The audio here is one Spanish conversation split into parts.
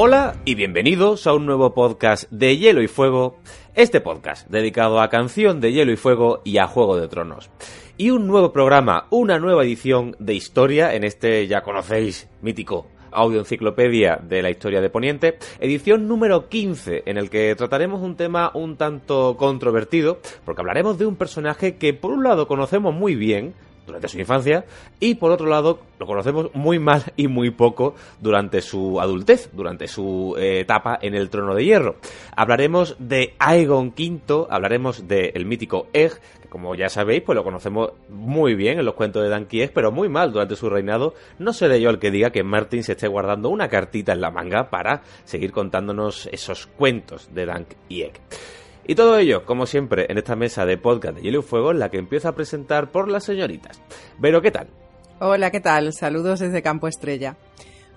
Hola y bienvenidos a un nuevo podcast de Hielo y Fuego, este podcast dedicado a canción de Hielo y Fuego y a Juego de Tronos. Y un nuevo programa, una nueva edición de historia en este, ya conocéis, mítico audio enciclopedia de la historia de Poniente, edición número 15, en el que trataremos un tema un tanto controvertido, porque hablaremos de un personaje que por un lado conocemos muy bien, durante su infancia y por otro lado lo conocemos muy mal y muy poco durante su adultez, durante su eh, etapa en el trono de hierro. Hablaremos de Aegon V, hablaremos del mítico Egg, que como ya sabéis pues lo conocemos muy bien en los cuentos de Danky Egg, pero muy mal durante su reinado. No seré yo el que diga que Martin se esté guardando una cartita en la manga para seguir contándonos esos cuentos de Dank y Egg. Y todo ello, como siempre, en esta mesa de podcast de Hielo y Fuego, en la que empiezo a presentar por las señoritas. Pero, ¿qué tal? Hola, ¿qué tal? Saludos desde Campo Estrella.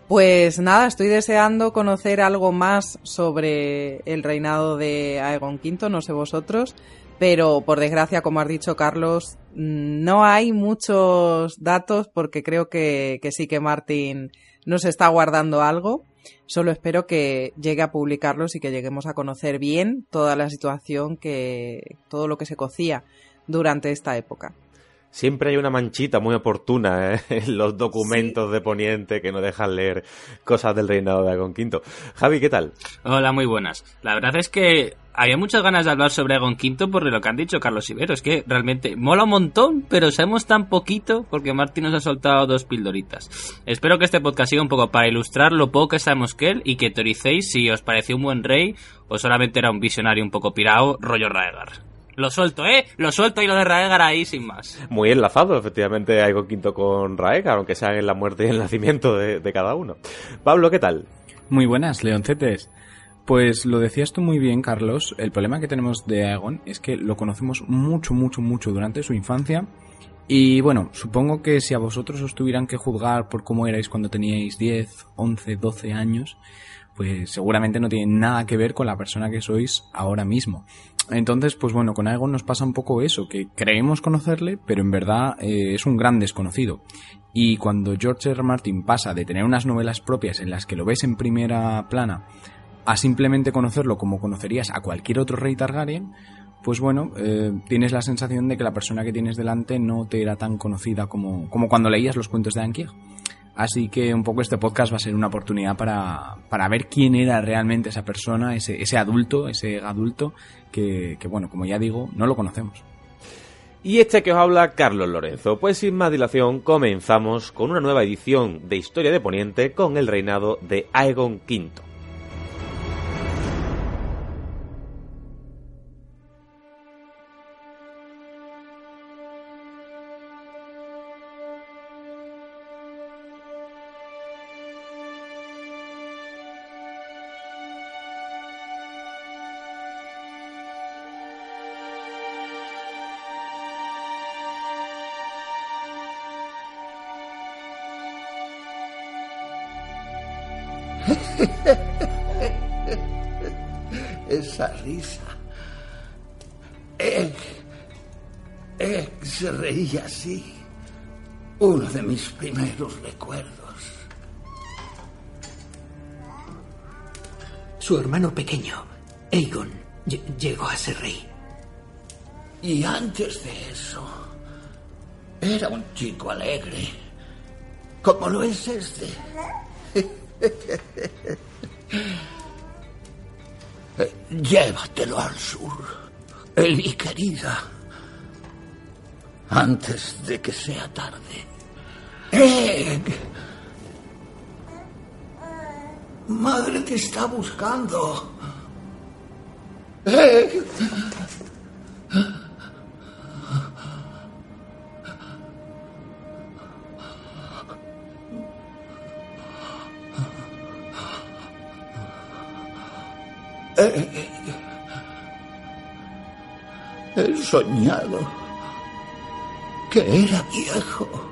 Pues nada, estoy deseando conocer algo más sobre el reinado de Aegon V, no sé vosotros, pero por desgracia, como has dicho Carlos, no hay muchos datos porque creo que, que sí que Martín nos está guardando algo. Solo espero que llegue a publicarlos y que lleguemos a conocer bien toda la situación que, todo lo que se cocía durante esta época. Siempre hay una manchita muy oportuna ¿eh? en los documentos de Poniente que no dejan leer cosas del reinado de Agon V. Javi, ¿qué tal? Hola, muy buenas. La verdad es que había muchas ganas de hablar sobre Agon V por lo que han dicho Carlos Ibero. Es que realmente mola un montón, pero sabemos tan poquito porque Martín nos ha soltado dos pildoritas. Espero que este podcast siga un poco para ilustrar lo poco que sabemos que él y que teoricéis si os pareció un buen rey o solamente era un visionario un poco pirado, rollo Raegar. Lo suelto, ¿eh? Lo suelto y lo de Raegar ahí sin más. Muy enlazado, efectivamente, Aegon Quinto con Raegar, aunque sean en la muerte y el nacimiento de, de cada uno. Pablo, ¿qué tal? Muy buenas, leoncetes. Pues lo decías tú muy bien, Carlos. El problema que tenemos de Aegon es que lo conocemos mucho, mucho, mucho durante su infancia. Y bueno, supongo que si a vosotros os tuvieran que juzgar por cómo erais cuando teníais 10, 11, 12 años, pues seguramente no tiene nada que ver con la persona que sois ahora mismo. Entonces, pues bueno, con Aegon nos pasa un poco eso, que creemos conocerle, pero en verdad eh, es un gran desconocido. Y cuando George R. R. Martin pasa de tener unas novelas propias en las que lo ves en primera plana a simplemente conocerlo como conocerías a cualquier otro rey Targaryen, pues bueno, eh, tienes la sensación de que la persona que tienes delante no te era tan conocida como, como cuando leías los cuentos de Ankieg. Así que un poco este podcast va a ser una oportunidad para, para ver quién era realmente esa persona, ese, ese adulto, ese adulto que, que, bueno, como ya digo, no lo conocemos. Y este que os habla Carlos Lorenzo. Pues sin más dilación, comenzamos con una nueva edición de Historia de Poniente con el reinado de Aegon V. Esa risa. Egg. Egg se reía así. Uno de mis primeros recuerdos. Su hermano pequeño, Aegon, llegó a ser rey. Y antes de eso, era un chico alegre, como lo es este. Llévatelo al sur, Eli querida, antes de que sea tarde. ¡Egg! Madre te está buscando. ¡Egg! He soñado que era viejo.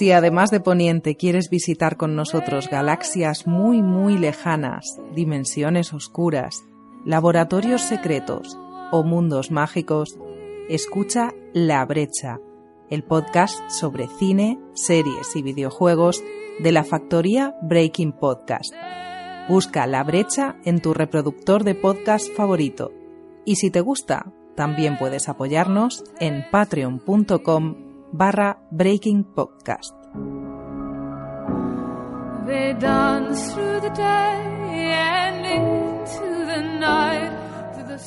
Si además de Poniente quieres visitar con nosotros galaxias muy muy lejanas, dimensiones oscuras, laboratorios secretos o mundos mágicos, escucha La Brecha, el podcast sobre cine, series y videojuegos de la factoría Breaking Podcast. Busca La Brecha en tu reproductor de podcast favorito. Y si te gusta, también puedes apoyarnos en patreon.com barra Breaking Podcast. They dance through the day and into the night.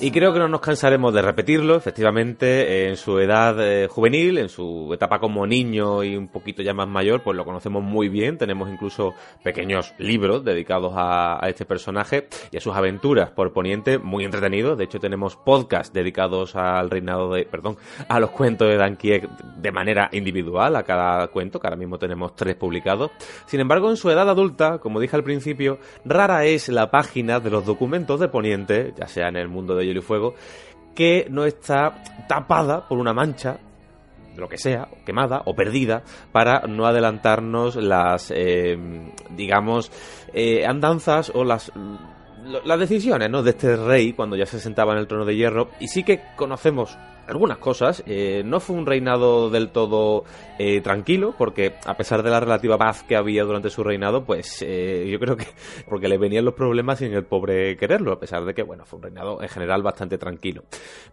Y creo que no nos cansaremos de repetirlo, efectivamente, en su edad eh, juvenil, en su etapa como niño y un poquito ya más mayor, pues lo conocemos muy bien. Tenemos incluso pequeños libros dedicados a, a este personaje y a sus aventuras por Poniente, muy entretenidos. De hecho, tenemos podcasts dedicados al reinado de, perdón, a los cuentos de Dan Kiek de manera individual, a cada cuento, que ahora mismo tenemos tres publicados. Sin embargo, en su edad adulta, como dije al principio, rara es la página de los documentos de Poniente, ya sea en el mundo de Hielo y Fuego, que no está tapada por una mancha lo que sea, quemada o perdida, para no adelantarnos las, eh, digamos, eh, andanzas o las, las decisiones ¿no? de este rey cuando ya se sentaba en el trono de hierro. Y sí que conocemos algunas cosas. eh, no fue un reinado del todo eh, tranquilo, porque a pesar de la relativa paz que había durante su reinado, pues eh, yo creo que porque le venían los problemas sin el pobre quererlo, a pesar de que, bueno, fue un reinado en general bastante tranquilo.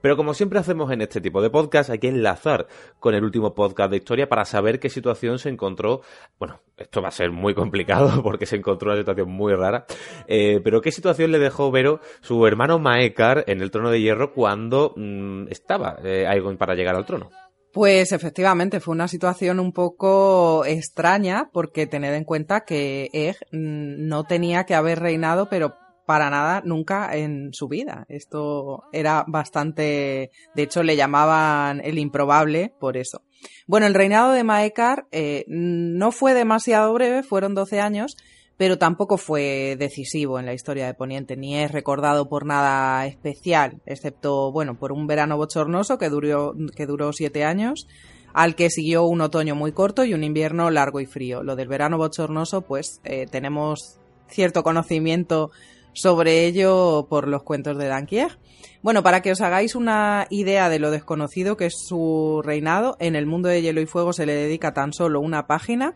Pero como siempre hacemos en este tipo de podcast, hay que enlazar con el último podcast de historia para saber qué situación se encontró. Bueno, esto va a ser muy complicado porque se encontró una situación muy rara. eh, pero qué situación le dejó Vero su hermano Maekar en el trono de hierro cuando mm, estaba eh, para llegar al trono. Pues efectivamente fue una situación un poco extraña porque tened en cuenta que Egg mm, no tenía que haber reinado, pero para nada nunca en su vida. Esto era bastante, de hecho le llamaban el improbable por eso. Bueno, el reinado de Maekar eh, no fue demasiado breve, fueron 12 años, pero tampoco fue decisivo en la historia de Poniente, ni es recordado por nada especial, excepto, bueno, por un verano bochornoso que duró, que duró siete años, al que siguió un otoño muy corto y un invierno largo y frío. Lo del verano bochornoso, pues eh, tenemos cierto conocimiento sobre ello por los cuentos de Danquier. Bueno, para que os hagáis una idea de lo desconocido que es su reinado, en el mundo de Hielo y Fuego se le dedica tan solo una página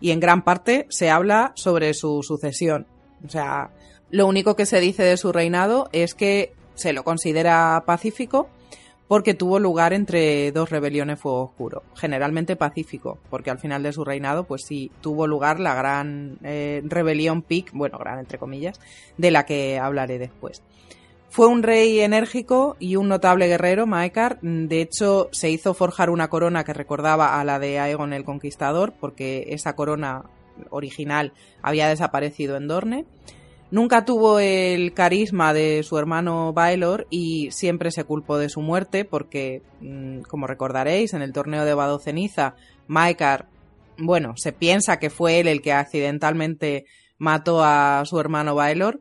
y en gran parte se habla sobre su sucesión. O sea, lo único que se dice de su reinado es que se lo considera pacífico porque tuvo lugar entre dos rebeliones fuego oscuro, generalmente pacífico, porque al final de su reinado, pues sí, tuvo lugar la gran eh, rebelión Pic, bueno, gran entre comillas, de la que hablaré después. Fue un rey enérgico y un notable guerrero, Maekar. De hecho, se hizo forjar una corona que recordaba a la de Aegon el Conquistador, porque esa corona original había desaparecido en Dorne. Nunca tuvo el carisma de su hermano Baelor y siempre se culpó de su muerte porque, mm, como recordaréis, en el torneo de Vado Ceniza, Maekar, bueno, se piensa que fue él el que accidentalmente mató a su hermano Baelor.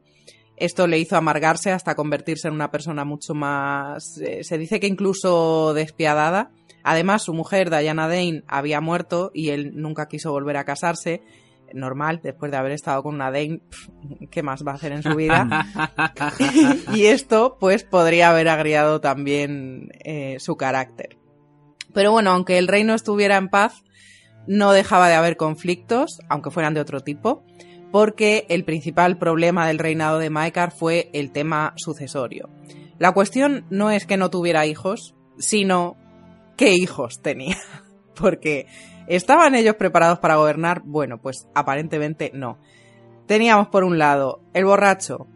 Esto le hizo amargarse hasta convertirse en una persona mucho más, eh, se dice que incluso despiadada. Además, su mujer, Diana Dane, había muerto y él nunca quiso volver a casarse normal, después de haber estado con una Dane, ¿qué más va a hacer en su vida? y esto, pues, podría haber agriado también eh, su carácter. Pero bueno, aunque el reino estuviera en paz, no dejaba de haber conflictos, aunque fueran de otro tipo, porque el principal problema del reinado de Maekar fue el tema sucesorio. La cuestión no es que no tuviera hijos, sino qué hijos tenía. Porque ¿Estaban ellos preparados para gobernar? Bueno, pues aparentemente no. Teníamos por un lado el borracho,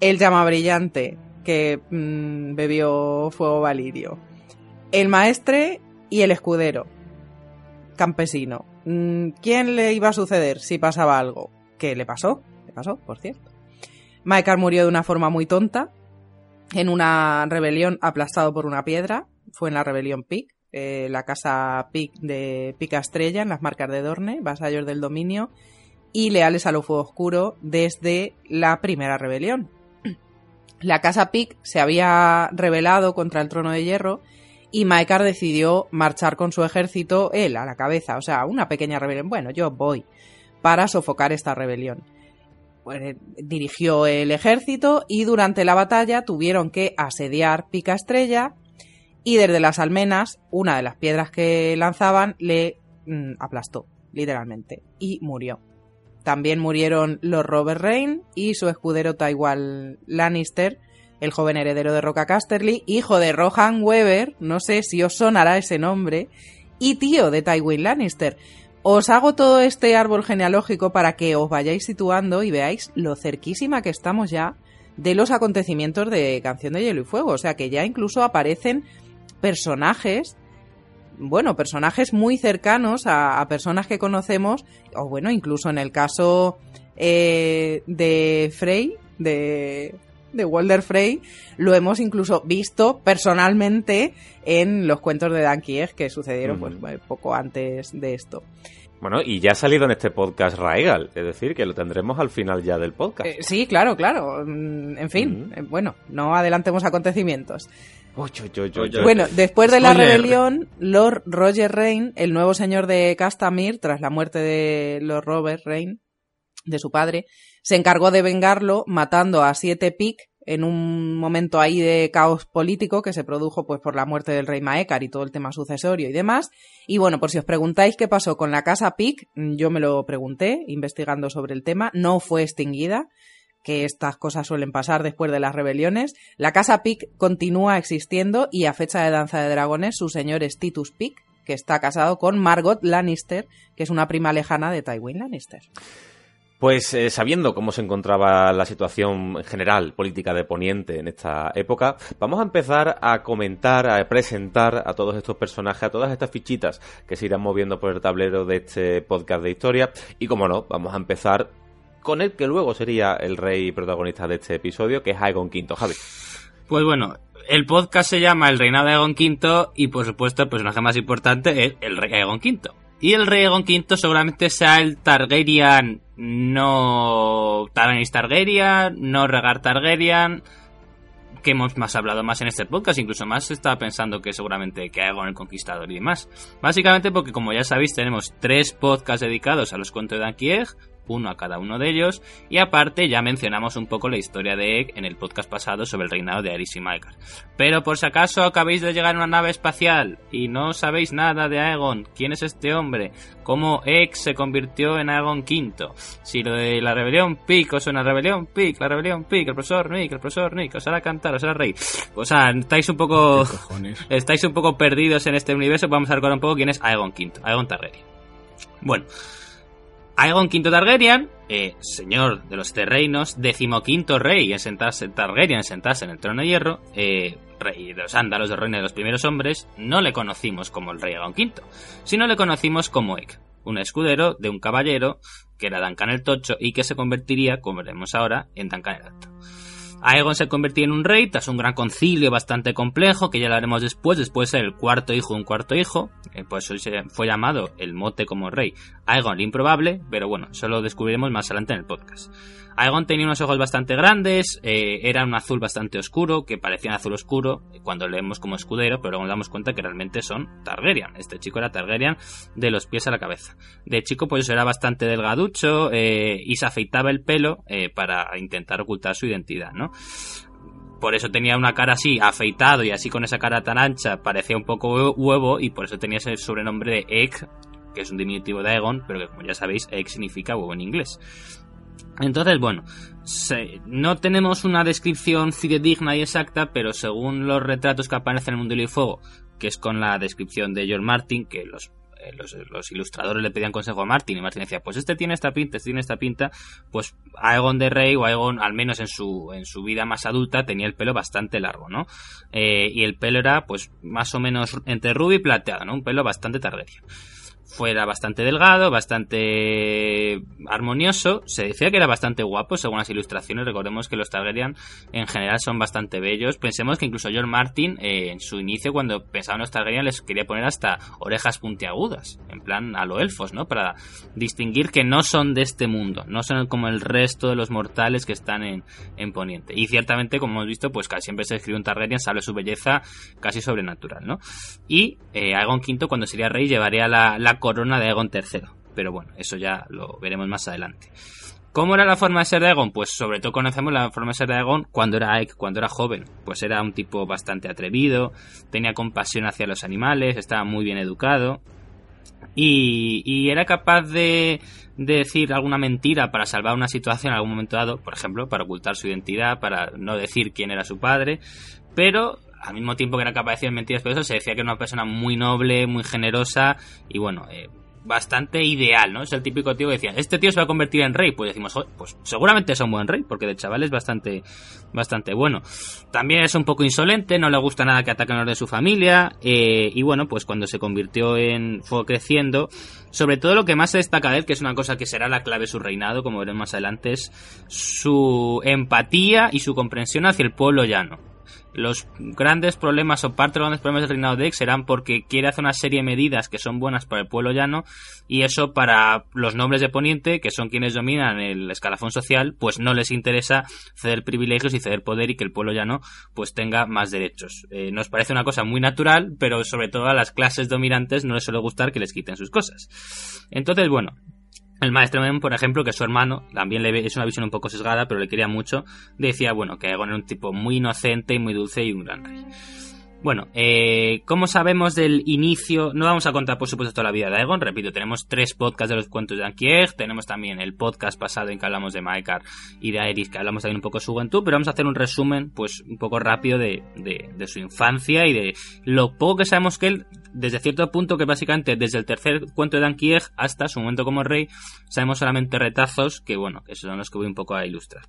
el llama brillante que mm, bebió fuego valirio, el maestre y el escudero, campesino. Mm, ¿Quién le iba a suceder si pasaba algo? ¿Qué le pasó? Le pasó, por cierto. Maekar murió de una forma muy tonta, en una rebelión aplastado por una piedra. Fue en la rebelión Pic, eh, la casa Pic de Pica Estrella, en las marcas de Dorne, vasallos del dominio, y leales a lo fuego oscuro desde la primera rebelión. La casa Pic se había rebelado contra el trono de hierro y Maekar decidió marchar con su ejército, él a la cabeza, o sea, una pequeña rebelión. Bueno, yo voy para sofocar esta rebelión. Dirigió el ejército y durante la batalla tuvieron que asediar Pica Estrella y desde las almenas una de las piedras que lanzaban le mm, aplastó, literalmente, y murió. También murieron los Robert Rain y su escudero Tywal Lannister, el joven heredero de Roca Casterly, hijo de Rohan Weber, no sé si os sonará ese nombre, y tío de Tywin Lannister. Os hago todo este árbol genealógico para que os vayáis situando y veáis lo cerquísima que estamos ya de los acontecimientos de Canción de Hielo y Fuego. O sea que ya incluso aparecen personajes, bueno, personajes muy cercanos a, personas que conocemos, o bueno, incluso en el caso eh, de Frey, de, de Walder Frey, lo hemos incluso visto personalmente en los cuentos de Dan que sucedieron pues, poco antes de esto. Bueno, y ya ha salido en este podcast Raegal, es decir, que lo tendremos al final ya del podcast. Eh, sí, claro, claro. Mm, en fin, eh, bueno, no adelantemos acontecimientos. Bueno, después de la rebelión, Lord Roger Rain, el nuevo señor de Castamir, tras la muerte de Lord Robert Rain, de su padre, se encargó de vengarlo matando a siete Pic en un momento ahí de caos político que se produjo pues por la muerte del rey Maekar y todo el tema sucesorio y demás. Y bueno, por si os preguntáis qué pasó con la casa Pic, yo me lo pregunté investigando sobre el tema, no fue extinguida, que estas cosas suelen pasar después de las rebeliones. La casa Pic continúa existiendo y a fecha de Danza de Dragones su señor es Titus que está casado con Margot Lannister, que es una prima lejana de Tywin Lannister. Pues eh, sabiendo cómo se encontraba la situación general política de Poniente en esta época, vamos a empezar a comentar, a presentar a todos estos personajes, a todas estas fichitas que se irán moviendo por el tablero de este podcast de historia. Y como no, vamos a empezar con el que luego sería el rey protagonista de este episodio, que es Aegon V. Javi. Pues bueno, el podcast se llama El reinado de Aegon V y por supuesto el personaje más importante es el rey Aegon V. Y el rey Aegon V seguramente sea el Targaryen no Targaryen Targaryen, no Regar Targaryen, que hemos más hablado más en este podcast, incluso más estaba pensando que seguramente que Aegon el Conquistador y demás. Básicamente porque como ya sabéis tenemos tres podcasts dedicados a los cuentos de Ankieg, uno a cada uno de ellos, y aparte ya mencionamos un poco la historia de Egg en el podcast pasado sobre el reinado de Aerys y Maekar. Pero por si acaso acabáis de llegar en una nave espacial y no sabéis nada de Aegon, quién es este hombre, cómo Egg se convirtió en Aegon V, si lo de la rebelión Pic os suena rebelión Pic, la rebelión Pic, el profesor Nick, el profesor Nick, os hará cantar, os hará reír. O sea, estáis un poco estáis un poco perdidos en este universo, vamos a recordar un poco quién es Aegon V, Aegon Targaryen. Bueno, Aegon V Targaryen, eh, señor de los siete reinos, decimoquinto rey en sentarse Targaryen, en sentarse en el trono de hierro, eh, rey de los ándalos, de reino de los primeros hombres, no le conocimos como el rey Aegon V, sino le conocimos como Ek, un escudero de un caballero que era Duncan el Tocho y que se convertiría, como veremos ahora, en Duncan el Alto. Aegon se convirtió en un rey tras un gran concilio bastante complejo, que ya lo haremos después, después el cuarto hijo de un cuarto hijo, eh, pues hoy fue llamado el mote como rey Aegon el improbable, pero bueno, eso lo descubriremos más adelante en el podcast. Aegon tenía unos ojos bastante grandes, eh, era un azul bastante oscuro, que parecía azul oscuro cuando leemos como escudero, pero luego nos damos cuenta que realmente son Targaryen. Este chico era Targaryen de los pies a la cabeza. De chico pues era bastante delgaducho eh, y se afeitaba el pelo eh, para intentar ocultar su identidad, ¿no? por eso tenía una cara así, afeitado y así con esa cara tan ancha, parecía un poco huevo y por eso tenía ese sobrenombre de Egg, que es un diminutivo de Aegon, pero que como ya sabéis, Egg significa huevo en inglés. Entonces, bueno, no tenemos una descripción fidedigna y exacta, pero según los retratos que aparecen en el mundo del fuego, que es con la descripción de George Martin, que los eh, los, ilustradores le pedían consejo a Martin y Martin decía, pues este tiene esta pinta, este tiene esta pinta, pues Aegon de Rey o Aegon, al menos en su, en su vida más adulta, tenía el pelo bastante largo, ¿no? Eh, y el pelo era, pues, más o menos entre rubio y plateado, ¿no? Un pelo bastante Targaryen fuera bastante delgado, bastante armonioso. Se decía que era bastante guapo según las ilustraciones. Recordemos que los Targaryen en general son bastante bellos. Pensemos que incluso George Martin eh, en su inicio cuando pensaba en los Targaryen les quería poner hasta orejas puntiagudas, en plan a lo elfos, ¿no? Para distinguir que no son de este mundo, no son como el resto de los mortales que están en, en Poniente. Y ciertamente, como hemos visto, pues casi siempre se escribe un Targaryen, sabe su belleza casi sobrenatural, ¿no? Y eh, Aegon V cuando sería rey llevaría la corona de Aegon III. Pero bueno, eso ya lo veremos más adelante. ¿Cómo era la forma de ser de Aegon? Pues sobre todo conocemos la forma de ser de Aegon cuando era Aek, cuando era joven. Pues era un tipo bastante atrevido, tenía compasión hacia los animales, estaba muy bien educado. Y, era capaz de, de decir alguna mentira para salvar una situación en algún momento dado, por ejemplo, para ocultar su identidad, para no decir quién era su padre, pero al mismo tiempo que era capaz de decir mentiras, pero eso se decía que era una persona muy noble, muy generosa y bueno, eh, bastante ideal, ¿no? Es el típico tío que decía, este tío se va a convertir en rey, pues decimos, "Joder, pues seguramente es un buen rey, porque de chaval es bastante, bastante bueno. También es un poco insolente, no le gusta nada que ataquen a los de su familia, eh, y bueno, pues cuando se convirtió en, fue creciendo, sobre todo lo que más se destaca de él, que es una cosa que será la clave de su reinado, como veremos más adelante, es su empatía y su comprensión hacia el pueblo llano los grandes problemas o parte de los grandes problemas del reinado de Ex serán porque quiere hacer una serie de medidas que son buenas para el pueblo llano y eso para los nobles de Poniente, que son quienes dominan el escalafón social, pues no les interesa ceder privilegios y ceder poder y que el pueblo llano pues tenga más derechos. Eh, nos parece una cosa muy natural, pero sobre todo a las clases dominantes no les suele gustar que les quiten sus cosas. Entonces, bueno, el maestro por ejemplo, que su hermano, también le ve, es una visión un poco sesgada, pero le quería mucho, decía, bueno, que Aegon era un tipo muy inocente y muy dulce y un gran rey. Bueno, eh, ¿cómo sabemos del inicio? No vamos a contar, por supuesto, toda la vida de Aegon. Repito, tenemos tres podcasts de los cuentos de Ankieg. Tenemos también el podcast pasado en que hablamos de Maekar y de Aerys, que hablamos también un poco de su juventud. Pero vamos a hacer un resumen, pues, un poco rápido de, de, su infancia y de lo poco que sabemos que él, desde cierto punto, que básicamente desde el tercer cuento de Ankieg hasta su momento como rey, sabemos solamente retazos que, bueno, que son los que voy un poco a ilustrar.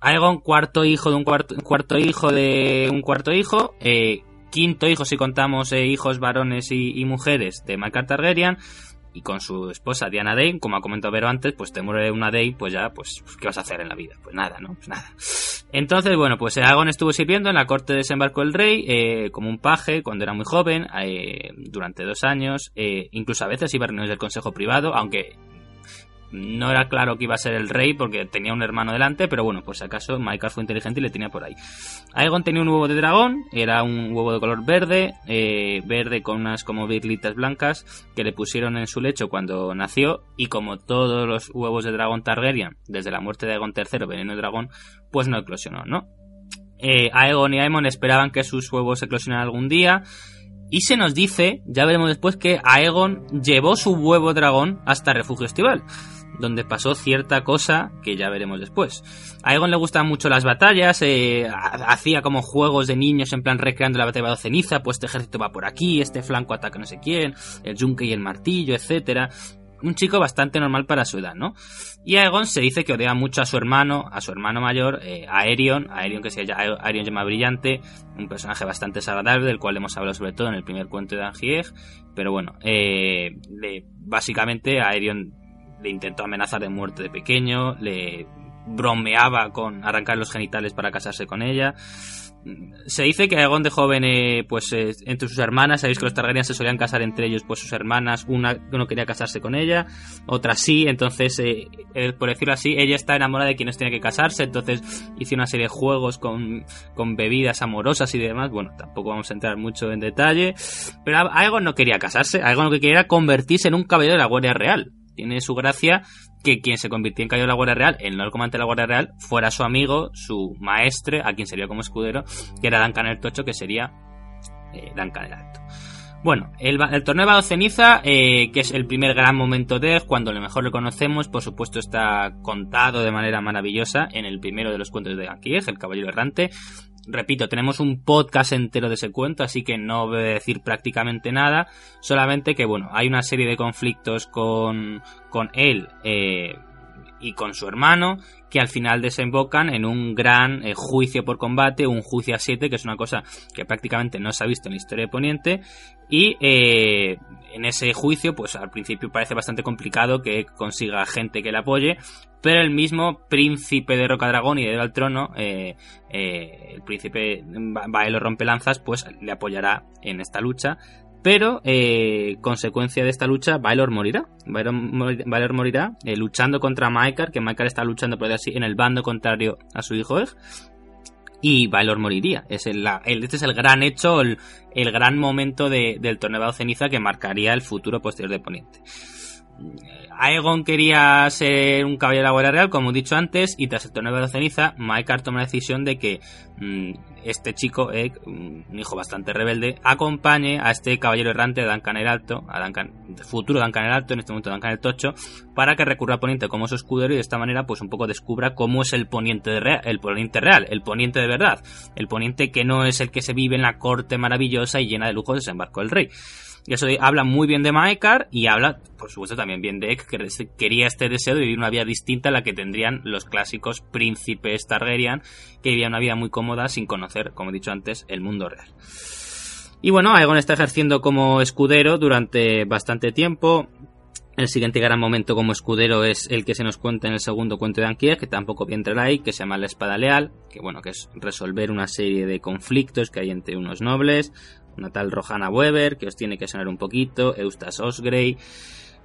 Aegon, cuarto hijo de un cuarto, cuarto hijo de un cuarto hijo, eh, quinto hijo si contamos eh, hijos varones y, mujeres de Maekar Targaryen y con su esposa Diana Day, como ha comentado Vero antes, pues te muere una Day, pues ya, pues, ¿qué vas a hacer en la vida? Pues nada, ¿no? Pues nada. Entonces, bueno, pues Aegon estuvo sirviendo en la corte de desembarco del rey eh, como un paje cuando era muy joven, eh, durante dos años, eh, incluso a veces iba a reuniones del consejo privado, aunque no era claro que iba a ser el rey porque tenía un hermano delante, pero bueno, pues acaso Maekar fue inteligente y le tenía por ahí. Aegon tenía un huevo de dragón, era un huevo de color verde, eh, verde con unas como birlitas blancas que le pusieron en su lecho cuando nació y como todos los huevos de dragón Targaryen, desde la muerte de Aegon III, veneno de dragón, pues no eclosionó, ¿no? Eh, Aegon y Aemon esperaban que sus huevos eclosionaran algún día. Y se nos dice, ya veremos después, que Aegon llevó su huevo dragón hasta Refugio Estival donde pasó cierta cosa que ya veremos después. A Egon le gustan mucho las batallas, eh, hacía como juegos de niños en plan recreando la batalla de ceniza, pues este ejército va por aquí, este flanco ataca no sé quién, el yunque y el martillo, etcétera. Un chico bastante normal para su edad, ¿no? Y Aegon se dice que odia mucho a su hermano, a su hermano mayor, eh, a Aerion, a Aerion que se llama llama Brillante, un personaje bastante desagradable, del cual hemos hablado sobre todo en el primer cuento de Angieg, pero bueno, eh, básicamente a Aerion le intentó amenazar de muerte de pequeño, le bromeaba con arrancar los genitales para casarse con ella. Se dice que Aegon de joven, eh, pues eh, entre sus hermanas, sabéis que los Targaryen se solían casar entre ellos, pues sus hermanas, una no quería casarse con ella, otra sí, entonces, eh, por decirlo así, ella está enamorada de quienes tiene que casarse, entonces hizo una serie de juegos con, con bebidas amorosas y demás, bueno, tampoco vamos a entrar mucho en detalle, pero Aegon no quería casarse, Aegon lo que quería era convertirse en un caballero de la Guardia Real, tiene su gracia que quien se convirtió en caballero de la Guardia Real, el nuevo comandante de la Guardia Real, fuera su amigo, su maestre, a quien sería como escudero, que era Duncan el Tocho, que sería eh, Duncan el Alto. Bueno, el, torneo de Vado Ceniza, eh, que es el primer gran momento de cuando lo mejor lo conocemos, por supuesto está contado de manera maravillosa en el primero de los cuentos de Anquiej, el Caballero Errante, repito, tenemos un podcast entero de ese cuento, así que no voy a decir prácticamente nada, solamente que, bueno, hay una serie de conflictos con, con él eh, y con su hermano que al final desembocan en un gran eh, juicio por combate, un juicio a siete, que es una cosa que prácticamente no se ha visto en la historia de Poniente, y eh, en ese juicio, pues al principio parece bastante complicado que consiga gente que le apoye, pero el mismo príncipe de Rocadragón y de al trono, eh, el príncipe Baelo Rompelanzas, pues le apoyará en esta lucha. Pero, eh, consecuencia de esta lucha, Baelor morirá. Baelor, morirá eh, luchando contra Maekar, que Maekar está luchando, por así, en el bando contrario a su hijo Eg y Baelor moriría. Es el, este es el gran hecho, el, gran momento del torneo de ceniza que marcaría el futuro posterior de Poniente. Aegon quería ser un caballero de la Real, como he dicho antes, y tras el torneo de ceniza, Maekar toma la decisión de que mm, este chico, un hijo bastante rebelde, acompañe a este caballero errante Duncan el Alto, a futuro Duncan el Alto, en este momento Duncan el Tocho, para que recurra a Poniente como su escudero y de esta manera pues un poco descubra cómo es el Poniente, de real, el Poniente real, el Poniente de verdad, el Poniente que no es el que se vive en la corte maravillosa y llena de lujos de desembarco del rey. Y eso habla muy bien de Maekar y habla, por supuesto, también bien de Ek, que quería este deseo de vivir una vida distinta a la que tendrían los clásicos príncipes Targaryen, que vivían una vida muy cómoda sin conocer, como he dicho antes, el mundo real. Y bueno, Aegon está ejerciendo como escudero durante bastante tiempo. El siguiente gran momento como escudero es el que se nos cuenta en el segundo cuento de Ankier, que tampoco bien ahí, que se llama La Espada Leal, que bueno, que es resolver una serie de conflictos que hay entre unos nobles, una tal Rohana Weber, que os tiene que sonar un poquito, Eustace Osgrey.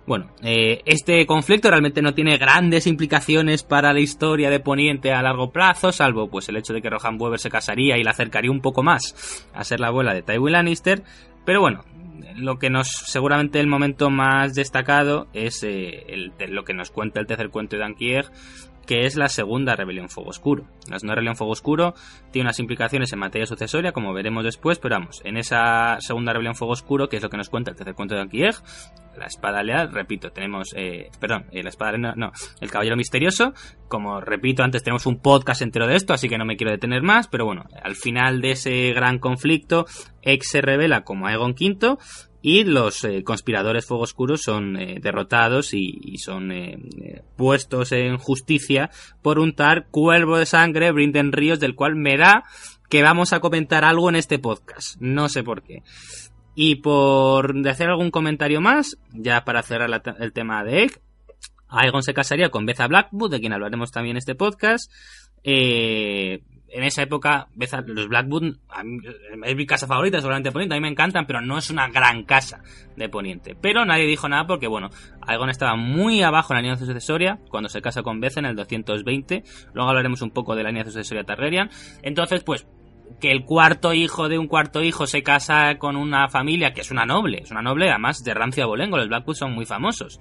Bueno, eh, este conflicto realmente no tiene grandes implicaciones para la historia de Poniente a largo plazo, salvo pues el hecho de que Rohan Weber se casaría y la acercaría un poco más a ser la abuela de Tywin Lannister. Pero bueno, lo que nos seguramente el momento más destacado es eh, lo que nos cuenta el tercer cuento de Dankier, que es la segunda rebelión Fuego Oscuro. La segunda rebelión Fuego Oscuro tiene unas implicaciones en materia sucesoria, como veremos después, pero vamos, en esa segunda rebelión Fuego Oscuro, que es lo que nos cuenta el tercer cuento de Anquieg, la espada leal, repito, tenemos, eh, perdón, eh, la espada leal, no, el caballero misterioso, como repito antes, tenemos un podcast entero de esto, así que no me quiero detener más, pero bueno, al final de ese gran conflicto, Ex se revela como Aegon V, y los eh, conspiradores Fuego Oscuro son eh, derrotados y, son eh, puestos en justicia por un tal cuervo de sangre, Brinden Ríos, del cual me da que vamos a comentar algo en este podcast. No sé por qué. Y por hacer algún comentario más, ya para cerrar el tema de Egg, Aegon se casaría con Beza Blackwood, de quien hablaremos también en este podcast. Eh, en esa época, los Blackwood es mi casa favorita, seguramente Poniente, a mí me encantan, pero no es una gran casa de Poniente. Pero nadie dijo nada porque, bueno, Aegon estaba muy abajo en la línea sucesoria cuando se casa con Beza en el 220. Luego hablaremos un poco de la línea sucesoria Targaryen. Entonces, pues, que el cuarto hijo de un cuarto hijo se casa con una familia que es una noble, es una noble además de rancio abolengo, los Blackwood son muy famosos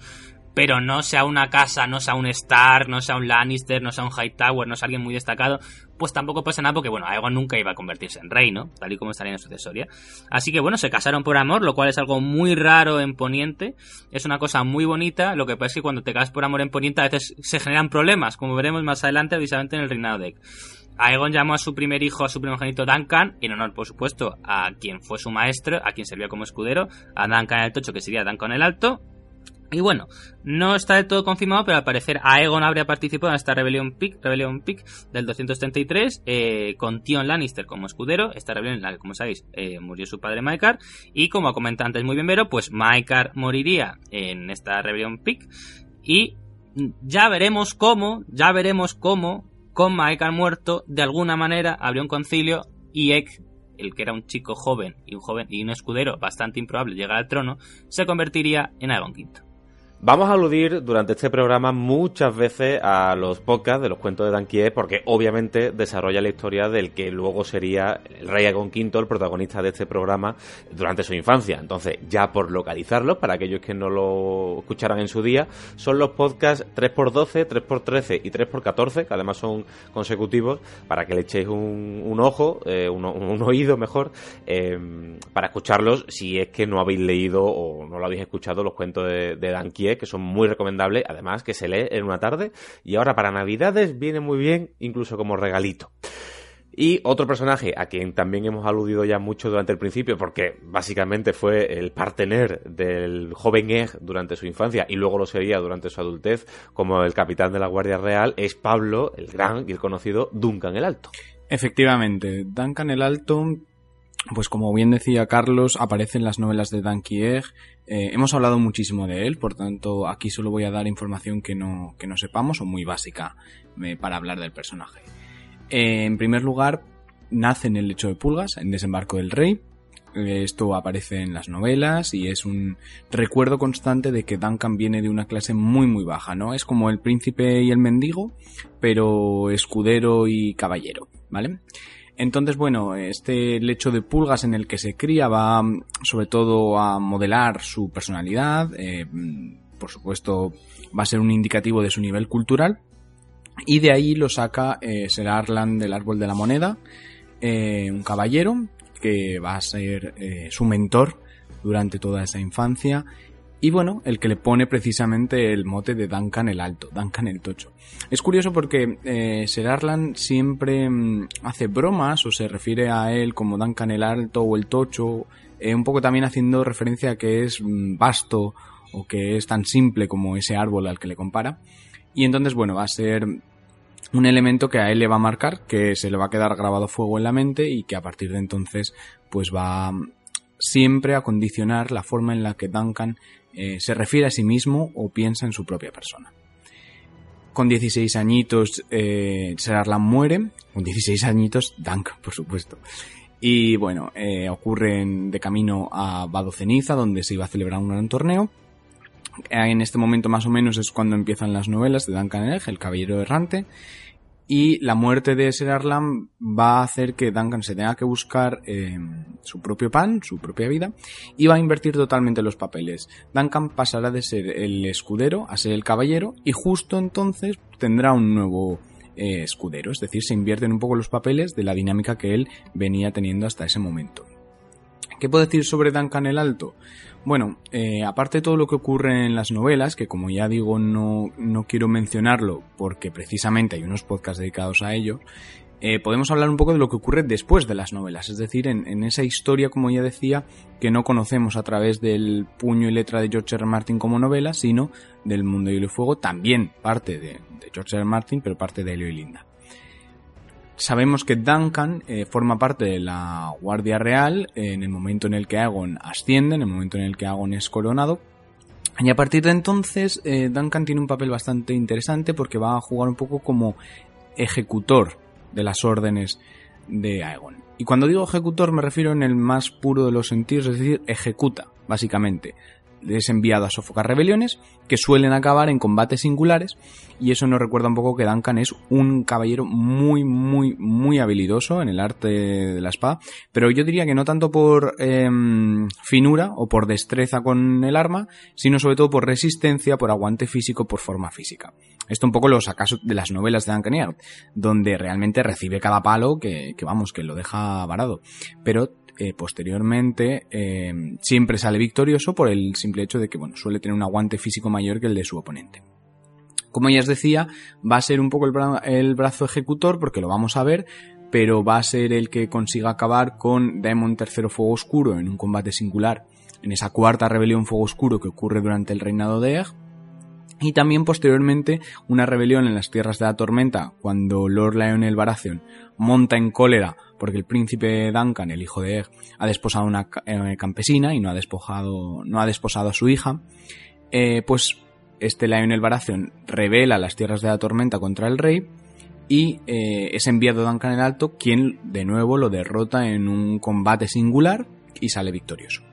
pero no sea una casa, no sea un Stark, no sea un Lannister, no sea un Hightower, no sea alguien muy destacado, pues tampoco pasa nada porque, bueno, Aegon nunca iba a convertirse en rey, ¿no? Tal y como estaría en sucesoria. Así que, bueno, se casaron por amor, lo cual es algo muy raro en Poniente. Es una cosa muy bonita, lo que pasa es que cuando te casas por amor en Poniente a veces se generan problemas, como veremos más adelante, precisamente en el reinado de Aegon llamó a su primer hijo, a su primogénito Duncan, en honor, por supuesto, a quien fue su maestro, a quien servía como escudero, a Duncan el Tocho, que sería Duncan el Alto, y bueno, no está del todo confirmado, pero al parecer Aegon habría participado en esta rebelión Pick, rebelión Pick del 233, eh, con Tion Lannister como escudero, esta rebelión como sabéis, eh, murió su padre Maekar, y como ha comentado antes muy bien Vero, pues Maekar moriría en esta rebelión Pick, y ya veremos cómo, ya veremos cómo, con Maekar muerto, de alguna manera habría un concilio y Ek el que era un chico joven y un joven y un escudero bastante improbable llegar al trono, se convertiría en Aegon V. Vamos a aludir durante este programa muchas veces a los podcasts de los cuentos de Danquier porque obviamente desarrolla la historia del que luego sería el rey Aegon V, el protagonista de este programa durante su infancia. Entonces, ya por localizarlos, para aquellos que no lo escucharan en su día, son los podcasts 3x12, 3x13 y 3x14, que además son consecutivos, para que le echéis un, ojo, eh, un, oído mejor, eh, para escucharlos si es que no habéis leído o no lo habéis escuchado los cuentos de, de Danquier que son muy recomendables, además que se lee en una tarde y ahora para Navidades viene muy bien incluso como regalito. Y otro personaje a quien también hemos aludido ya mucho durante el principio, porque básicamente fue el partener del joven Egg durante su infancia y luego lo sería durante su adultez como el capitán de la Guardia Real, es Pablo, el gran y el conocido Duncan el Alto. Efectivamente, Duncan el Alto pues como bien decía Carlos, aparece en las novelas de Dan Egg. Eh, hemos hablado muchísimo de él, por tanto aquí solo voy a dar información que no, que no sepamos o muy básica eh, para hablar del personaje. Eh, en primer lugar, nace en el lecho de pulgas, en Desembarco del Rey. Esto aparece en las novelas y es un recuerdo constante de que Duncan viene de una clase muy muy baja, ¿no? Es como el príncipe y el mendigo, pero escudero y caballero, ¿vale? Entonces, bueno, este lecho de pulgas en el que se cría va sobre todo a modelar su personalidad, eh, por supuesto va a ser un indicativo de su nivel cultural, y de ahí lo saca eh, Ser Arlan del Árbol de la Moneda, eh, un caballero que va a ser eh, su mentor durante toda esa infancia y bueno, el que le pone precisamente el mote de Duncan el Alto, Duncan el Tocho. Es curioso porque eh, Ser Arlan siempre mm, hace bromas o se refiere a él como Duncan el Alto o el Tocho, eh, un poco también haciendo referencia a que es mm, vasto o que es tan simple como ese árbol al que le compara. Y entonces, bueno, va a ser un elemento que a él le va a marcar, que se le va a quedar grabado fuego en la mente y que a partir de entonces, pues va mm, siempre a condicionar la forma en la que Duncan eh, se refiere a sí mismo o piensa en su propia persona. Con 16 añitos, eh, Serarlan muere. Con 16 añitos, Duncan, por supuesto. Y bueno, eh, ocurren de camino a Vado Ceniza, donde se iba a celebrar un gran torneo. En este momento más o menos es cuando empiezan las novelas de Duncan el caballero errante y la muerte de Ser Arlan va a hacer que Duncan se tenga que buscar eh, su propio pan, su propia vida, y va a invertir totalmente los papeles. Duncan pasará de ser el escudero a ser el caballero, y justo entonces tendrá un nuevo eh, escudero, es decir, se invierten un poco los papeles de la dinámica que él venía teniendo hasta ese momento. ¿Qué puedo decir sobre Duncan el Alto? Bueno, eh, aparte de todo lo que ocurre en las novelas, que como ya digo no, no quiero mencionarlo porque precisamente hay unos podcasts dedicados a ello, eh, podemos hablar un poco de lo que ocurre después de las novelas, es decir, en, esa historia, como ya decía, que no conocemos a través del puño y letra de George R. Martin como novela, sino del Mundo de Hielo y Fuego, también parte de, de George R. Martin, pero parte de Helio y Linda. Sabemos que Duncan eh, forma parte de la Guardia Real en el momento en el que Aegon asciende, en el momento en el que Aegon es coronado. Y a partir de entonces, eh, Duncan tiene un papel bastante interesante porque va a jugar un poco como ejecutor de las órdenes de Aegon. Y cuando digo ejecutor me refiero en el más puro de los sentidos, es decir, ejecuta, básicamente es enviado a sofocar rebeliones que suelen acabar en combates singulares y eso nos recuerda un poco que Duncan es un caballero muy muy muy habilidoso en el arte de la espada pero yo diría que no tanto por em, finura o por destreza con el arma sino sobre todo por resistencia por aguante físico por forma física. Esto un poco los acaso de las novelas de Duncan Egg, donde realmente recibe cada palo que vamos que lo deja varado. Pero eh, posteriormente eh, siempre sale victorioso por el simple hecho de que bueno, suele tener un aguante físico mayor que el de su oponente. Como ya os decía, va a ser un poco el, brazo ejecutor, porque lo vamos a ver, pero va a ser el que consiga acabar con Daemon III Fuego Oscuro en un combate singular, en esa cuarta rebelión Fuego Oscuro que ocurre durante el reinado de Egg, y también posteriormente una rebelión en las tierras de la tormenta cuando Lord Lionel Baratheon monta en cólera porque el príncipe Duncan, el hijo de Egg, ha desposado a una eh, campesina y no ha desposado a su hija, eh, pues este Lionel Baratheon revela las tierras de la tormenta contra el rey y eh, es enviado Duncan el Alto quien de nuevo lo derrota en un combate singular y sale victorioso.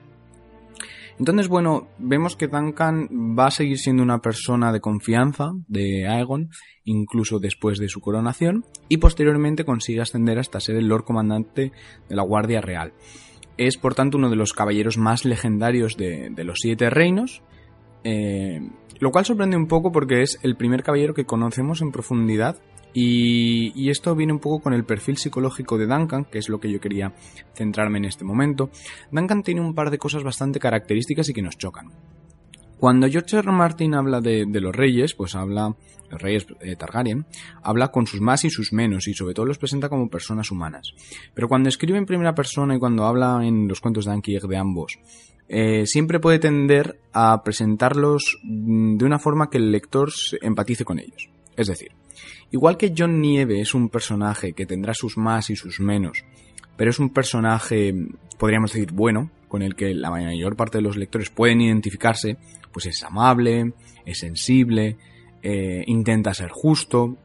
Entonces, bueno, vemos que Duncan va a seguir siendo una persona de confianza de Aegon, incluso después de su coronación, y posteriormente consigue ascender hasta ser el Lord Comandante de la Guardia Real. Es, por tanto, uno de los caballeros más legendarios de, los Siete Reinos, eh, lo cual sorprende un poco porque es el primer caballero que conocemos en profundidad y, esto viene un poco con el perfil psicológico de Duncan, que es lo que yo quería centrarme en este momento. Duncan tiene un par de cosas bastante características y que nos chocan. Cuando George R. Martin habla de, los reyes, pues habla, los reyes eh, Targaryen, habla con sus más y sus menos y sobre todo los presenta como personas humanas. Pero cuando escribe en primera persona y cuando habla en los cuentos de Anki de ambos, eh, siempre puede tender a presentarlos mm, de una forma que el lector empatice con ellos. Es decir, igual que John Nieve es un personaje que tendrá sus más y sus menos, pero es un personaje, podríamos decir, bueno, con el que la mayor parte de los lectores pueden identificarse, pues es amable, es sensible, eh, intenta ser justo,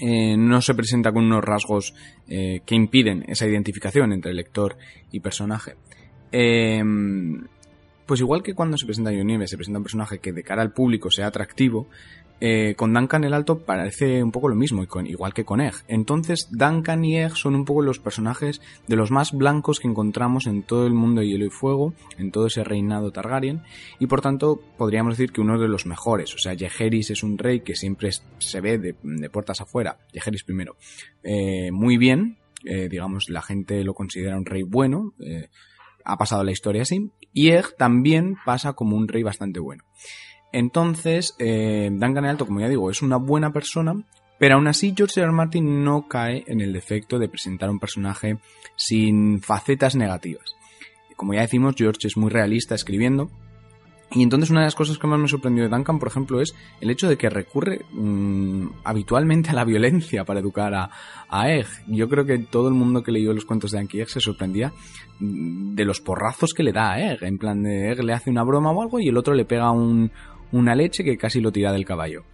eh, no se presenta con unos rasgos eh, que impiden esa identificación entre lector y personaje. Eh, pues igual que cuando se presenta John Nieve, se presenta un personaje que de cara al público sea atractivo, eh, con Duncan el Alto parece un poco lo mismo, igual que con Egg. Entonces, Duncan y Egg son un poco los personajes de los más blancos que encontramos en todo el mundo de Hielo y Fuego, en todo ese reinado Targaryen, y por tanto podríamos decir que uno de los mejores. O sea, Yeheris es un rey que siempre se ve de, de puertas afuera, Yeheris primero, eh, muy bien, eh, digamos, la gente lo considera un rey bueno, eh, ha pasado la historia así, y Egg también pasa como un rey bastante bueno. Entonces, eh, Duncan Alto, como ya digo, es una buena persona, pero aún así George R. R. Martin no cae en el defecto de presentar un personaje sin facetas negativas. Como ya decimos, George es muy realista escribiendo, y entonces una de las cosas que más me sorprendió de Duncan, por ejemplo, es el hecho de que recurre mm, habitualmente a la violencia para educar a, a Egg. Yo creo que todo el mundo que leyó los cuentos de Anki Egg se sorprendía mm, de los porrazos que le da a Egg. En plan de Egg le hace una broma o algo y el otro le pega un- una leche que casi lo tira del caballo.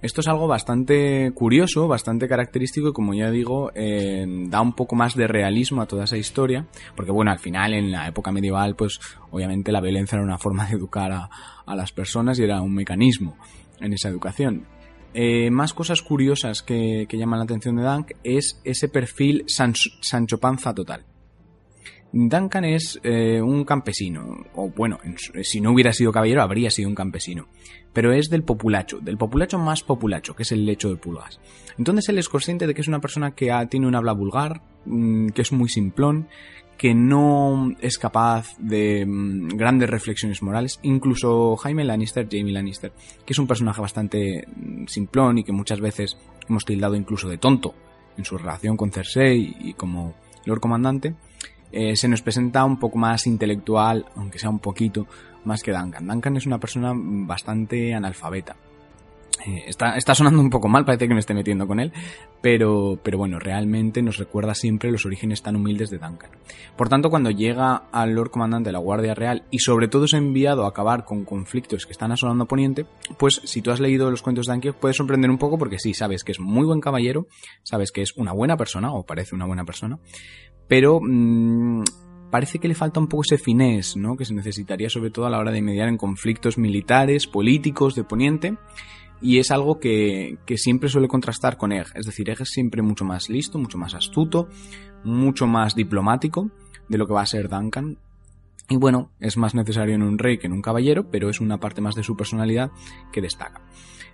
Esto es algo bastante curioso, bastante característico y como ya digo, eh, da un poco más de realismo a toda esa historia, porque bueno, al final en la época medieval, pues obviamente la violencia era una forma de educar a, a las personas y era un mecanismo en esa educación. Eh, más cosas curiosas que, que llaman la atención de Dunk es ese perfil Sancho Panza total. Duncan es eh, un campesino, o bueno, en su- si no hubiera sido caballero habría sido un campesino, pero es del populacho, del populacho más populacho, que es el lecho de pulgas. Entonces él es consciente de que es una persona que tiene un habla vulgar, mm, que es muy simplón, que no es capaz de mm, grandes reflexiones morales. Incluso Jaime Lannister, Jamie Lannister, que es un personaje bastante mm, simplón y que muchas veces hemos tildado incluso de tonto en su relación con Cersei y como Lord Comandante, eh, se nos presenta un poco más intelectual, aunque sea un poquito más que Duncan. Duncan es una persona bastante analfabeta. Eh, está, está sonando un poco mal, parece que me esté metiendo con él, pero, pero bueno, realmente nos recuerda siempre los orígenes tan humildes de Duncan. Por tanto, cuando llega al Lord Comandante de la Guardia Real y sobre todo es enviado a acabar con conflictos que están asolando Poniente, pues si tú has leído los cuentos de Anki puedes sorprender un poco porque sí, sabes que es muy buen caballero, sabes que es una buena persona, o parece una buena persona, pero mm, parece que le falta un poco ese finés, ¿no? Que se necesitaría sobre todo a la hora de mediar en conflictos militares, políticos de Poniente, y es algo que, que siempre suele contrastar con Egg. Es decir, Egg es siempre mucho más listo, mucho más astuto, mucho más diplomático de lo que va a ser Duncan. Y bueno, es más necesario en un rey que en un caballero, pero es una parte más de su personalidad que destaca.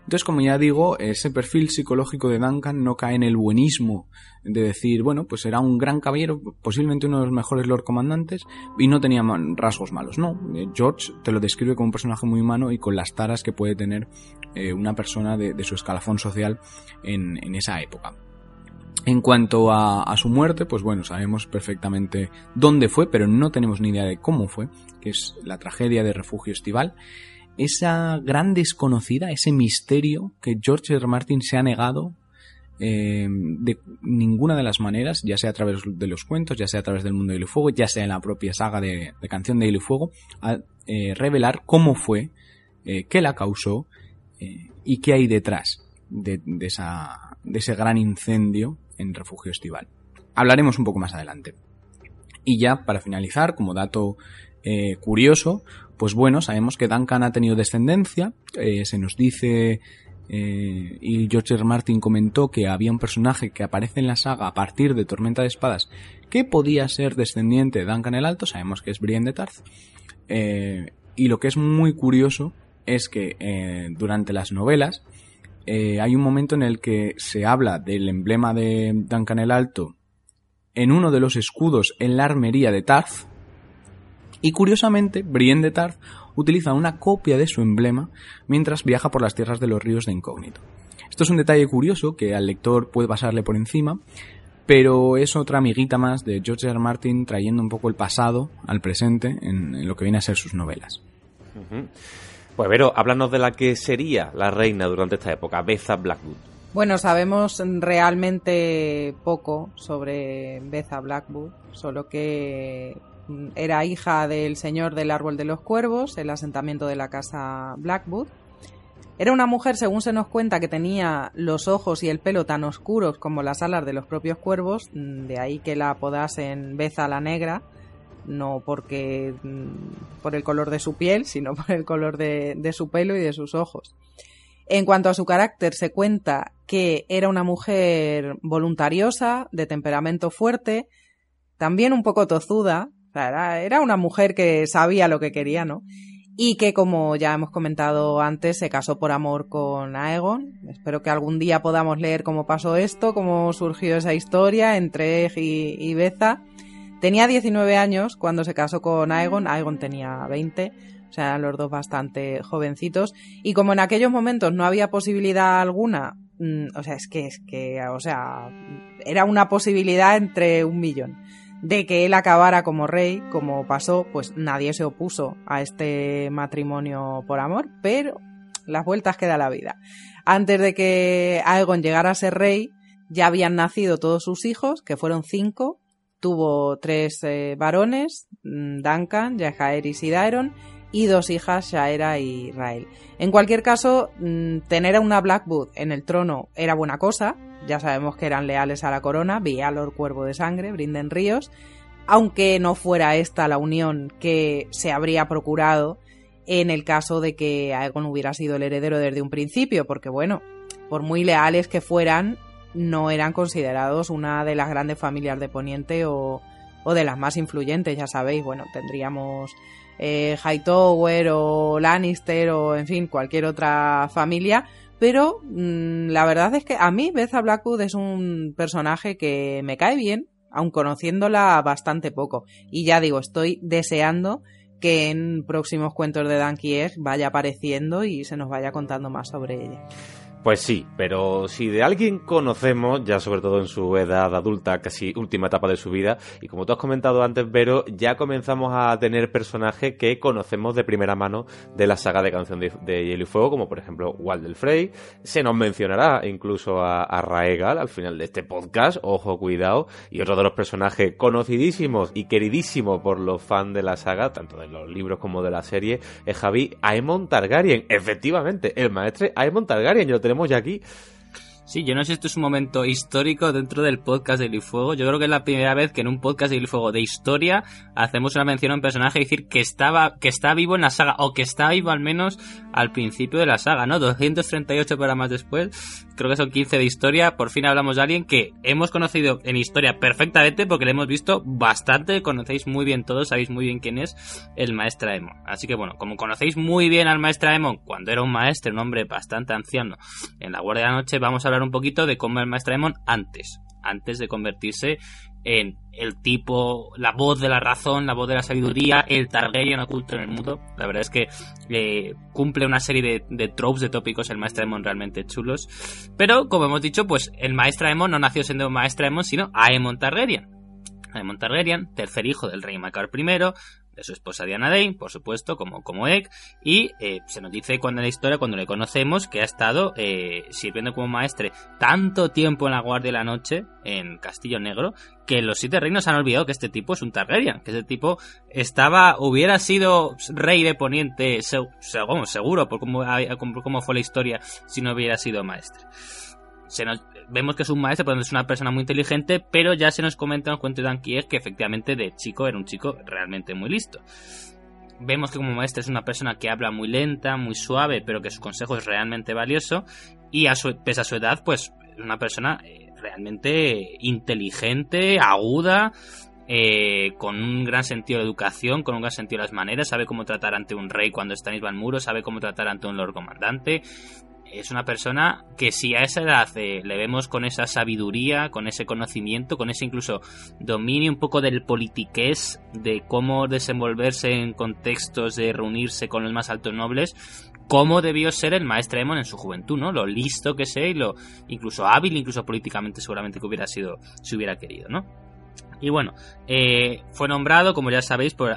Entonces, como ya digo, ese perfil psicológico de Duncan no cae en el buenismo de decir, bueno, pues era un gran caballero, posiblemente uno de los mejores Lord Comandantes, y no tenía rasgos malos. No, eh, George te lo describe como un personaje muy humano y con las taras que puede tener eh, una persona de, su escalafón social en, esa época. En cuanto a su muerte, pues bueno, sabemos perfectamente dónde fue, pero no tenemos ni idea de cómo fue, que es la tragedia de Refugio Estival. Esa gran desconocida, ese misterio que George R. Martin se ha negado eh, de ninguna de las maneras, ya sea a través de los cuentos, ya sea a través del mundo de Hielo y Fuego, ya sea en la propia saga de, Canción de Hielo y Fuego, a eh, revelar cómo fue, eh, qué la causó eh, y qué hay detrás de, de esa, de ese gran incendio en Refugio Estival. Hablaremos un poco más adelante. Y ya, para finalizar, como dato eh, curioso, pues bueno, sabemos que Duncan ha tenido descendencia, eh, se nos dice, eh, y George R. Martin comentó que había un personaje que aparece en la saga a partir de Tormenta de Espadas que podía ser descendiente de Duncan el Alto, sabemos que es Brienne de Tarth, y lo que es muy curioso es que durante las novelas hay un momento en el que se habla del emblema de Duncan el Alto en uno de los escudos en la armería de Tarth, y curiosamente, Brienne de Tarth utiliza una copia de su emblema mientras viaja por las tierras de los ríos de incógnito. Esto es un detalle curioso que al lector puede pasarle por encima, pero es otra amiguita más de George R. R. Martin trayendo un poco el pasado al presente en, en lo que viene a ser sus novelas. Pues Vero, háblanos de la que sería la reina durante esta época, Betha Blackwood. Bueno, sabemos realmente poco sobre Betha Blackwood, solo que era hija del señor del árbol de los cuervos, el asentamiento de la casa Blackwood. Era una mujer, según se nos cuenta, que tenía los ojos y el pelo tan oscuros como las alas de los propios cuervos, mm, de ahí que la apodasen Beza la Negra, no porque mm, por el color de su piel, sino por el color de, de su pelo y de sus ojos. En cuanto a su carácter, se cuenta que era una mujer voluntariosa, de temperamento fuerte, también un poco tozuda, era, era una mujer que sabía lo que quería, ¿no? Y que, como ya hemos comentado antes, se casó por amor con Aegon. Espero que algún día podamos leer cómo pasó esto, cómo surgió esa historia entre Eg y, Beza. Tenía 19 años cuando se casó con Aegon, Aegon tenía 20, o sea, eran los dos bastante jovencitos. Y como en aquellos momentos no había posibilidad alguna, mm, o sea, es que, es que, o sea, era una posibilidad entre un millón de que él acabara como rey, como pasó, pues nadie se opuso a este matrimonio por amor, pero las vueltas que da la vida. Antes de que Aegon llegara a ser rey, ya habían nacido todos sus hijos, que fueron cinco. Tuvo tres eh, varones, mm, Duncan, Jaehaerys y Daeron, y dos hijas, Shaera y Rael. En cualquier caso, mm, tener a una Blackwood en el trono era buena cosa. Ya sabemos que eran leales a la corona, Lord Cuervo de Sangre, Brinden Ríos, aunque no fuera esta la unión que se habría procurado en el caso de que Aegon hubiera sido el heredero desde un principio, porque bueno, por muy leales que fueran, no eran considerados una de las grandes familias de Poniente o de las más influyentes, ya sabéis, bueno, tendríamos eh, Hightower o Lannister o en fin, cualquier otra familia, pero mmm, la verdad es que a mí Beza Blackwood es un personaje que me cae bien, aun conociéndola bastante poco. Y ya digo, estoy deseando que en próximos cuentos de Dan Egg vaya apareciendo y se nos vaya contando más sobre ella. Pues sí, pero si de alguien conocemos, ya sobre todo en su edad adulta, casi última etapa de su vida, y como tú has comentado antes, Vero, ya comenzamos a tener personajes que conocemos de primera mano de la saga de Canción de, Hielo y Fuego, como por ejemplo Walder Frey. Se nos mencionará incluso a, Raegal al final de este podcast, ojo, cuidado, y otro de los personajes conocidísimos y queridísimos por los fans de la saga, tanto de los libros como de la serie, es Javi Aemon Targaryen. Efectivamente, el maestre Aemon Targaryen, yo lo tenemos ya aquí. Sí, yo no sé si esto es un momento histórico dentro del podcast de Fuego. Yo creo que es la primera vez que en un podcast de Fuego de historia hacemos una mención a un personaje y decir que estaba, que está vivo en la saga, o que está vivo al menos al principio de la saga, ¿no? 238 programas después, creo que son 15 de historia, por fin hablamos de alguien que hemos conocido en historia perfectamente porque le hemos visto bastante, conocéis muy bien todos, sabéis muy bien quién es el maestro Aemon. Así que bueno, como conocéis muy bien al maestro Aemon cuando era un maestro, un hombre bastante anciano en la Guardia de la Noche, vamos a hablar un poquito de cómo era el maestro Aemon antes, antes de convertirse en el tipo, la voz de la razón, la voz de la sabiduría, el Targaryen oculto en el mundo. La verdad es que eh, cumple una serie de, de, tropes, de tópicos el Maestro Aemon realmente chulos. Pero, como hemos dicho, pues el Maestro Aemon no nació siendo un Maestro Aemon, sino Aemon Targaryen. Aemon Targaryen, tercer hijo del rey Macar I, de su esposa Diana Dane, por supuesto, como, como Egg, y eh, se nos dice cuando en la historia, cuando le conocemos, que ha estado eh, sirviendo como maestre tanto tiempo en la Guardia de la Noche, en Castillo Negro, que los siete reinos han olvidado que este tipo es un Targaryen, que este tipo estaba, hubiera sido rey de Poniente, seguro, seguro por cómo, por cómo fue la historia, si no hubiera sido maestre. Se nos, vemos que es un maestro, pues es una persona muy inteligente, pero ya se nos comenta en el cuento de que efectivamente de chico era un chico realmente muy listo. Vemos que como maestro es una persona que habla muy lenta, muy suave, pero que su consejo es realmente valioso. Y a su, pese a su edad, pues es una persona realmente inteligente, aguda, eh, con un gran sentido de educación, con un gran sentido de las maneras, sabe cómo tratar ante un rey cuando está en el muro, sabe cómo tratar ante un lord comandante, es una persona que si a esa edad eh, le vemos con esa sabiduría, con ese conocimiento, con ese incluso dominio un poco del politiqués, de cómo desenvolverse en contextos de reunirse con los más altos nobles, cómo debió ser el maestro Emon en su juventud, ¿no? Lo listo que sé y lo incluso hábil, incluso políticamente seguramente que hubiera sido si hubiera querido, ¿no? Y bueno, eh, fue nombrado, como ya sabéis, por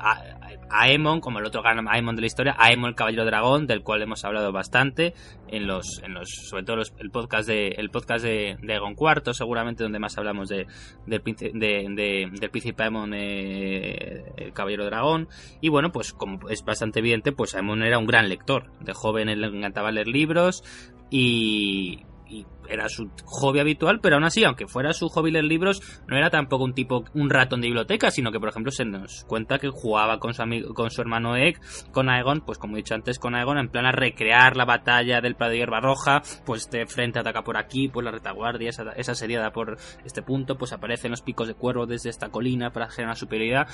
Aemon, como el otro gran Aemon de la historia, Aemon el Caballero Dragón, del cual hemos hablado bastante en los, en los sobre todo el podcast de el podcast de, de Aegon IV, seguramente donde más hablamos de, del, de, del príncipe Aemon eh, el Caballero Dragón. Y bueno, pues como es bastante evidente, pues Aemon era un gran lector. De joven le encantaba leer libros y, y era su hobby habitual, pero aún así, aunque fuera su hobby leer libros, no era tampoco un tipo, un ratón de biblioteca, sino que, por ejemplo, se nos cuenta que jugaba con su amigo, con su hermano Egg, con Aegon, pues como he dicho antes, con Aegon, en plan a recrear la batalla del Prado de Hierba Roja, pues este frente ataca por aquí, pues la retaguardia, esa, esa seriada por este punto, pues aparecen los picos de cuervo desde esta colina para generar superioridad.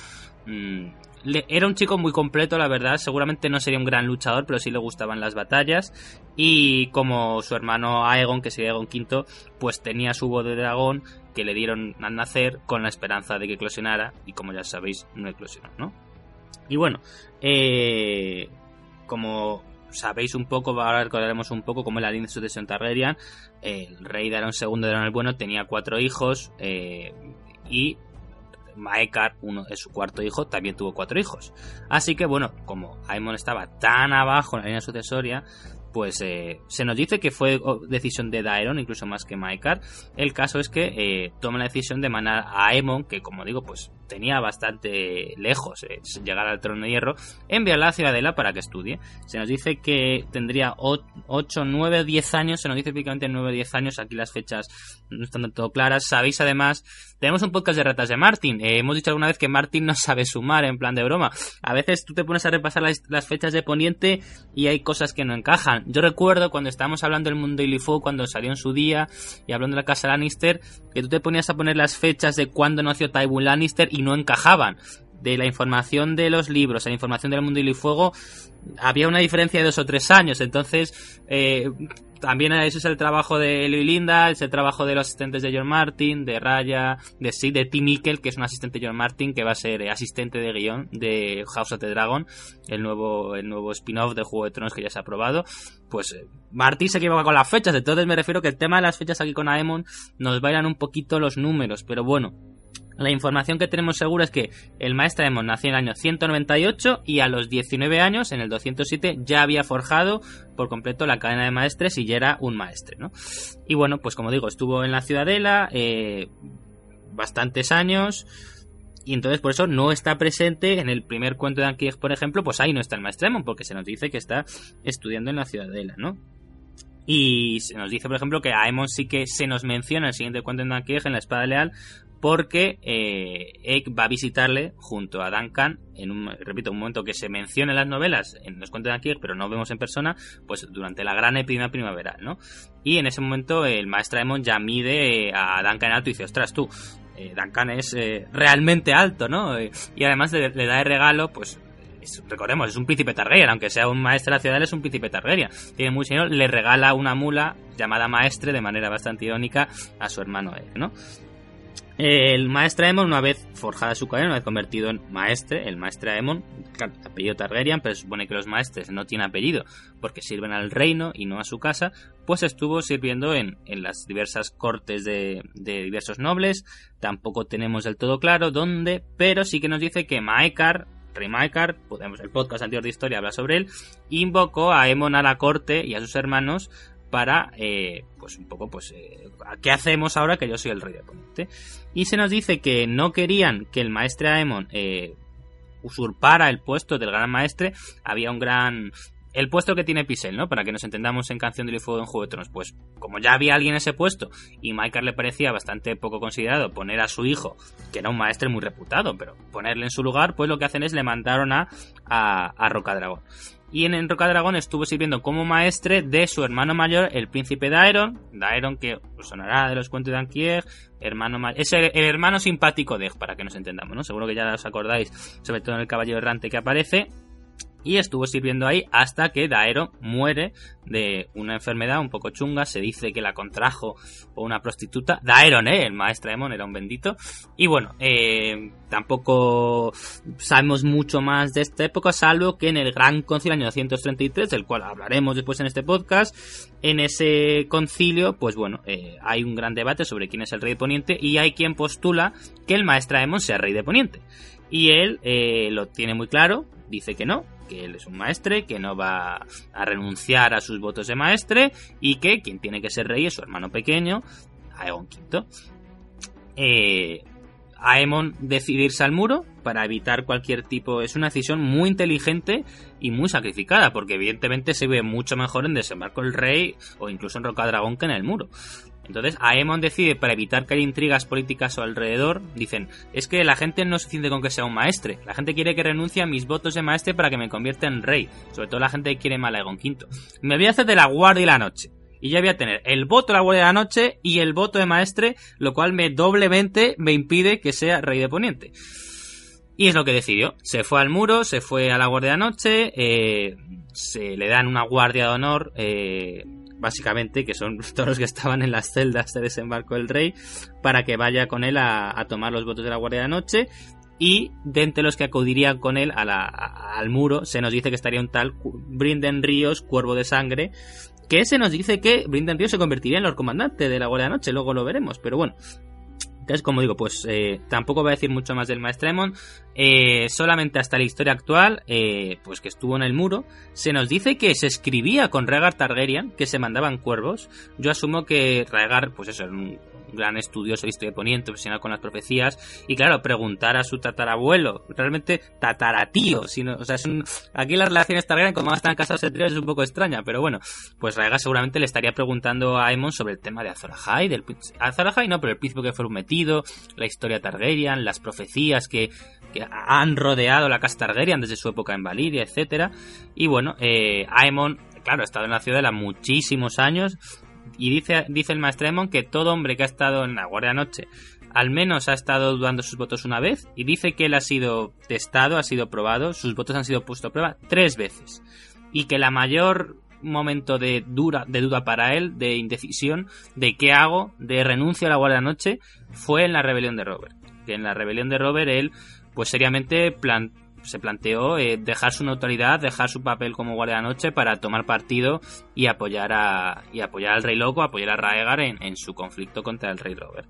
Mm, era un chico muy completo, la verdad. Seguramente no sería un gran luchador, pero sí le gustaban las batallas. Y como su hermano Aegon, que sería Aegon V, pues tenía su voz de dragón que le dieron al nacer con la esperanza de que eclosionara. Y como ya sabéis, no eclosionó, ¿no? Y bueno, eh, como sabéis un poco, ahora recordaremos un poco cómo es la línea de sucesión. El rey de Aeron II de Aeron el Bueno tenía cuatro hijos eh, y Maekar, uno de su cuarto hijo, también tuvo cuatro hijos. Así que bueno, como Aemon estaba tan abajo en la línea sucesoria, pues eh, se nos dice que fue decisión de Daeron, incluso más que Maekar. El caso es que eh, toma la decisión de mandar a Aemon, que como digo, pues tenía bastante lejos eh, llegar al trono de hierro, enviarla a Ciudadela para que estudie. Se nos dice que tendría 8, 9, 10 años, se nos dice típicamente 9 o 10 años, aquí las fechas no están todo claras. Sabéis además, tenemos un podcast de ratas de Martin, eh, hemos dicho alguna vez que Martin no sabe sumar en plan de broma. A veces tú te pones a repasar las, fechas de Poniente y hay cosas que no encajan. Yo recuerdo cuando estábamos hablando del mundo Illifu, cuando salió en su día, y hablando de la casa Lannister, que tú te ponías a poner las fechas de cuando nació Tywin Lannister y no encajaban. De la información de los libros a la información del mundo y fuego, había una diferencia de dos o tres años. Entonces, eh, también eso es el trabajo de Louis Linda, es el trabajo de los asistentes de John Martin, de Raya, de sí, de Tim Mikkel, que es un asistente de John Martin, que va a ser asistente de guion de House of the Dragon, el nuevo, el nuevo spin-off de Juego de Tronos que ya se ha aprobado. Pues eh, Martin se equivoca con las fechas, entonces me refiero que el tema de las fechas aquí con Aemon nos bailan un poquito los números, pero bueno, la información que tenemos segura es que el maestro Emon nació en el año 198 y a los 19 años, en el 207, ya había forjado por completo la cadena de maestres y ya era un maestre, ¿no? Y bueno, pues como digo, estuvo en la Ciudadela eh, bastantes años y entonces por eso no está presente en el primer cuento de Ankh, por ejemplo, pues ahí no está el maestro Emon porque se nos dice que está estudiando en la Ciudadela, ¿no? Y se nos dice, por ejemplo, que a Emon sí que se nos menciona en el siguiente cuento de Ankh, en la Espada Leal, porque eh, Egg va a visitarle junto a Duncan en un, repito, un momento que se menciona en las novelas, en los cuentos pero no vemos en persona, pues durante la gran epidemia primaveral, ¿no? Y en ese momento el maestro Emon ya mide eh, a Duncan alto y dice, ostras, tú, eh, Duncan es eh, realmente alto, ¿no? y además le, da de regalo, pues recordemos, es un príncipe Targaryen, aunque sea un maestre de la ciudad, es un príncipe Targaryen. Tiene mucho dinero, le regala una mula llamada maestre de manera bastante irónica a su hermano Egg, ¿no? El maestro Aemon, una vez forjada su cadena, una vez convertido en maestre, el maestro Aemon, apellido Targaryen, pero se supone que los maestres no tienen apellido porque sirven al reino y no a su casa, pues estuvo sirviendo en, las diversas cortes de, diversos nobles. Tampoco tenemos del todo claro dónde, pero sí que nos dice que Maekar, rey Maekar, el podcast anterior de historia habla sobre él, invocó a Aemon a la corte y a sus hermanos para, eh, pues un poco, pues, eh, ¿qué hacemos ahora que yo soy el rey de Ponente? Y se nos dice que no querían que el maestre Aemon eh, usurpara el puesto del gran maestre. Había un gran el puesto que tiene Pisel, ¿no? Para que nos entendamos en Canción del Fuego en Juego de Tronos. Pues como ya había alguien en ese puesto y Michael le parecía bastante poco considerado poner a su hijo, que era un maestre muy reputado, pero ponerle en su lugar, pues lo que hacen es le mandaron a, a, a Rocadragón y en, Roca Dragón estuvo sirviendo como maestre de su hermano mayor, el príncipe Daeron, Daeron que os sonará de los cuentos de Ankieg, hermano es el, hermano simpático de para que nos entendamos, ¿no? Seguro que ya os acordáis, sobre todo en el caballero errante que aparece. Y estuvo sirviendo ahí hasta que Daero muere de una enfermedad un poco chunga. Se dice que la contrajo una prostituta. Daeron, ¿eh? El maestro Emon era un bendito. Y bueno, eh, tampoco sabemos mucho más de esta época, salvo que en el Gran Concilio año 233, del cual hablaremos después en este podcast, en ese concilio, pues bueno, eh, hay un gran debate sobre quién es el rey de Poniente y hay quien postula que el maestro Emon sea rey de Poniente. Y él eh, lo tiene muy claro, dice que no, que él es un maestre, que no va a renunciar a sus votos de maestre y que quien tiene que ser rey es su hermano pequeño, Aegon V. Eh, Aemon decidirse al muro para evitar cualquier tipo. Es una decisión muy inteligente y muy sacrificada, porque evidentemente se ve mucho mejor en desembarco el rey o incluso en Rocadragón que en el muro. Entonces, Aemon decide, para evitar que haya intrigas políticas a alrededor, dicen, es que la gente no se siente con que sea un maestre, la gente quiere que renuncie a mis votos de maestre para que me convierta en rey, sobre todo la gente que quiere mal a Aegon V. Me voy a hacer de la guardia y la noche. Y ya voy a tener el voto de la guardia de la noche y el voto de maestre, lo cual me doblemente me impide que sea rey de poniente. Y es lo que decidió. Se fue al muro, se fue a la guardia de la noche, eh, se le dan una guardia de honor, eh, básicamente, que son todos los que estaban en las celdas de desembarco del rey, para que vaya con él a, tomar los votos de la guardia de noche. Y de entre los que acudirían con él a la- al muro, se nos dice que estaría un tal Brinden Ríos, cuervo de sangre, que se nos dice que Brinden Ríos se convertiría en Lord Comandante de la Guardia de Noche, luego lo veremos, pero bueno. Entonces, como digo, pues eh, tampoco voy a decir mucho más del Maestremon, eh, solamente hasta la historia actual, eh, pues que estuvo en el muro, se nos dice que se escribía con Rhaegar Targaryen, que se mandaban cuervos. Yo asumo que Rhaegar, pues eso, era un gran estudioso de historia de Poniente, obsesionado con las profecías, y claro, preguntar a su tatarabuelo, realmente tataratío, sino, o sea, es un, aquí las relaciones Targaryen, como están casados entre ellos, es un poco extraña, pero bueno, pues Rhaegar seguramente le estaría preguntando a Aemon sobre el tema de Azor Ahai, del Azor Ahai no, pero el príncipe que fue metido, la historia Targaryen, las profecías que, que han rodeado la casa Targaryen desde su época en Valiria, etcétera. Y bueno, eh, Aemon, claro, ha estado en la ciudadela muchísimos años y dice, dice el maestro Aemon que todo hombre que ha estado en la Guardia Noche al menos ha estado dudando sus votos una vez y dice que él ha sido testado, ha sido probado, sus votos han sido puestos a prueba tres veces y que la mayor momento de dura de duda para él, de indecisión, de qué hago, de renuncio a la Guardia Noche, fue en la rebelión de Robert. Que en la rebelión de Robert él, pues seriamente plan- se planteó eh, dejar su neutralidad, dejar su papel como Guardia de la Noche para tomar partido y apoyar a y apoyar al Rey Loco, apoyar a Raegar en, en su conflicto contra el Rey Robert.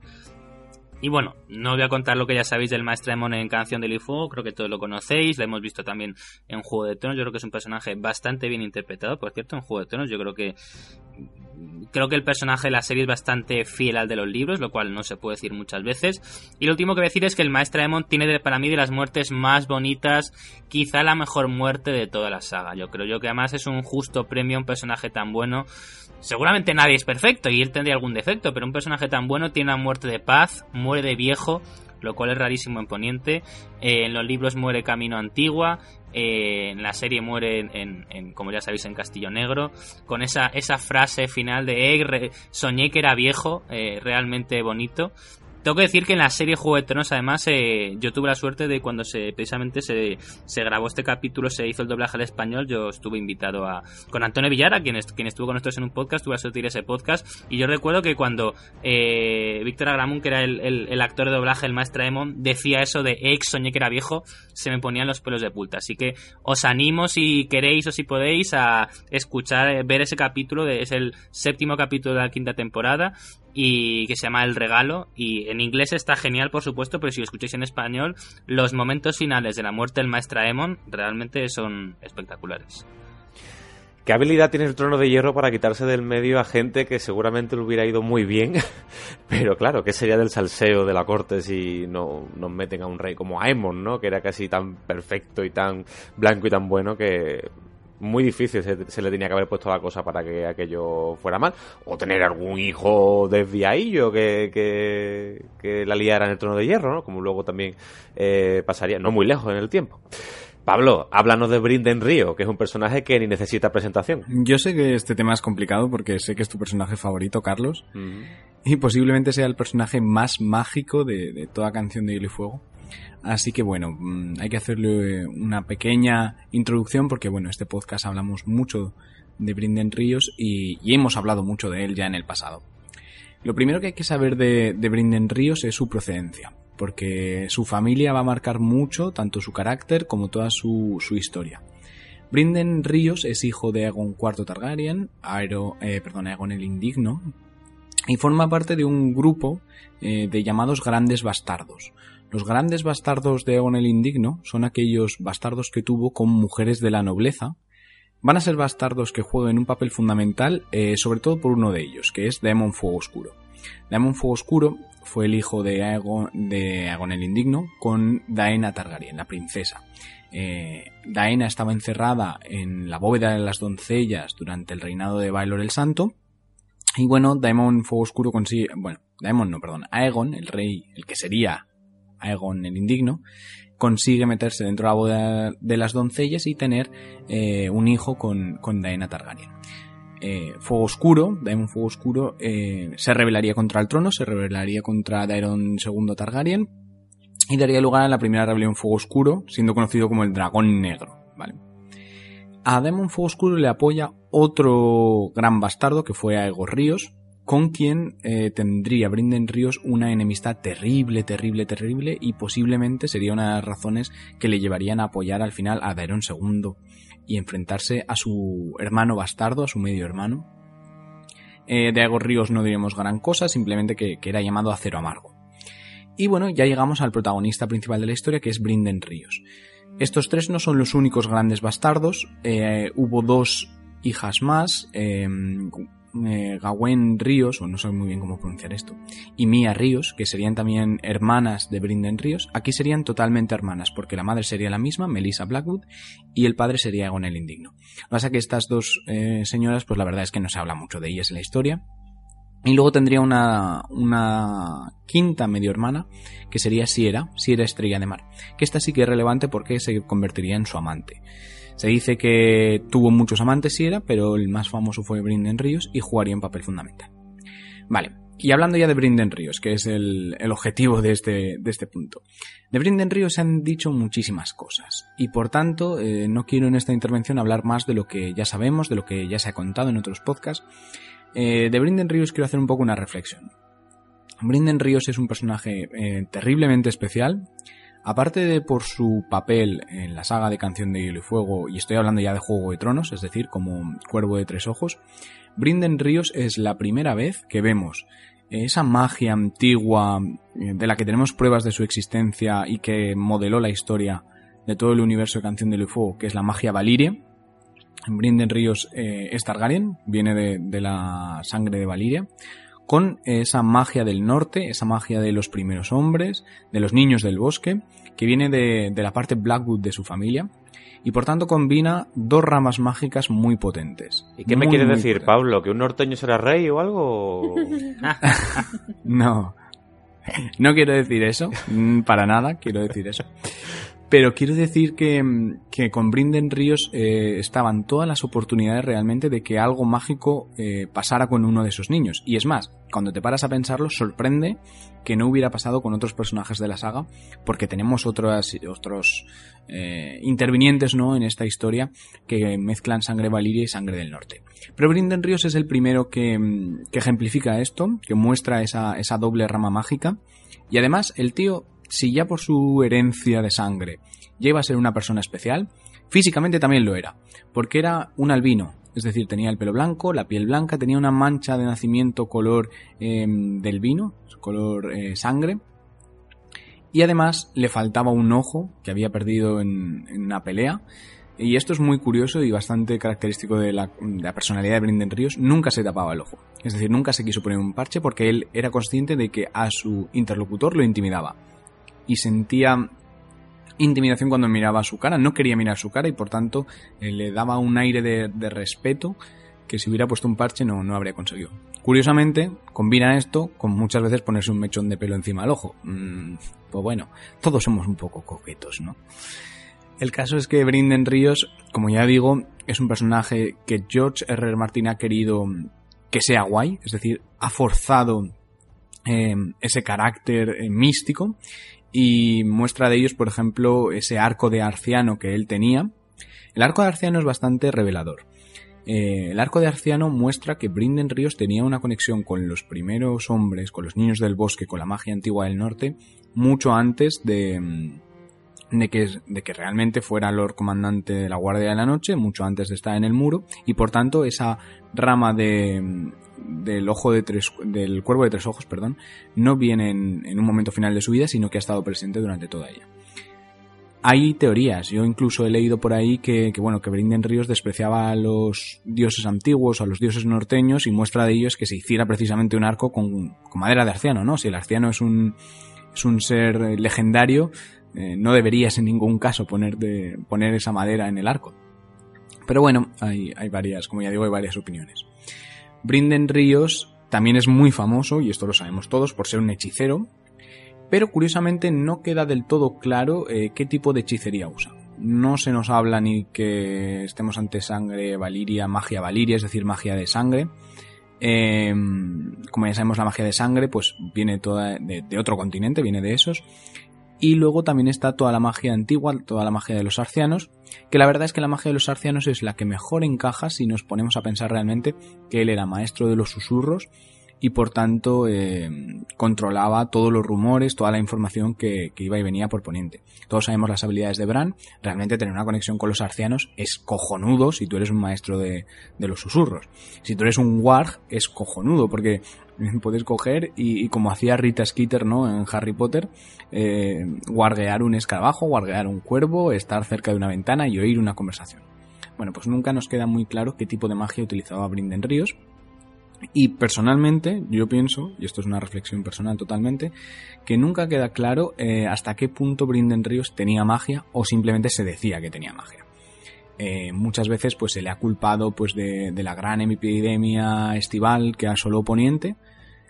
Y bueno, no voy a contar lo que ya sabéis del Maestro Emon en Canción del Fuego, creo que todos lo conocéis, lo hemos visto también en Juego de Tronos, yo creo que es un personaje bastante bien interpretado, por cierto, en Juego de Tronos yo creo que creo que el personaje de la serie es bastante fiel al de los libros, lo cual no se puede decir muchas veces. Y lo último que voy a decir es que el Maestro Emon tiene para mí de las muertes más bonitas, quizá la mejor muerte de toda la saga. Yo creo yo que además es un justo premio a un personaje tan bueno. Seguramente nadie es perfecto y él tendría algún defecto, pero un personaje tan bueno tiene una muerte de paz, muere de viejo, lo cual es rarísimo en Poniente. Eh, en los libros muere Camino Antigua, eh, en la serie muere en, como ya sabéis, en Castillo Negro, con esa, esa frase final de "Eh, soñé que era viejo, eh, realmente bonito. Tengo que decir que en la serie Juego de Tronos, además, eh, yo tuve la suerte de cuando se precisamente se, se grabó este capítulo, se hizo el doblaje al español, yo estuve invitado a con Antonio Villara, quien, est- quien estuvo con nosotros en un podcast, tuve la suerte de ir a ese podcast, y yo recuerdo que cuando eh, Víctor Agramun, que era el, el- actor de doblaje, el maestro Emon, decía eso de ex soñé que era viejo, se me ponían los pelos de punta. Así que os animo si queréis o si podéis a escuchar, eh, ver ese capítulo, de, es el séptimo capítulo de la quinta temporada y que se llama El Regalo y en inglés está genial por supuesto pero si lo escucháis en español los momentos finales de la muerte del maestro Emon realmente son espectaculares ¿Qué habilidad tiene el trono de hierro para quitarse del medio a gente que seguramente le hubiera ido muy bien? Pero claro, ¿qué sería del salseo de la corte si no nos meten a un rey como Aemon, ¿no? Que era casi tan perfecto y tan blanco y tan bueno que muy difícil se, se le tenía que haber puesto la cosa para que aquello fuera mal. O tener algún hijo desviadillo que, que, que la liara en el trono de hierro, ¿no? Como luego también eh, pasaría, no muy lejos en el tiempo. Pablo, háblanos de Brinden Río, que es un personaje que ni necesita presentación. Yo sé que este tema es complicado porque sé que es tu personaje favorito, Carlos, y posiblemente sea el personaje más mágico de, de toda canción de Hielo y Fuego. Así que bueno, mm, hay que hacerle una pequeña introducción porque bueno, este podcast hablamos mucho de Brinden Ríos y, hemos hablado mucho de él ya en el pasado. Lo primero que hay que saber de, de Brinden Ríos es su procedencia, porque su familia va a marcar mucho tanto su carácter como toda su, su historia. Brinden Ríos es hijo de Aegon IV Targaryen, Aero, eh, perdón, Aegon el Indigno, y forma parte de un grupo eh, de llamados grandes bastardos. Los grandes bastardos de Aegon el Indigno son aquellos bastardos que tuvo con mujeres de la nobleza. Van a ser bastardos que jueguen un papel fundamental, eh, sobre todo por uno de ellos, que es Daemon Fuego Oscuro. Daemon Fuego Oscuro fue el hijo de Aegon, de Aegon el Indigno con Daena Targaryen, la princesa. Eh, Daena estaba encerrada en la bóveda de las doncellas durante el reinado de Baelor el Santo. Y bueno, Daemon Fuego Oscuro consigue, bueno, Daemon no, perdón, Aegon, el rey, el que sería Aegon el Indigno, consigue meterse dentro de la bóveda de las doncellas y tener eh, un hijo con, con Daena Targaryen. Eh, Fuego Oscuro, Daemon Fuego Oscuro, eh, se rebelaría contra el trono, se rebelaría contra Daeron II Targaryen y daría lugar a la primera rebelión Fuego Oscuro, siendo conocido como el Dragón Negro. ¿vale? A Daemon Fuego Oscuro le apoya otro gran bastardo que fue Aegor Ríos, con quien eh, tendría Brinden Ríos una enemistad terrible, terrible, terrible y posiblemente sería una de las razones que le llevarían a apoyar al final a Daeron II y enfrentarse a su hermano bastardo, a su medio hermano. Eh, de Ríos no diremos gran cosa, simplemente que, era llamado Acero Amargo. Y bueno, ya llegamos al protagonista principal de la historia, que es Brinden Ríos. Estos tres no son los únicos grandes bastardos, eh, hubo dos hijas más, eh, Gawain Ríos, o no sé muy bien cómo pronunciar esto, y Mia Ríos, que serían también hermanas de Brinden Ríos, aquí serían totalmente hermanas, porque la madre sería la misma, Melissa Blackwood, y el padre sería Egon el Indigno. Lo que pasa que estas dos eh, señoras, pues la verdad es que no se habla mucho de ellas en la historia. Y luego tendría una, una quinta medio hermana, que sería Siera, Siera Estrella de Mar, que esta sí que es relevante porque se convertiría en su amante. Se dice que tuvo muchos amantes Siera, pero el más famoso fue Brinden Ríos y jugaría un papel fundamental. Vale, y hablando ya de Brinden Ríos, que es el, el objetivo de este, de este punto. De Brinden Ríos se han dicho muchísimas cosas, y por tanto eh, no quiero en esta intervención hablar más de lo que ya sabemos, de lo que ya se ha contado en otros podcasts. Eh, de Brinden Ríos quiero hacer un poco una reflexión. Brinden Ríos es un personaje eh, terriblemente especial, Aparte de por su papel en la saga de Canción de Hielo y Fuego, y estoy hablando ya de Juego de Tronos, es decir, como Cuervo de Tres Ojos, Brinden Ríos es la primera vez que vemos esa magia antigua eh, de la que tenemos pruebas de su existencia y que modeló la historia de todo el universo de Canción de Hielo y Fuego, que es la magia Valiria. Brinden Ríos eh, es Targaryen, viene de, de la sangre de Valiria con esa magia del norte, esa magia de los primeros hombres, de los niños del bosque, que viene de, de, la parte Blackwood de su familia, y por tanto combina dos ramas mágicas muy potentes. ¿Y qué Muy, me quieres decir, potentes. Pablo? ¿Que un norteño será rey o algo? No. No quiero decir eso, para nada quiero decir eso. Pero quiero decir que, mm, con Brinden Ríos eh, estaban todas las oportunidades realmente de que algo mágico eh, pasara con uno de esos niños. Y es más, cuando te paras a pensarlo, sorprende que no hubiera pasado con otros personajes de la saga, porque tenemos otras, otros eh, intervinientes ¿no? en esta historia que mezclan sangre valiria y sangre del norte. Pero Brinden Ríos es el primero que, mm, que ejemplifica esto, que muestra esa, esa doble rama mágica. Y además, el tío, si ya por su herencia de sangre iba a ser una persona especial, físicamente también lo era, porque era un albino, es decir, tenía el pelo blanco, la piel blanca, tenía una mancha de nacimiento color eh, del vino, color eh, sangre, y además le faltaba un ojo que había perdido en, una pelea. Y esto es muy curioso y bastante característico de la, de la, personalidad de Brinden Ríos. Nunca se tapaba el ojo. Es decir, nunca se quiso poner un parche porque él era consciente de que a su interlocutor lo intimidaba. Y sentía intimidación cuando miraba su cara. No quería mirar su cara y por tanto eh, le daba un aire de, respeto que si hubiera puesto un parche no, no habría conseguido. Curiosamente, combina esto con muchas veces ponerse un mechón de pelo encima del ojo. Mm, pues bueno, todos somos un poco coquetos, ¿no? El caso es que Brinden Ríos, como ya digo, es un personaje que George R. R. Martin ha querido que sea guay, es decir, ha forzado eh, ese carácter eh, místico y muestra de ellos, por ejemplo, ese arco de Arciano que él tenía. El arco de Arciano es bastante revelador. Eh, el arco de Arciano muestra que Brinden Ríos tenía una conexión con los primeros hombres, con los niños del bosque, con la magia antigua del norte, mucho antes de, mm, de, que, de que realmente fuera Lord Comandante de la Guardia de la Noche, mucho antes de estar en el muro, y por tanto esa rama de, mm, del ojo de tres, del cuervo de tres ojos, perdón, no viene en, un momento final de su vida, sino que ha estado presente durante toda ella. Hay teorías, yo incluso he leído por ahí que, que, bueno, que Brinden Ríos despreciaba a los dioses antiguos, a los dioses norteños, y muestra de ello es que se hiciera precisamente un arco con, con madera de arciano, ¿no? Si el arciano es un, es un ser legendario, eh, no deberías en ningún caso poner, de, poner esa madera en el arco. Pero bueno, hay, hay varias, como ya digo, hay varias opiniones. Brinden Ríos también es muy famoso, y esto lo sabemos todos, por ser un hechicero, pero curiosamente no queda del todo claro eh, qué tipo de hechicería usa. No se nos habla ni que estemos ante sangre valiria, magia valiria, es decir, magia de sangre. Eh, como ya sabemos, la magia de sangre pues viene toda de, otro continente, viene de esos. Y luego también está toda la magia antigua, toda la magia de los arcianos, que la verdad es que la magia de los arcianos es la que mejor encaja si nos ponemos a pensar realmente que él era maestro de los susurros y por tanto eh, controlaba todos los rumores, toda la información que, que, iba y venía por Poniente. Todos sabemos las habilidades de Bran, realmente tener una conexión con los arcianos es cojonudo si tú eres un maestro de, de los susurros. Si tú eres un warg es cojonudo porque puedes coger y, como hacía Rita Skeeter ¿no? en Harry Potter, eh, guardear un escarabajo, guardear un cuervo, estar cerca de una ventana y oír una conversación. Bueno, pues nunca nos queda muy claro qué tipo de magia utilizaba Brinden Ríos, y personalmente, yo pienso, y esto es una reflexión personal totalmente, que nunca queda claro eh, hasta qué punto Brinden Ríos tenía magia o simplemente se decía que tenía magia. Eh, muchas veces pues se le ha culpado pues de, la gran epidemia estival que asoló Poniente.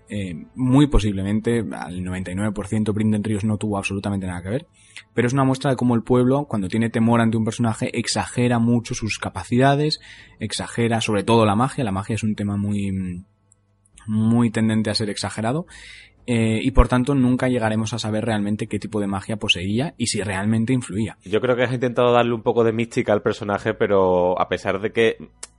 Eh, muy posiblemente al 99% Brinden Ríos no tuvo absolutamente nada que ver, pero es una muestra de cómo el pueblo, cuando tiene temor ante un personaje, exagera mucho sus capacidades, exagera sobre todo la magia. La magia es un tema muy, muy tendente a ser exagerado. Eh, y por tanto nunca llegaremos a saber realmente qué tipo de magia poseía y si realmente influía. Yo creo que has intentado darle un poco de mística al personaje, pero a pesar de que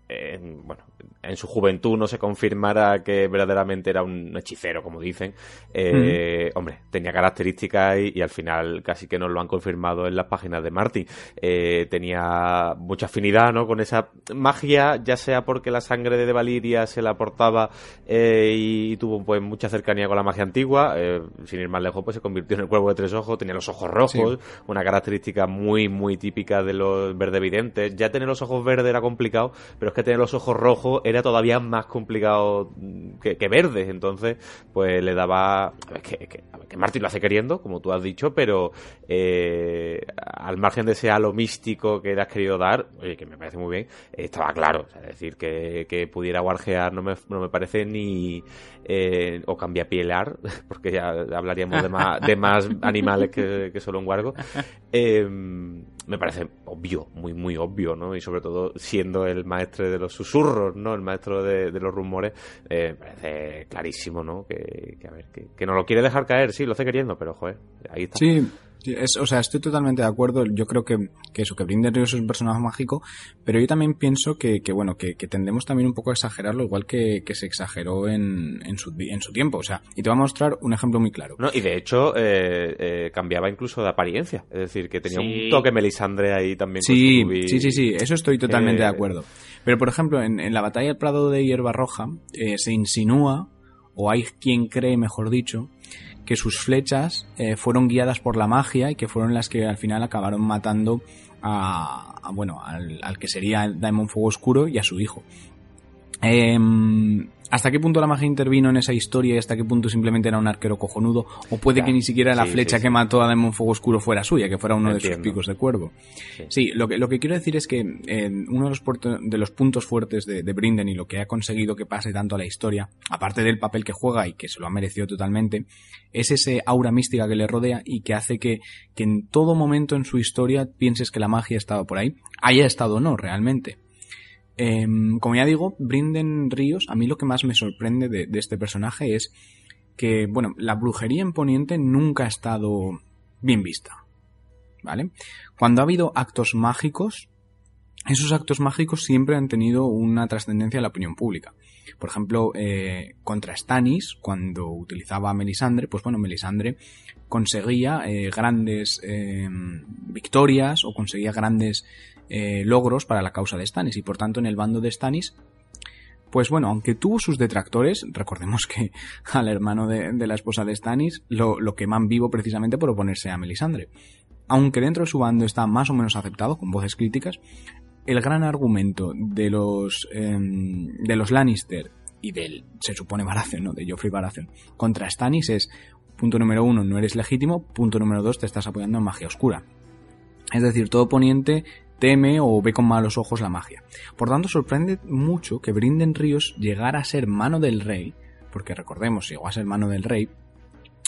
eh, bueno, en su juventud no se confirmara que verdaderamente era un hechicero, como dicen, eh, mm. hombre, tenía características y, y, al final casi que nos lo han confirmado en las páginas de Marty. Eh, tenía mucha afinidad ¿no? con esa magia, ya sea porque la sangre de Valiria se la aportaba eh, y tuvo pues mucha cercanía con la magia antigua, eh, sin ir más lejos, pues se convirtió en el cuervo de tres ojos, tenía los ojos rojos, sí. una característica muy, muy típica de los verde evidentes. Ya tener los ojos verdes era complicado, pero que tener los ojos rojos era todavía más complicado que, que verdes. Entonces, pues le daba. Que, que, que, Martin lo hace queriendo, como tú has dicho, pero eh, al margen de ese halo místico que le has querido dar, oye, que me parece muy bien, estaba claro. es decir, que, que pudiera guarjear no me, no me parece ni. Eh, o cambiapielar, porque ya hablaríamos de más, de más animales que, que solo un guargo. Eh, me parece obvio, muy, muy obvio, ¿no? Y sobre todo siendo el maestro de los susurros, ¿no? El maestro de, de los rumores, eh, me parece clarísimo, ¿no? Que, que a ver, que, que, no lo quiere dejar caer, sí, lo hace queriendo, pero joder, ahí está. Sí, es, o sea, estoy totalmente de acuerdo. Yo creo que, que eso, que Brinden Ríos es un personaje mágico, pero yo también pienso que, que bueno, que, que, tendemos también un poco a exagerarlo, igual que, que se exageró en, en, su, en su tiempo. O sea, y te voy a mostrar un ejemplo muy claro. No, y de hecho, eh, eh, cambiaba incluso de apariencia. Es decir, que tenía sí. un toque Melisandre ahí también. Sí, sí, sí, sí, eso estoy totalmente eh... de acuerdo. Pero, por ejemplo, en, en la batalla del Prado de Hierba Roja, eh, se insinúa, o hay quien cree, mejor dicho, que sus flechas eh, fueron guiadas por la magia y que fueron las que al final acabaron matando a, bueno al, al, que sería Daemon Fuego Oscuro y a su hijo. Eh, ¿Hasta qué punto la magia intervino en esa historia y hasta qué punto simplemente era un arquero cojonudo? O puede que ni siquiera la sí, flecha sí, que mató a Demon Fuego Oscuro fuera suya, que fuera uno de sus picos de cuervo. Sí, lo, que, lo que quiero decir es que eh, uno de los, de los, puntos fuertes de, de, Brinden y lo que ha conseguido que pase tanto a la historia, aparte del papel que juega y que se lo ha merecido totalmente, es ese aura mística que le rodea y que hace que, que en todo momento en su historia pienses que la magia estaba por ahí, haya estado o no realmente. Eh, como ya digo, Brinden Ríos, a mí lo que más me sorprende de, este personaje es que, bueno, la brujería en Poniente nunca ha estado bien vista. ¿Vale? Cuando ha habido actos mágicos, esos actos mágicos siempre han tenido una trascendencia en la opinión pública. Por ejemplo, eh, contra Stannis, cuando utilizaba a Melisandre, pues bueno, Melisandre conseguía eh, grandes eh, victorias o conseguía grandes eh, logros para la causa de Stannis y por tanto en el bando de Stannis pues bueno, aunque tuvo sus detractores, recordemos que al hermano de, la esposa de Stannis lo, lo, queman vivo precisamente por oponerse a Melisandre. Aunque dentro de su bando está más o menos aceptado, con voces críticas, el gran argumento de los, eh, de los Lannister y del, se supone, Baratheon, ¿no? De Joffrey Baratheon, contra Stannis es, punto número uno, no eres legítimo, punto número dos, te estás apoyando en magia oscura. Es decir, todo poniente teme o ve con malos ojos la magia. Por tanto, sorprende mucho que Brinden Ríos llegara a ser mano del rey, porque recordemos, llegó a ser mano del rey,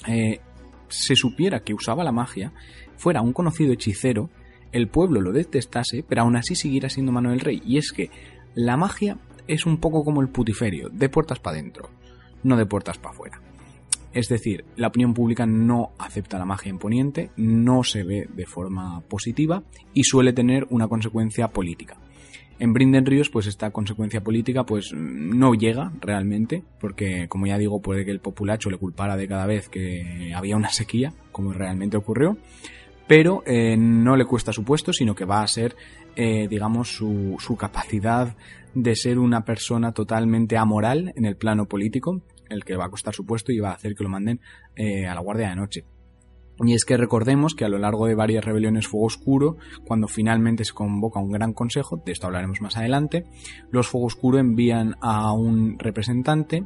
eh, se supiera que usaba la magia, fuera un conocido hechicero, el pueblo lo detestase, pero aún así siguiera siendo mano del rey. Y es que la magia es un poco como el putiferio, de puertas para adentro, no de puertas para afuera. Es decir, la opinión pública no acepta la magia imponiente, no se ve de forma positiva y suele tener una consecuencia política. En Brinden Ríos, pues esta consecuencia política pues no llega realmente, porque como ya digo, puede que el populacho le culpara de cada vez que había una sequía, como realmente ocurrió, pero eh, no le cuesta su puesto, sino que va a ser, eh, digamos, su capacidad de ser una persona totalmente amoral en el plano político, el que va a costar su puesto y va a hacer que lo manden eh, a la guardia de noche. Y es que recordemos que a lo largo de varias rebeliones Fuego Oscuro, cuando finalmente se convoca un gran consejo, de esto hablaremos más adelante, los Fuego Oscuro envían a un representante,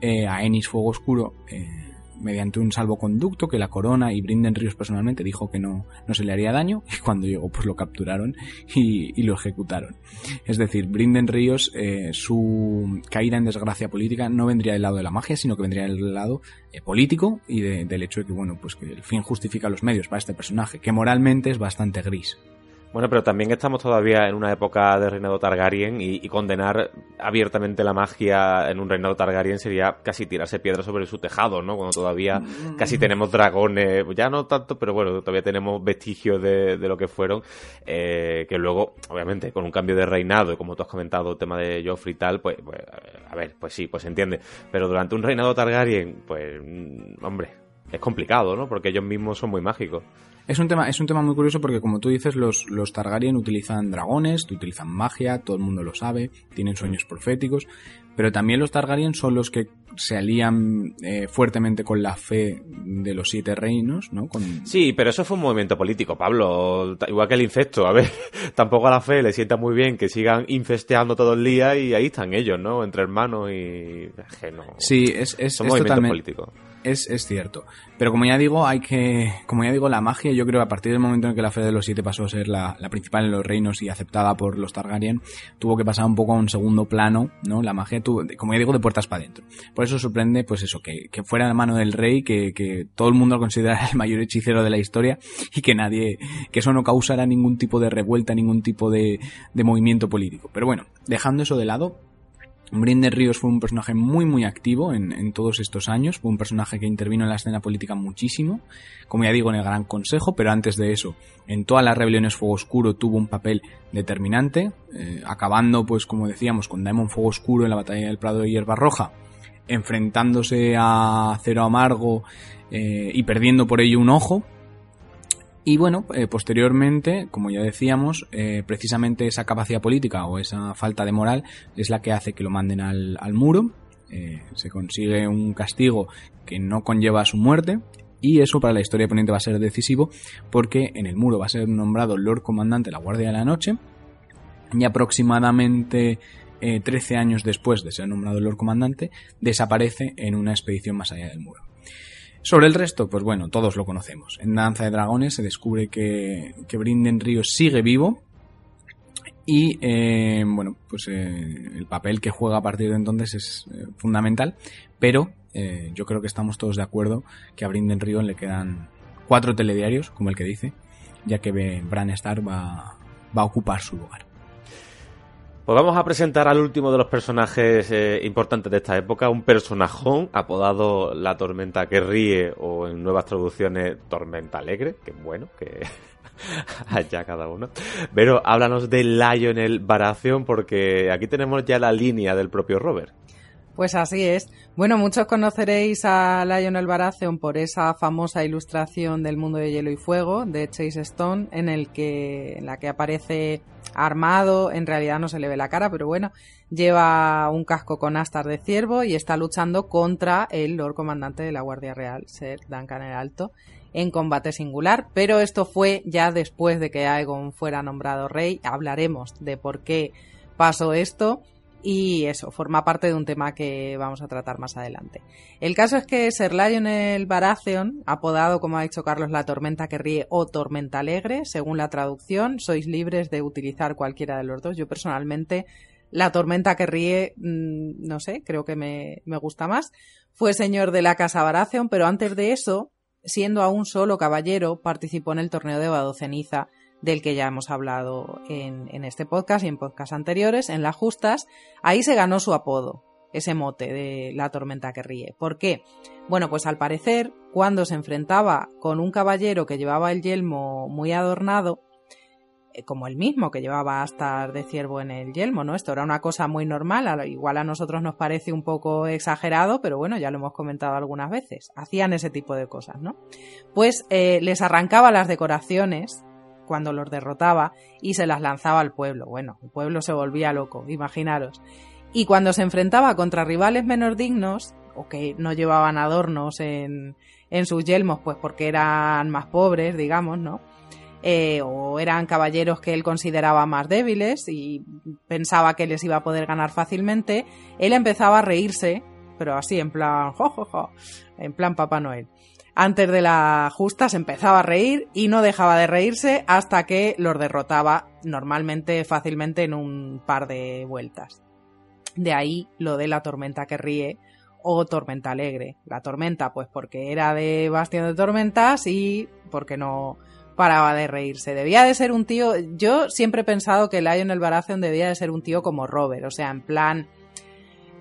eh, a Enis Fuego Oscuro, eh, mediante un salvoconducto que la corona y Brinden Ríos personalmente dijo que no, no se le haría daño y cuando llegó pues lo capturaron y, y lo ejecutaron. Es decir, Brinden Ríos, eh, su caída en desgracia política no vendría del lado de la magia, sino que vendría del lado eh, político y de, del hecho de que, bueno, pues que el fin justifica los medios para este personaje, que moralmente es bastante gris. Bueno, pero también estamos todavía en una época de reinado Targaryen y, y, condenar abiertamente la magia en un reinado Targaryen sería casi tirarse piedras sobre su tejado, ¿no? Cuando todavía casi tenemos dragones, ya no tanto, pero bueno, todavía tenemos vestigios de, de lo que fueron, eh, que luego, obviamente, con un cambio de reinado, como tú has comentado, el tema de Joffrey y tal, pues, pues, a ver, pues sí, pues se entiende. Pero durante un reinado Targaryen, pues, hombre, es complicado, ¿no? Porque ellos mismos son muy mágicos. Es un tema, es un tema muy curioso porque como tú dices, los, los Targaryen utilizan dragones, utilizan magia, todo el mundo lo sabe, tienen sueños proféticos, pero también los Targaryen son los que se alían eh, fuertemente con la fe de los siete reinos, ¿no? Con... Sí, pero eso fue un movimiento político, Pablo. Igual que el incesto. A ver, tampoco a la fe le sienta muy bien que sigan infesteando todo el día y ahí están ellos, ¿no? Entre hermanos y... No, sí, es, es, es totalmente... políticos. Es, es, cierto. Pero como ya digo, hay que. Como ya digo, la magia, yo creo que a partir del momento en que la fe de los siete pasó a ser la, la, principal en los reinos y aceptada por los Targaryen, tuvo que pasar un poco a un segundo plano, ¿no? La magia tuvo, como ya digo, de puertas para adentro. Por eso sorprende, pues eso, que, que fuera la mano del rey, que, que todo el mundo lo considerara el mayor hechicero de la historia y que nadie. que eso no causara ningún tipo de revuelta, ningún tipo de, de movimiento político. Pero bueno, dejando eso de lado, Brinden Ríos fue un personaje muy muy activo en, en, todos estos años, fue un personaje que intervino en la escena política muchísimo, como ya digo en el Gran Consejo, pero antes de eso, en todas las rebeliones Fuego Oscuro tuvo un papel determinante, eh, acabando pues como decíamos con Daemon Fuego Oscuro en la batalla del Prado de Hierba Roja, enfrentándose a Cero Amargo eh, y perdiendo por ello un ojo, y bueno, eh, posteriormente, como ya decíamos, eh, precisamente esa capacidad política o esa falta de moral es la que hace que lo manden al, muro. Eh, se consigue un castigo que no conlleva su muerte. Y eso para la historia de Poniente va a ser decisivo porque en el muro va a ser nombrado Lord Comandante de la Guardia de la Noche. Y aproximadamente 13 años después de ser nombrado Lord Comandante, desaparece en una expedición más allá del muro. Sobre el resto, pues bueno, todos lo conocemos. En Danza de Dragones se descubre que, que Brinden Ríos sigue vivo y, eh, bueno, pues eh, el papel que juega a partir de entonces es eh, fundamental, pero yo creo que estamos todos de acuerdo que a Brinden Ríos le quedan cuatro telediarios, como el que dice, ya que Bran Stark va, va a ocupar su lugar. Pues vamos a presentar al último de los personajes eh, importantes de esta época, un personajón apodado La Tormenta que ríe o en nuevas traducciones Tormenta Alegre, que bueno, que allá cada uno. Pero háblanos de Lionel Baratheon porque aquí tenemos ya la línea del propio Robert. Pues así es. Bueno, muchos conoceréis a Lionel Baratheon por esa famosa ilustración del mundo de hielo y fuego de Chase Stone, en el que en la que aparece armado, en realidad no se le ve la cara, pero bueno, lleva un casco con astas de ciervo y está luchando contra el Lord Comandante de la Guardia Real, Ser Duncan el Alto, en combate singular, pero esto fue ya después de que Aegon fuera nombrado rey. Hablaremos de por qué pasó esto y eso, forma parte de un tema que vamos a tratar más adelante. El caso es que Ser Lionel Baratheon, apodado como ha dicho Carlos la tormenta que ríe o tormenta alegre, según la traducción, sois libres de utilizar cualquiera de los dos. Yo personalmente la tormenta que ríe, mm, no sé, creo que me, me gusta más. Fue señor de la casa Baratheon, pero antes de eso, siendo aún solo caballero, participó en el torneo de Vado Ceniza del que ya hemos hablado en, en este podcast y en podcasts anteriores, en las justas, ahí se ganó su apodo, ese mote de la tormenta que ríe. ¿Por qué? Bueno, pues al parecer, cuando se enfrentaba con un caballero que llevaba el yelmo muy adornado, eh, como el mismo que llevaba astas de ciervo en el yelmo, ¿no? Esto era una cosa muy normal, igual a nosotros nos parece un poco exagerado, pero bueno, ya lo hemos comentado algunas veces. Hacían ese tipo de cosas, ¿no? Pues eh, les arrancaba las decoraciones cuando los derrotaba y se las lanzaba al pueblo. Bueno, el pueblo se volvía loco, imaginaros. Y cuando se enfrentaba contra rivales menos dignos, o que no llevaban adornos en, en sus yelmos, pues porque eran más pobres, digamos, ¿no? Eh, o eran caballeros que él consideraba más débiles y pensaba que les iba a poder ganar fácilmente, él empezaba a reírse, pero así en plan, jo, en plan Papá Noel antes de la justa se empezaba a reír y no dejaba de reírse hasta que los derrotaba normalmente fácilmente en un par de vueltas. De ahí lo de la tormenta que ríe o tormenta alegre. La tormenta, pues porque era de Bastión de Tormentas y porque no paraba de reírse. Debía de ser un tío. Yo siempre he pensado que Lionel Baratheon debía de ser un tío como Robert, o sea, en plan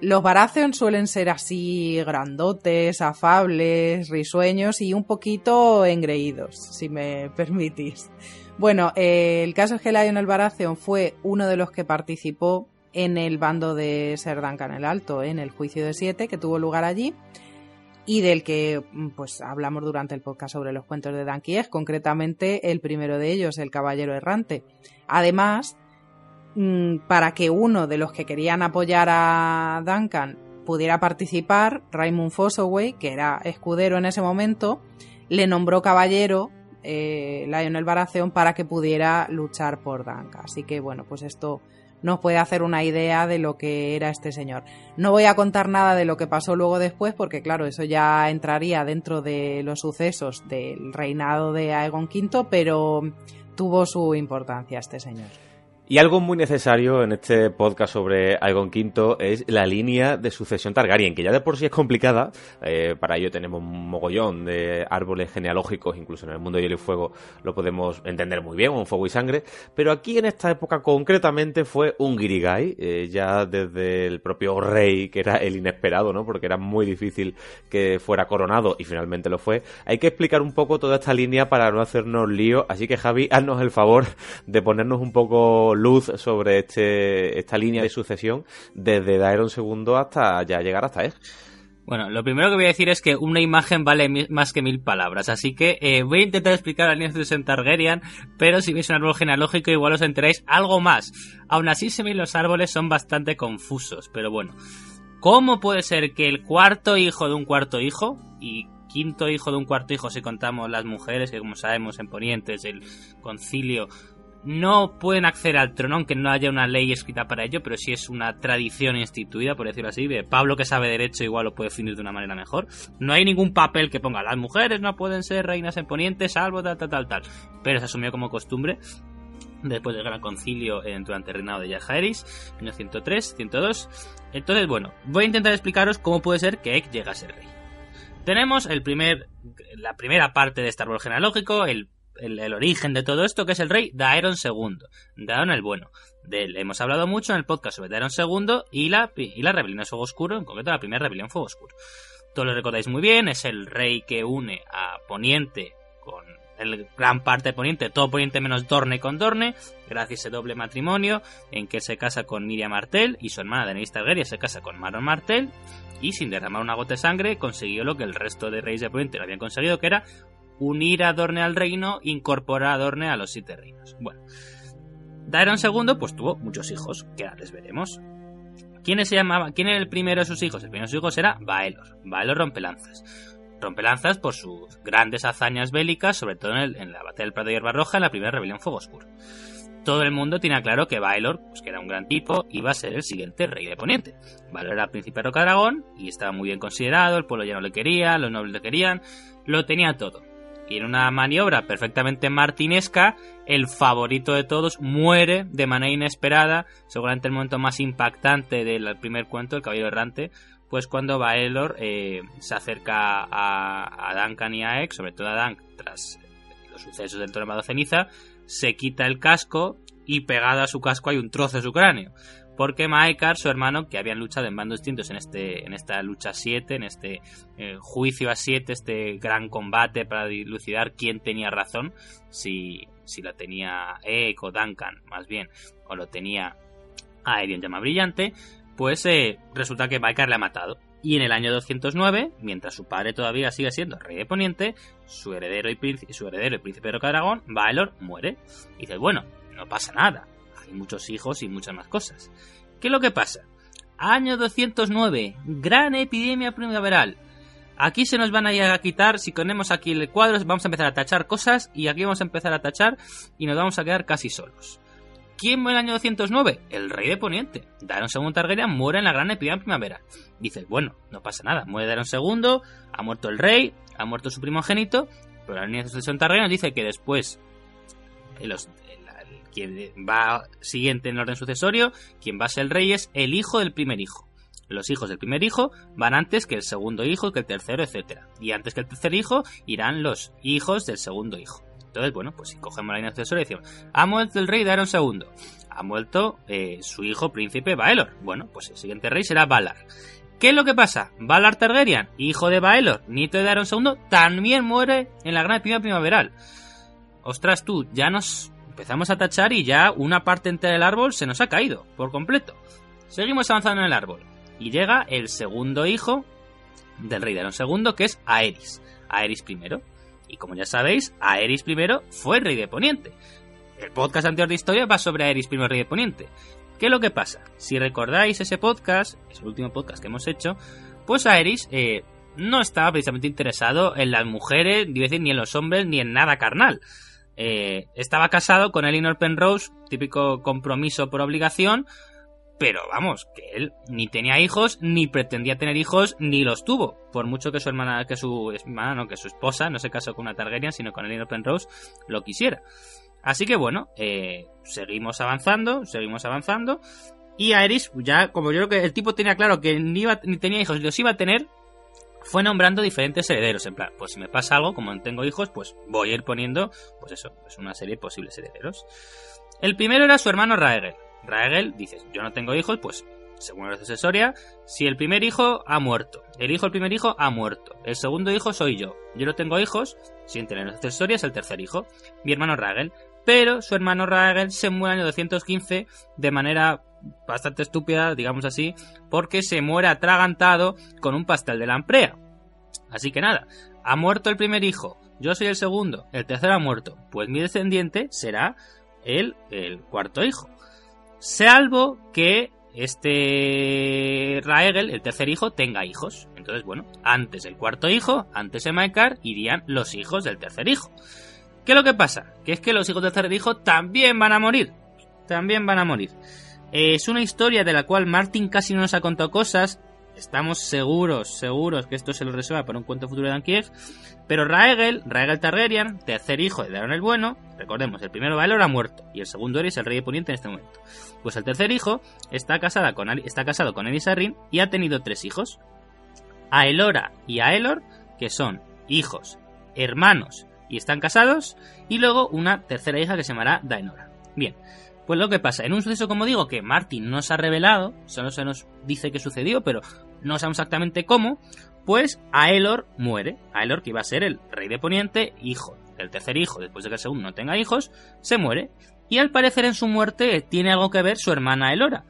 los Baratheon suelen ser así grandotes, afables, risueños y un poquito engreídos, si me permitís. Bueno, eh, el caso es que Lionel Baratheon fue uno de los que participó en el bando de Ser Duncan el Alto, en el juicio de siete que tuvo lugar allí y del que mm, pues hablamos durante el podcast sobre los cuentos de Danquies, concretamente el primero de ellos, el Caballero Errante. Además, para que uno de los que querían apoyar a Duncan pudiera participar, Raymond Fossoway, que era escudero en ese momento, le nombró caballero eh, Lionel Baratheon para que pudiera luchar por Duncan. Así que bueno, pues esto nos puede hacer una idea de lo que era este señor. No voy a contar nada de lo que pasó luego después, porque claro, eso ya entraría dentro de los sucesos del reinado de Aegon V, pero tuvo su importancia este señor. Y algo muy necesario en este podcast sobre Aegon V es la línea de sucesión Targaryen, que ya de por sí es complicada. Eh, para ello tenemos un mogollón de árboles genealógicos, incluso en el mundo de hielo y fuego lo podemos entender muy bien, un fuego y sangre. Pero aquí en esta época concretamente fue un Girigay, eh, ya desde el propio rey, que era el inesperado, ¿no? Porque era muy difícil que fuera coronado y finalmente lo fue. Hay que explicar un poco toda esta línea para no hacernos lío. Así que Javi, haznos el favor de ponernos un poco luz sobre este, esta línea de sucesión desde Daeron II hasta ya llegar hasta él. Bueno, lo primero que voy a decir es que una imagen vale más que mil palabras, así que eh, voy a intentar explicar la línea de Targaryen, pero si veis un árbol genealógico igual os enteráis algo más. Aún así, se ven los árboles son bastante confusos, pero bueno. ¿Cómo puede ser que el cuarto hijo de un cuarto hijo, y quinto hijo de un cuarto hijo si contamos las mujeres, que como sabemos en Ponientes el concilio no pueden acceder al trono, aunque no haya una ley escrita para ello, pero sí es una tradición instituida, por decirlo así. Pablo, que sabe derecho, igual lo puede definir de una manera mejor. No hay ningún papel que ponga las mujeres no pueden ser reinas en Poniente, salvo tal, tal, tal, tal. Pero se asumió como costumbre después del gran concilio durante el reinado de Yajaeris, año 103, 102. Entonces, bueno, voy a intentar explicaros cómo puede ser que Ek llegue a ser rey. Tenemos el primer, la primera parte de este árbol genealógico, el el, origen de todo esto, que es el rey Daeron II, Daeron el bueno. De él hemos hablado mucho en el podcast sobre Daeron II y la, y la rebelión de Fuego Oscuro, en concreto la primera rebelión Fuego Oscuro. Todos lo recordáis muy bien, es el rey que une a Poniente con el gran parte de Poniente, todo Poniente menos Dorne con Dorne, gracias a ese doble matrimonio en que se casa con Miriam Martell y su hermana Daenerys Targaryen se casa con Maron Martell y sin derramar una gota de sangre consiguió lo que el resto de reyes de Poniente no habían conseguido, que era unir a Dorne al reino, incorporar a Dorne a los siete reinos. Bueno, Daeron II pues tuvo muchos hijos, que ahora les veremos. ¿Quién se llamaba? ¿Quién era el primero de sus hijos? El primero de sus hijos era Baelor, Baelor Rompelanzas. Rompelanzas por sus grandes hazañas bélicas, sobre todo en, la batalla del Prado de Hierba Roja, en la primera rebelión Fuego Oscuro. Todo el mundo tiene claro que Baelor, pues que era un gran tipo, iba a ser el siguiente rey de Poniente. Baelor era príncipe de Rocadragón y estaba muy bien considerado, el pueblo ya no le quería, los nobles le querían, lo tenía todo. Y en una maniobra perfectamente martinesca, el favorito de todos muere de manera inesperada, seguramente el momento más impactante del primer cuento, El Caballero Errante, pues cuando Baelor eh, se acerca a, Duncan y a Egg, sobre todo a Duncan, tras los sucesos del tornado Ceniza, se quita el casco y pegado a su casco hay un trozo de su cráneo. Porque Maekar, su hermano, que habían luchado en bandos distintos en, este, en esta lucha 7, en este eh, juicio a 7, este gran combate para dilucidar quién tenía razón, si, si lo tenía Egg o Duncan, más bien, o lo tenía Aerion Llama Brillante, pues eh, resulta que Maekar le ha matado. Y en el año 209, mientras su padre todavía sigue siendo rey de Poniente, su heredero y príncipe, su heredero y príncipe de Rocadragón, Baelor, muere. Y dice, bueno, no pasa nada. Hay muchos hijos y muchas más cosas. ¿Qué es lo que pasa? Año 209, gran epidemia primaveral. Aquí se nos van a ir a quitar, si ponemos aquí el cuadro, vamos a empezar a tachar cosas y aquí vamos a empezar a tachar y nos vamos a quedar casi solos. ¿Quién muere en el año 209? El rey de Poniente. Daron II Targaryen muere en la gran epidemia primavera. Dices, bueno, no pasa nada. Muere Daron II, ha muerto el rey, ha muerto su primogénito, pero la línea de sucesión Targaryen nos dice que después quien va siguiente en orden sucesorio, quien va a ser el rey es el hijo del primer hijo. Los hijos del primer hijo van antes que el segundo hijo, que el tercero, etcétera. Y antes que el tercer hijo irán los hijos del segundo hijo. Entonces, bueno, pues si cogemos la línea sucesoria y decimos, ha muerto el rey Daeron II, ha muerto eh, su hijo príncipe Baelor. Bueno, pues el siguiente rey será Valar. ¿Qué es lo que pasa? Valar Targaryen, hijo de Baelor, nieto de Daeron II, también muere en la gran epidemia primaveral. Ostras tú, ya nos empezamos a tachar y ya una parte entera del árbol se nos ha caído por completo. Seguimos avanzando en el árbol y llega el segundo hijo del rey Daeron II, que es Aerys, Aerys I. Y como ya sabéis, Aerys I fue rey de Poniente. El podcast anterior de historia va sobre Aerys I, rey de Poniente. ¿Qué es lo que pasa? Si recordáis ese podcast, es el último podcast que hemos hecho, pues Aerys eh, no estaba precisamente interesado en las mujeres, ni en los hombres, ni en nada carnal. Eh, estaba casado con Elinor Penrose, típico compromiso por obligación, pero vamos, que él ni tenía hijos, ni pretendía tener hijos, ni los tuvo. Por mucho que su hermana, que su hermana, no, que su esposa, no se casó con una Targaryen, sino con Elinor Penrose, lo quisiera. Así que bueno, eh, seguimos avanzando, seguimos avanzando. Y Aerys, ya como yo creo que el tipo tenía claro que ni, iba- ni tenía hijos, ni los iba a tener, fue nombrando diferentes herederos. En plan, pues si me pasa algo, como no tengo hijos, pues voy a ir poniendo, pues eso, pues una serie de posibles herederos. El primero era su hermano Raegel. Raegel, dices, yo no tengo hijos, pues según la sucesoria, si el primer hijo ha muerto, el hijo del primer hijo ha muerto, el segundo hijo soy yo, yo no tengo hijos, sin tener la sucesoria es el tercer hijo, mi hermano Raegel, pero su hermano Raegel se muere en el año 215 de manera bastante estúpida, digamos así, porque se muere atragantado con un pastel de lamprea. Así que nada, ha muerto el primer hijo, yo soy el segundo, el tercero ha muerto, pues mi descendiente será el, el cuarto hijo. Salvo que este Raegel, el tercer hijo, tenga hijos. Entonces, bueno, antes el cuarto hijo, antes de Maekar, irían los hijos del tercer hijo. ¿Qué es lo que pasa? Que es que los hijos del tercer hijo también van a morir. También van a morir. Es una historia de la cual Martin casi no nos ha contado cosas. Estamos seguros, seguros que esto se lo reserva para un cuento futuro de Dankiev. Pero Raegel, Raegel Targaryen, tercer hijo de Daron el Bueno, recordemos, el primero Baelor ha muerto y el segundo Eris, el rey de Poniente en este momento. Pues el tercer hijo está, casada con, está casado con Eris y ha tenido tres hijos. Aelora y Aelor, que son hijos, hermanos y están casados, y luego una tercera hija que se llamará Daenora. Bien, Pues lo que pasa, en un suceso, como digo, que Martin no se ha revelado, solo se nos dice que sucedió, pero no sabemos exactamente cómo, pues Aelor muere. Aelor, que iba a ser el rey de Poniente, hijo del tercer hijo, después de que el segundo no tenga hijos, se muere. Y al parecer en su muerte tiene algo que ver su hermana Elora.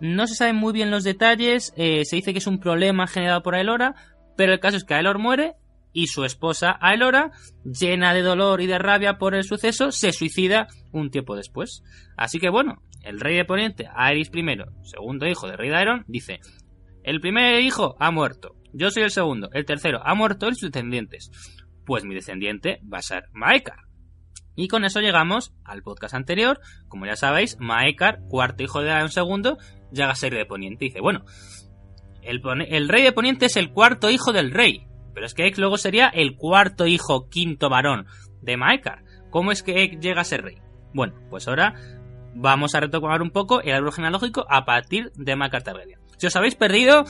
No se saben muy bien los detalles, eh, se dice que es un problema generado por Aelora, pero el caso es que Aelor muere y su esposa Aelora, llena de dolor y de rabia por el suceso, se suicida un tiempo después. Así que bueno, el rey de Poniente, Aerys I, segundo hijo del rey de dice, el primer hijo ha muerto, yo soy el segundo, el tercero ha muerto y sus descendientes. Pues mi descendiente va a ser Maekar. Y con eso llegamos al podcast anterior. Como ya sabéis, Maekar, cuarto hijo de Aeron II, llega a ser de Poniente. Y dice, bueno, el rey de Poniente es el cuarto hijo del rey. Pero es que Ek luego sería el cuarto hijo, quinto varón de Maekar. ¿Cómo es que Ek llega a ser rey? Bueno, pues ahora vamos a retomar un poco el árbol genealógico a partir de Maekar Targaryen. Si os habéis perdido,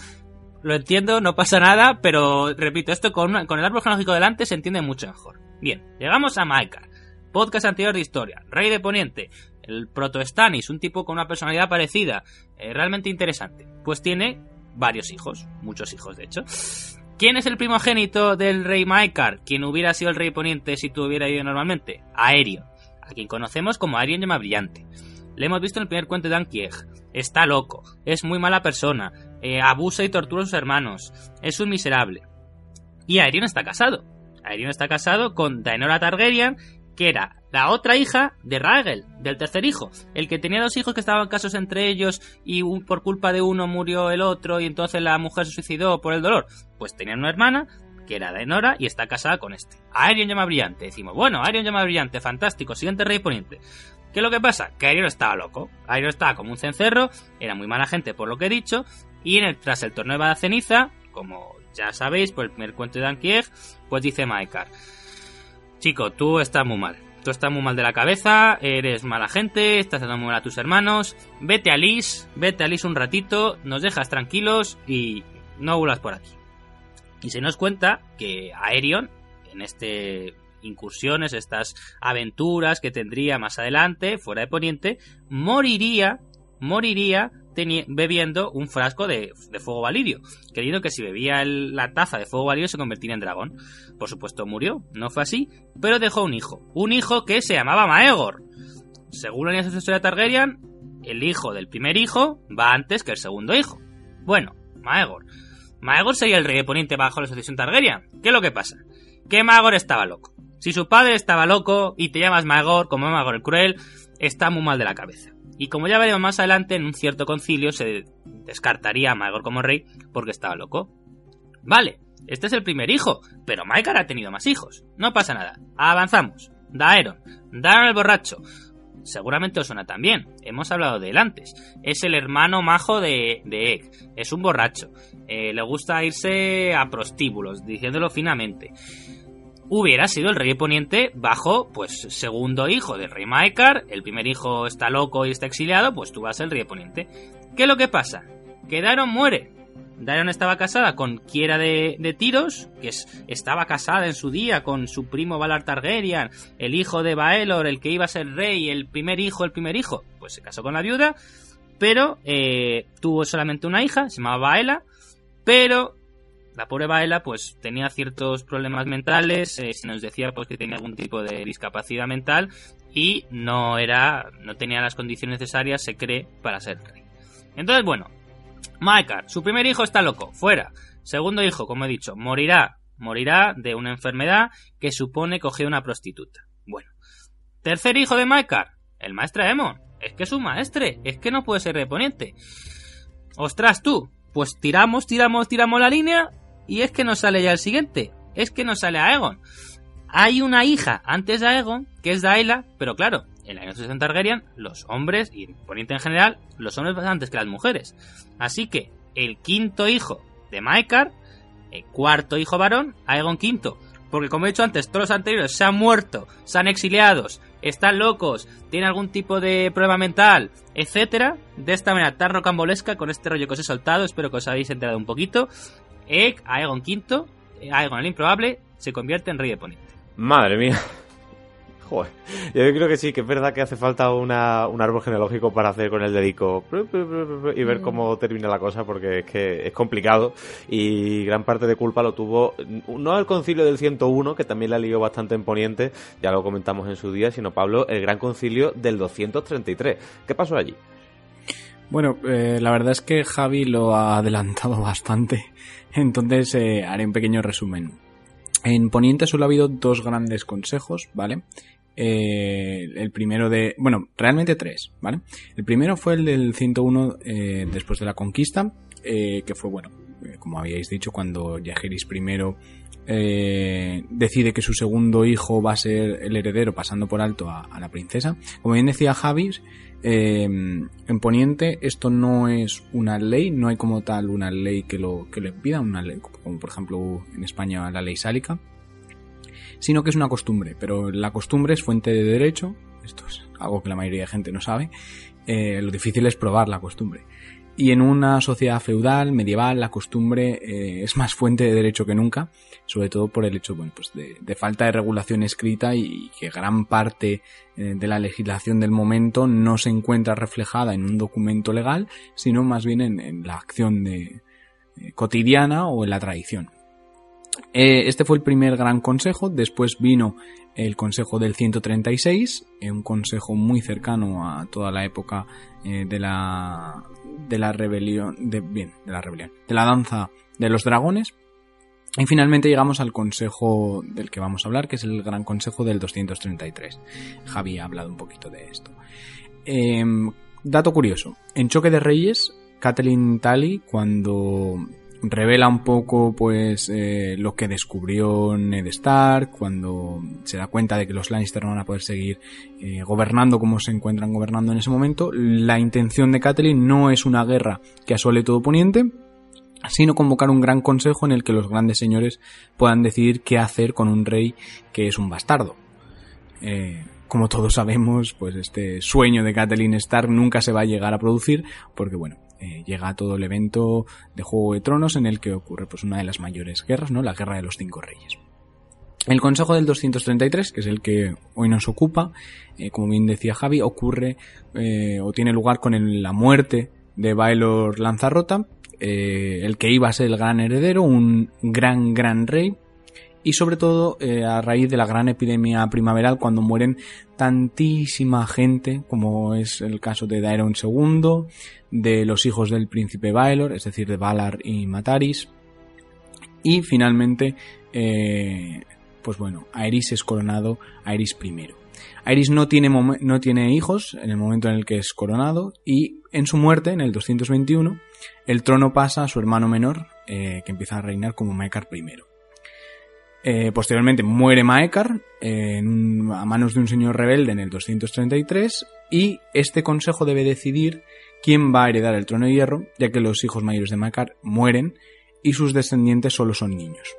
lo entiendo, no pasa nada, pero repito, esto con, el árbol genealógico delante se entiende mucho mejor. Bien, llegamos a Maekar. Podcast anterior de historia. Rey de Poniente. El proto-Stannis, un tipo con una personalidad parecida. eh, realmente interesante. Pues tiene varios hijos. Muchos hijos, de hecho. ¿Quién es el primogénito del rey Maekar? Quien hubiera sido el rey poniente si tú hubiera ido normalmente. Aerion, a quien conocemos como Aerion Llama Brillante. Le hemos visto en el primer cuento de Ankieg. Está loco, es muy mala persona, eh, abusa y tortura a sus hermanos, es un miserable. Y Aerion está casado. Aerion está casado con Daenora Targaryen, que era la otra hija de Rhaegal, del tercer hijo, el que tenía dos hijos que estaban casos entre ellos y por culpa de uno murió el otro y entonces la mujer se suicidó por el dolor. Pues tenía una hermana que era Daenora y está casada con este. Aerion llama brillante. Decimos, bueno, Aerion llama brillante, fantástico, siguiente rey poniente. ¿Qué es lo que pasa? Que Aerion estaba loco. Aerion estaba como un cencerro, era muy mala gente por lo que he dicho, y en el, tras el torneo de la ceniza, como ya sabéis, por el primer cuento de Ankieg, pues dice Maekar, chico, tú estás muy mal. Tú estás muy mal de la cabeza, eres mala gente, estás muy mal a tus hermanos. Vete a Lis, vete a Lis un ratito, nos dejas tranquilos y no vuelvas por aquí. Y se nos cuenta que Aerion, en este incursiones, estas aventuras que tendría más adelante, fuera de Poniente, moriría, moriría bebiendo un frasco de, de fuego valirio, creyendo que si bebía la taza de fuego valirio se convertiría en dragón. Por supuesto murió, no fue así, pero dejó un hijo, un hijo que se llamaba Maegor. Según la línea sucesoria Targaryen, el hijo del primer hijo va antes que el segundo hijo. Bueno, Maegor. Maegor sería el rey de Poniente bajo la sucesión Targaryen. ¿Qué es lo que pasa? Que Maegor estaba loco. Si su padre estaba loco y te llamas Maegor como Maegor el Cruel, está muy mal de la cabeza. Y como ya veremos más adelante, en un cierto concilio se descartaría a Maegor como rey porque estaba loco. Vale, este es el primer hijo, pero Maekar ha tenido más hijos. No pasa nada. Avanzamos. Daeron. Daeron el borracho. Seguramente os suena también. Hemos hablado de él antes. Es el hermano majo de, de Egg. Es un borracho. Eh, le gusta irse a prostíbulos, diciéndolo finamente. Hubiera sido el rey de poniente bajo, pues, segundo hijo del rey Maekar. El primer hijo está loco y está exiliado, pues tú vas el rey de poniente. ¿Qué es lo que pasa? Que Daeron muere. Daeron estaba casada con Kiera de, Tiros, que es- estaba casada en su día con su primo Valar Targaryen, el hijo de Baelor, el que iba a ser rey, el primer hijo, el primer hijo. Pues se casó con la viuda, pero eh, tuvo solamente una hija, se llamaba Baela, pero la pobre Baela pues tenía ciertos problemas mentales, eh, se nos decía pues que tenía algún tipo de discapacidad mental y no era, no tenía las condiciones necesarias, se cree, para ser rey. Entonces, bueno, Maekar, su primer hijo está loco, fuera. Segundo hijo, como he dicho, morirá, morirá de una enfermedad que supone coger una prostituta. Bueno. Tercer hijo de Maekar, el maestre Emon. Es que es un maestre, es que no puede ser reponiente. Ostras tú, pues tiramos, tiramos, tiramos la línea y es que nos sale ya el siguiente. Es que nos sale Aegon. Hay una hija antes de Aegon, que es Daela, pero claro, en la Sucesión Targaryen, los hombres, y en Poniente en general, los hombres antes que las mujeres. Así que el quinto hijo de Maekar, el cuarto hijo varón, Aegon V. Porque como he dicho antes, todos los anteriores se han muerto, se han exiliados, están locos, tienen algún tipo de problema mental, etcétera. De esta manera tan rocambolesca, con este rollo que os he soltado, espero que os habéis enterado un poquito. Egg, Aegon V, Aegon el improbable, se convierte en rey de Poniente. Madre mía. Joder, yo creo que sí, que es verdad que hace falta una, un árbol genealógico para hacer con el dedico y ver cómo termina la cosa, porque es que es complicado y gran parte de culpa lo tuvo no el concilio del 101, que también la lió bastante en Poniente, ya lo comentamos en su día, sino Pablo, el gran concilio del 233. ¿Qué pasó allí? Bueno, eh, la verdad es que Javi lo ha adelantado bastante, entonces eh, haré un pequeño resumen. En Poniente solo ha habido dos grandes consejos, ¿vale? Eh, el primero de... Bueno, realmente tres, ¿vale? El primero fue el del 101 eh, después de la conquista, eh, que fue, bueno, como habíais dicho, cuando Yajiris I decide que su segundo hijo va a ser el heredero pasando por alto a, a la princesa. Como bien decía Javi, eh, en Poniente esto no es una ley, no hay como tal una ley que lo, que una ley, como por ejemplo en España la ley sálica, sino que es una costumbre, pero la costumbre es fuente de derecho, esto es algo que la mayoría de gente no sabe, eh, lo difícil es probar la costumbre. Y en una sociedad feudal, medieval, la costumbre eh, es más fuente de derecho que nunca, sobre todo por el hecho bueno, pues de, falta de regulación escrita y que gran parte eh, de la legislación del momento no se encuentra reflejada en un documento legal, sino más bien en, la acción de, eh, cotidiana o en la tradición. Este fue el primer gran consejo, después vino el consejo del 136, eh, un consejo muy cercano a toda la época eh, de la de la rebelión, de, bien, de la rebelión, de la danza de los dragones. Y finalmente llegamos al consejo del que vamos a hablar, que es el gran consejo del 233. Javi ha hablado un poquito de esto. Eh, dato curioso, en Choque de Reyes, Kathleen Tully, cuando revela un poco pues eh, lo que descubrió Ned Stark cuando se da cuenta de que los Lannister no van a poder seguir eh, gobernando como se encuentran gobernando en ese momento. La intención de Catelyn no es una guerra que asole todo Poniente sino convocar un gran consejo en el que los grandes señores puedan decidir qué hacer con un rey que es un bastardo. Eh, como todos sabemos, pues este sueño de Catelyn Stark nunca se va a llegar a producir, porque bueno, eh, llega todo el evento de Juego de Tronos en el que ocurre pues una de las mayores guerras, ¿no? La Guerra de los Cinco Reyes. El Consejo del 233, que es el que hoy nos ocupa, eh, como bien decía Javi, ocurre eh, o tiene lugar con la muerte de Baelor Lanzarrota, eh, el que iba a ser el gran heredero, un gran, gran rey, y sobre todo eh, a raíz de la gran epidemia primaveral cuando mueren tantísima gente como es el caso de Daeron II, de los hijos del príncipe Baelor, es decir, de Valar y Mataris, y finalmente, eh, pues bueno, Aerys es coronado Aerys I. Aerys no tiene, no tiene hijos en el momento en el que es coronado y en su muerte, en el 221, el trono pasa a su hermano menor, eh, que empieza a reinar como Maekar I. Eh, posteriormente muere Maekar eh, a manos de un señor rebelde en el 233 y este consejo debe decidir quién va a heredar el trono de hierro, ya que los hijos mayores de Maekar mueren y sus descendientes solo son niños.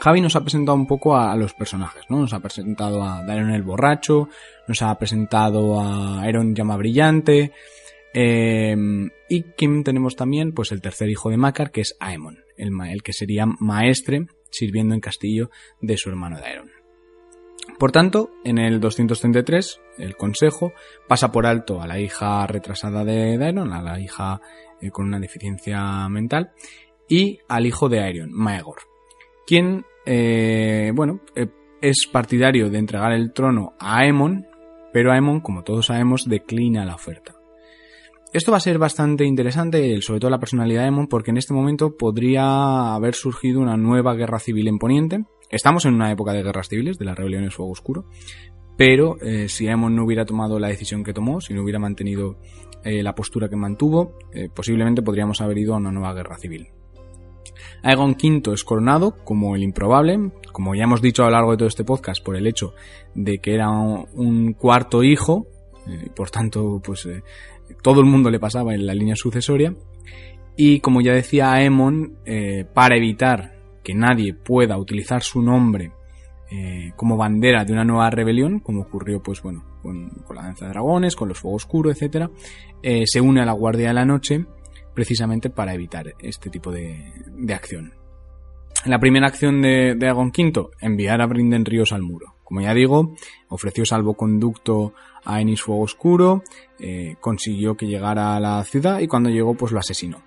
Javi nos ha presentado un poco a, los personajes, ¿no? Nos ha presentado a Daeron el borracho, nos ha presentado a Aeron llama brillante, eh, y quién tenemos también, pues el tercer hijo de Macar, que es Aemon, el que sería maestre sirviendo en castillo de su hermano Daeron. Por tanto, en el 233, el consejo pasa por alto a la hija retrasada de Daeron, a la hija eh, con una deficiencia mental, y al hijo de Aerion, Maegor, quien, eh, bueno, eh, es partidario de entregar el trono a Aemon, pero Aemon, como todos sabemos, declina la oferta. Esto va a ser bastante interesante, sobre todo la personalidad de Aemon, porque en este momento podría haber surgido una nueva guerra civil en Poniente. Estamos en una época de guerras civiles, de las rebeliones Fuego Oscuro, pero eh, si Aemon no hubiera tomado la decisión que tomó, si no hubiera mantenido eh, la postura que mantuvo, eh, posiblemente podríamos haber ido a una nueva guerra civil. Aegon V es coronado como el improbable, como ya hemos dicho a lo largo de todo este podcast, por el hecho de que era un, cuarto hijo, por tanto, pues todo el mundo le pasaba en la línea sucesoria. Y como ya decía Aemon, eh, para evitar que nadie pueda utilizar su nombre eh, como bandera de una nueva rebelión, como ocurrió pues bueno con, la danza de dragones, con los fuegos oscuros, etcétera, eh, se une a la Guardia de la Noche precisamente para evitar este tipo de, acción. La primera acción de, de Aegon V, enviar a Brinden Ríos al muro, Como ya digo, ofreció salvoconducto a Ennis Fuego Oscuro, eh, consiguió que llegara a la ciudad y cuando llegó pues lo asesinó.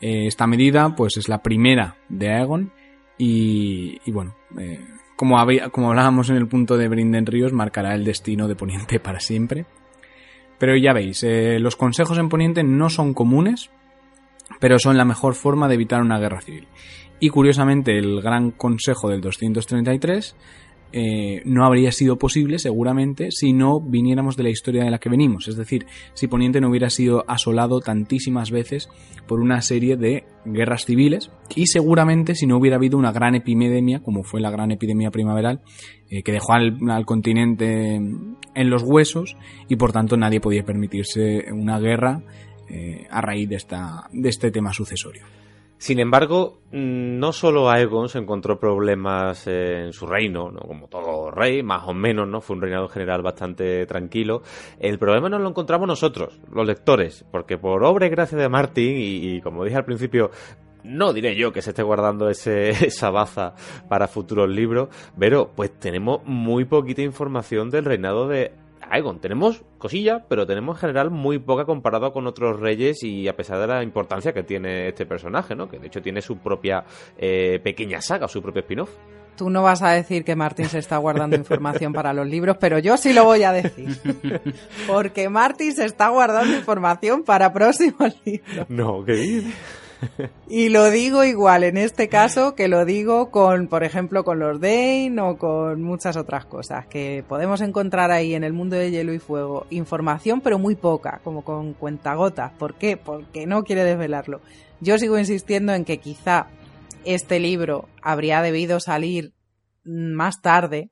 Eh, esta medida pues es la primera de Aegon y, bueno, eh, como, había- como hablábamos en el punto de Brinden Ríos, marcará el destino de Poniente para siempre. Pero ya veis, los consejos en Poniente no son comunes, pero son la mejor forma de evitar una guerra civil. Y curiosamente, el Gran Consejo del 233 eh, no habría sido posible seguramente si no viniéramos de la historia de la que venimos. Es decir, si Poniente no hubiera sido asolado tantísimas veces por una serie de guerras civiles y seguramente si no hubiera habido una gran epidemia, como fue la gran epidemia primaveral, eh, que dejó al, continente en los huesos y por tanto nadie podía permitirse una guerra eh, a raíz de, esta, de este tema sucesorio. Sin embargo, no solo Aegon se encontró problemas en su reino, ¿no? como todo rey, más o menos, ¿no? Fue un reinado en general bastante tranquilo. El problema nos lo encontramos nosotros, los lectores, porque por obra y gracia de Martin, y, y como dije al principio, no diré yo que se esté guardando ese, esa baza para futuros libros, pero pues tenemos muy poquita información del reinado de Aegon. Tenemos cosillas, pero tenemos en general muy poca comparado con otros reyes y a pesar de la importancia que tiene este personaje, ¿no? Que de hecho tiene su propia eh, pequeña saga, su propio spin-off. Tú no vas a decir que Martín se está guardando información para los libros, pero yo sí lo voy a decir. Porque Martín se está guardando información para próximos libros. No, ¿qué dices? Y lo digo igual en este caso que lo digo con, por ejemplo, con los Dane o con muchas otras cosas que podemos encontrar ahí en el mundo de hielo y fuego. Información, pero muy poca, como con cuentagotas. ¿Por qué? Porque no quiere desvelarlo. Yo sigo insistiendo en que quizá este libro habría debido salir más tarde,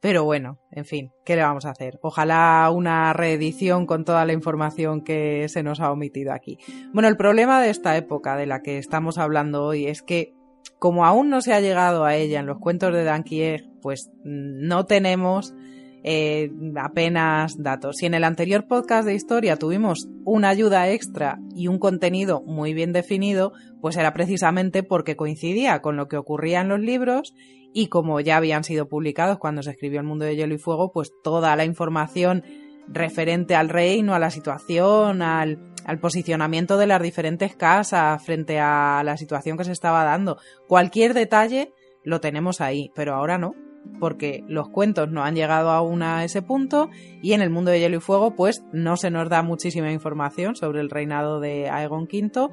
pero bueno, en fin, ¿qué le vamos a hacer? Ojalá una reedición con toda la información que se nos ha omitido aquí. Bueno, el problema de esta época de la que estamos hablando hoy es que como aún no se ha llegado a ella en los cuentos de Danquier, pues no tenemos eh, apenas datos. Si en el anterior podcast de historia tuvimos una ayuda extra y un contenido muy bien definido, pues era precisamente porque coincidía con lo que ocurría en los libros y como ya habían sido publicados cuando se escribió El mundo de hielo y fuego, pues toda la información referente al reino, a la situación, al, al posicionamiento de las diferentes casas frente a la situación que se estaba dando. Cualquier detalle lo tenemos ahí, pero ahora no, porque los cuentos no han llegado aún a ese punto y en el mundo de hielo y fuego pues no se nos da muchísima información sobre el reinado de Aegon V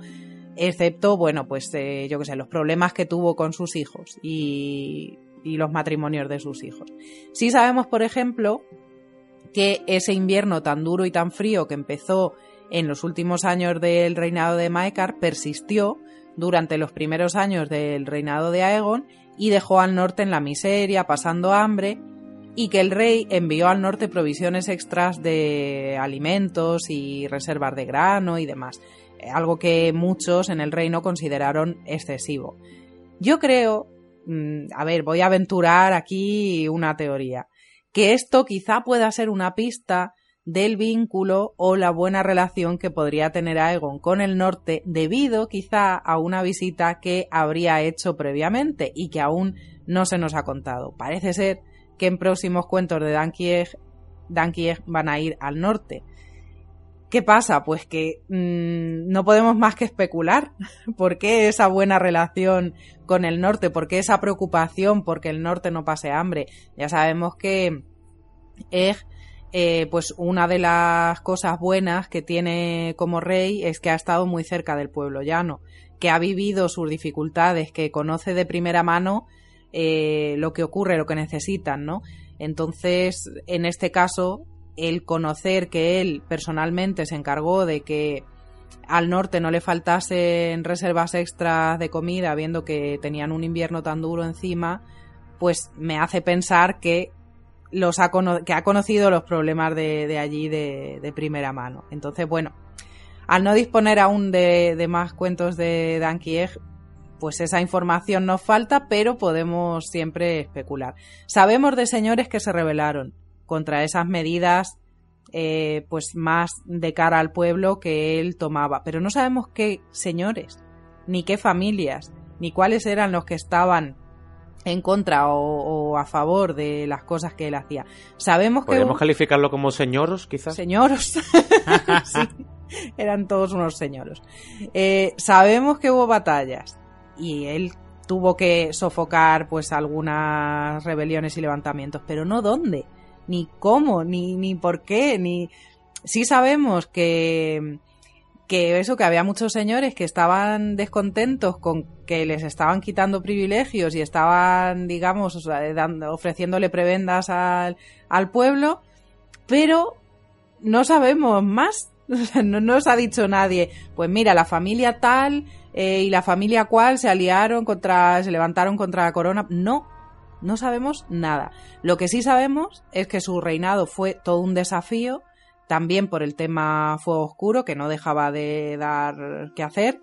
excepto, bueno, pues eh, yo que sé, los problemas que tuvo con sus hijos y, y los matrimonios de sus hijos. Sí sabemos, por ejemplo, que ese invierno tan duro y tan frío que empezó en los últimos años del reinado de Maekar persistió durante los primeros años del reinado de Aegon y dejó al norte en la miseria, pasando hambre, y que el rey envió al norte provisiones extras de alimentos y reservas de grano y demás, algo que muchos en el reino consideraron excesivo. Yo creo, mm, a ver, voy a aventurar aquí una teoría, que esto quizá pueda ser una pista del vínculo o la buena relación que podría tener Aegon con el norte debido quizá a una visita que habría hecho previamente y que aún no se nos ha contado. Parece ser que en próximos cuentos de Dankieg, van a ir al norte. ¿Qué pasa? Pues que mmm, no podemos más que especular. ¿Por qué esa buena relación con el norte? ¿Por qué esa preocupación porque el norte no pase hambre? Ya sabemos que Egg eh, pues una de las cosas buenas que tiene como rey es que ha estado muy cerca del pueblo llano, que ha vivido sus dificultades, que conoce de primera mano eh, lo que ocurre, lo que necesitan, ¿no? Entonces, en este caso, el conocer que él personalmente se encargó de que al norte no le faltasen reservas extras de comida, viendo que tenían un invierno tan duro encima, pues me hace pensar que los ha que ha conocido los problemas de, de allí de, primera mano. Entonces, bueno, al no disponer aún de, de más cuentos de Dankieg, pues esa información nos falta, pero podemos siempre especular. Sabemos de señores que se rebelaron contra esas medidas, eh, pues más de cara al pueblo que él tomaba, pero no sabemos qué señores, ni qué familias, ni cuáles eran los que estaban en contra o, o a favor de las cosas que él hacía. Sabemos que ¿Podríamos calificarlo como señoros, quizás? señoros. sí, eran todos unos señoros. Eh, sabemos que hubo batallas y él tuvo que sofocar pues algunas rebeliones y levantamientos, pero no dónde, ni cómo, ni, ni por qué, ni... Sí sabemos que, que eso, que había muchos señores que estaban descontentos con que les estaban quitando privilegios y estaban, digamos, ofreciéndole prebendas al, al pueblo, pero no sabemos más. No nos ha dicho nadie, pues mira, la familia tal eh, y la familia cual se aliaron contra, se levantaron contra la corona. No, no sabemos nada. Lo que sí sabemos es que su reinado fue todo un desafío, también por el tema Fuego Oscuro, que no dejaba de dar que hacer.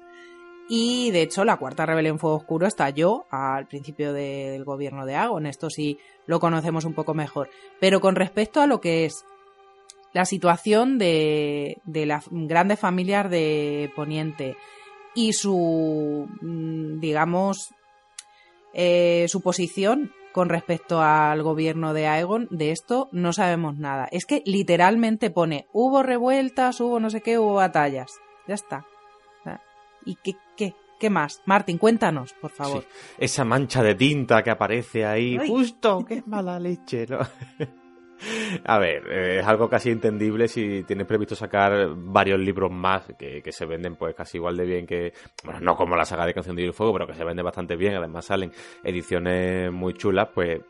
Y de hecho, la cuarta rebelión Fuego Oscuro estalló al principio del gobierno de Agon. Esto sí lo conocemos un poco mejor. Pero con respecto a lo que es la situación de, de las grandes familias de Poniente y su, mm, digamos, eh, su posición con respecto al gobierno de Aegon, de esto no sabemos nada. Es que literalmente pone, hubo revueltas, hubo no sé qué, hubo batallas. Ya está. ¿Y qué, qué, qué más? Martín, cuéntanos, por favor. Sí. Esa mancha de tinta que aparece ahí, Ay. justo, qué mala leche, ¿no? A ver, eh, es algo casi entendible si tienes previsto sacar varios libros más que, se venden pues casi igual de bien que, bueno, no como la saga de Canción de Fuego, pero que se vende bastante bien, además salen ediciones muy chulas, pues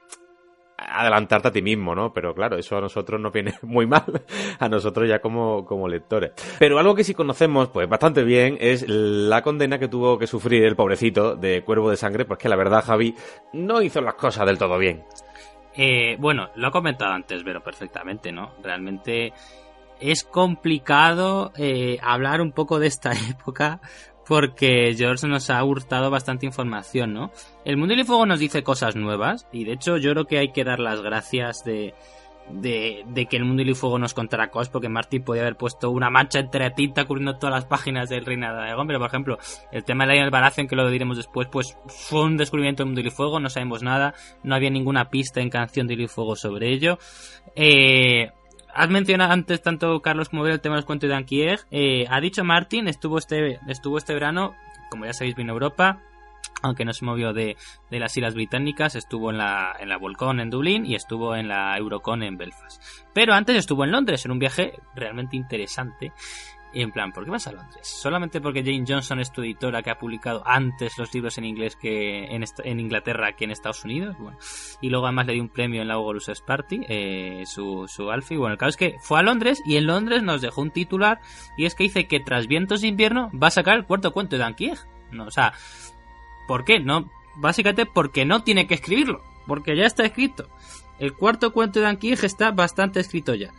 adelantarte a ti mismo, ¿no? Pero claro, eso a nosotros nos viene muy mal, a nosotros ya como, como lectores. Pero algo que sí conocemos, pues bastante bien, es la condena que tuvo que sufrir el pobrecito de Cuervo de Sangre, pues que la verdad Javi no hizo las cosas del todo bien. Eh, bueno, lo ha comentado antes, pero perfectamente, ¿no? Realmente es complicado eh, hablar un poco de esta época porque George nos ha hurtado bastante información, ¿no? El Mundo y Fuego nos dice cosas nuevas y de hecho yo creo que hay que dar las gracias de, de, de que el Mundo y Fuego nos contara cosas porque Martin podía haber puesto una mancha entre tinta cubriendo todas las páginas del Reina de Aragón, pero por ejemplo el tema de la Baratheon que lo diremos después pues fue un descubrimiento del Mundo y Fuego, no sabemos nada, no había ninguna pista en Canción de y Fuego sobre ello. Eh, has mencionado antes tanto Carlos como el tema de los cuentos de Anquieg. Eh, ha dicho Martin, estuvo este, estuvo este verano, como ya sabéis, vino a Europa, aunque no se movió de, de las Islas Británicas, estuvo en la, en la Volcon en Dublín y estuvo en la Eurocon en Belfast. Pero antes estuvo en Londres, en un viaje realmente interesante. En plan, ¿por qué vas a Londres? ¿Solamente porque Jane Johnson es tu editora que ha publicado antes los libros en inglés que en, en Inglaterra que en Estados Unidos? Bueno, y luego además le dio un premio en la Ogolus Party, eh, su, su Alfie. Bueno, el caso es que fue a Londres y en Londres nos dejó un titular y es que dice que tras Vientos de Invierno va a sacar el cuarto cuento de Anquieg. No, o sea, ¿por qué? No, básicamente porque no tiene que escribirlo, porque ya está escrito. El cuarto cuento de Anquieg está bastante escrito ya.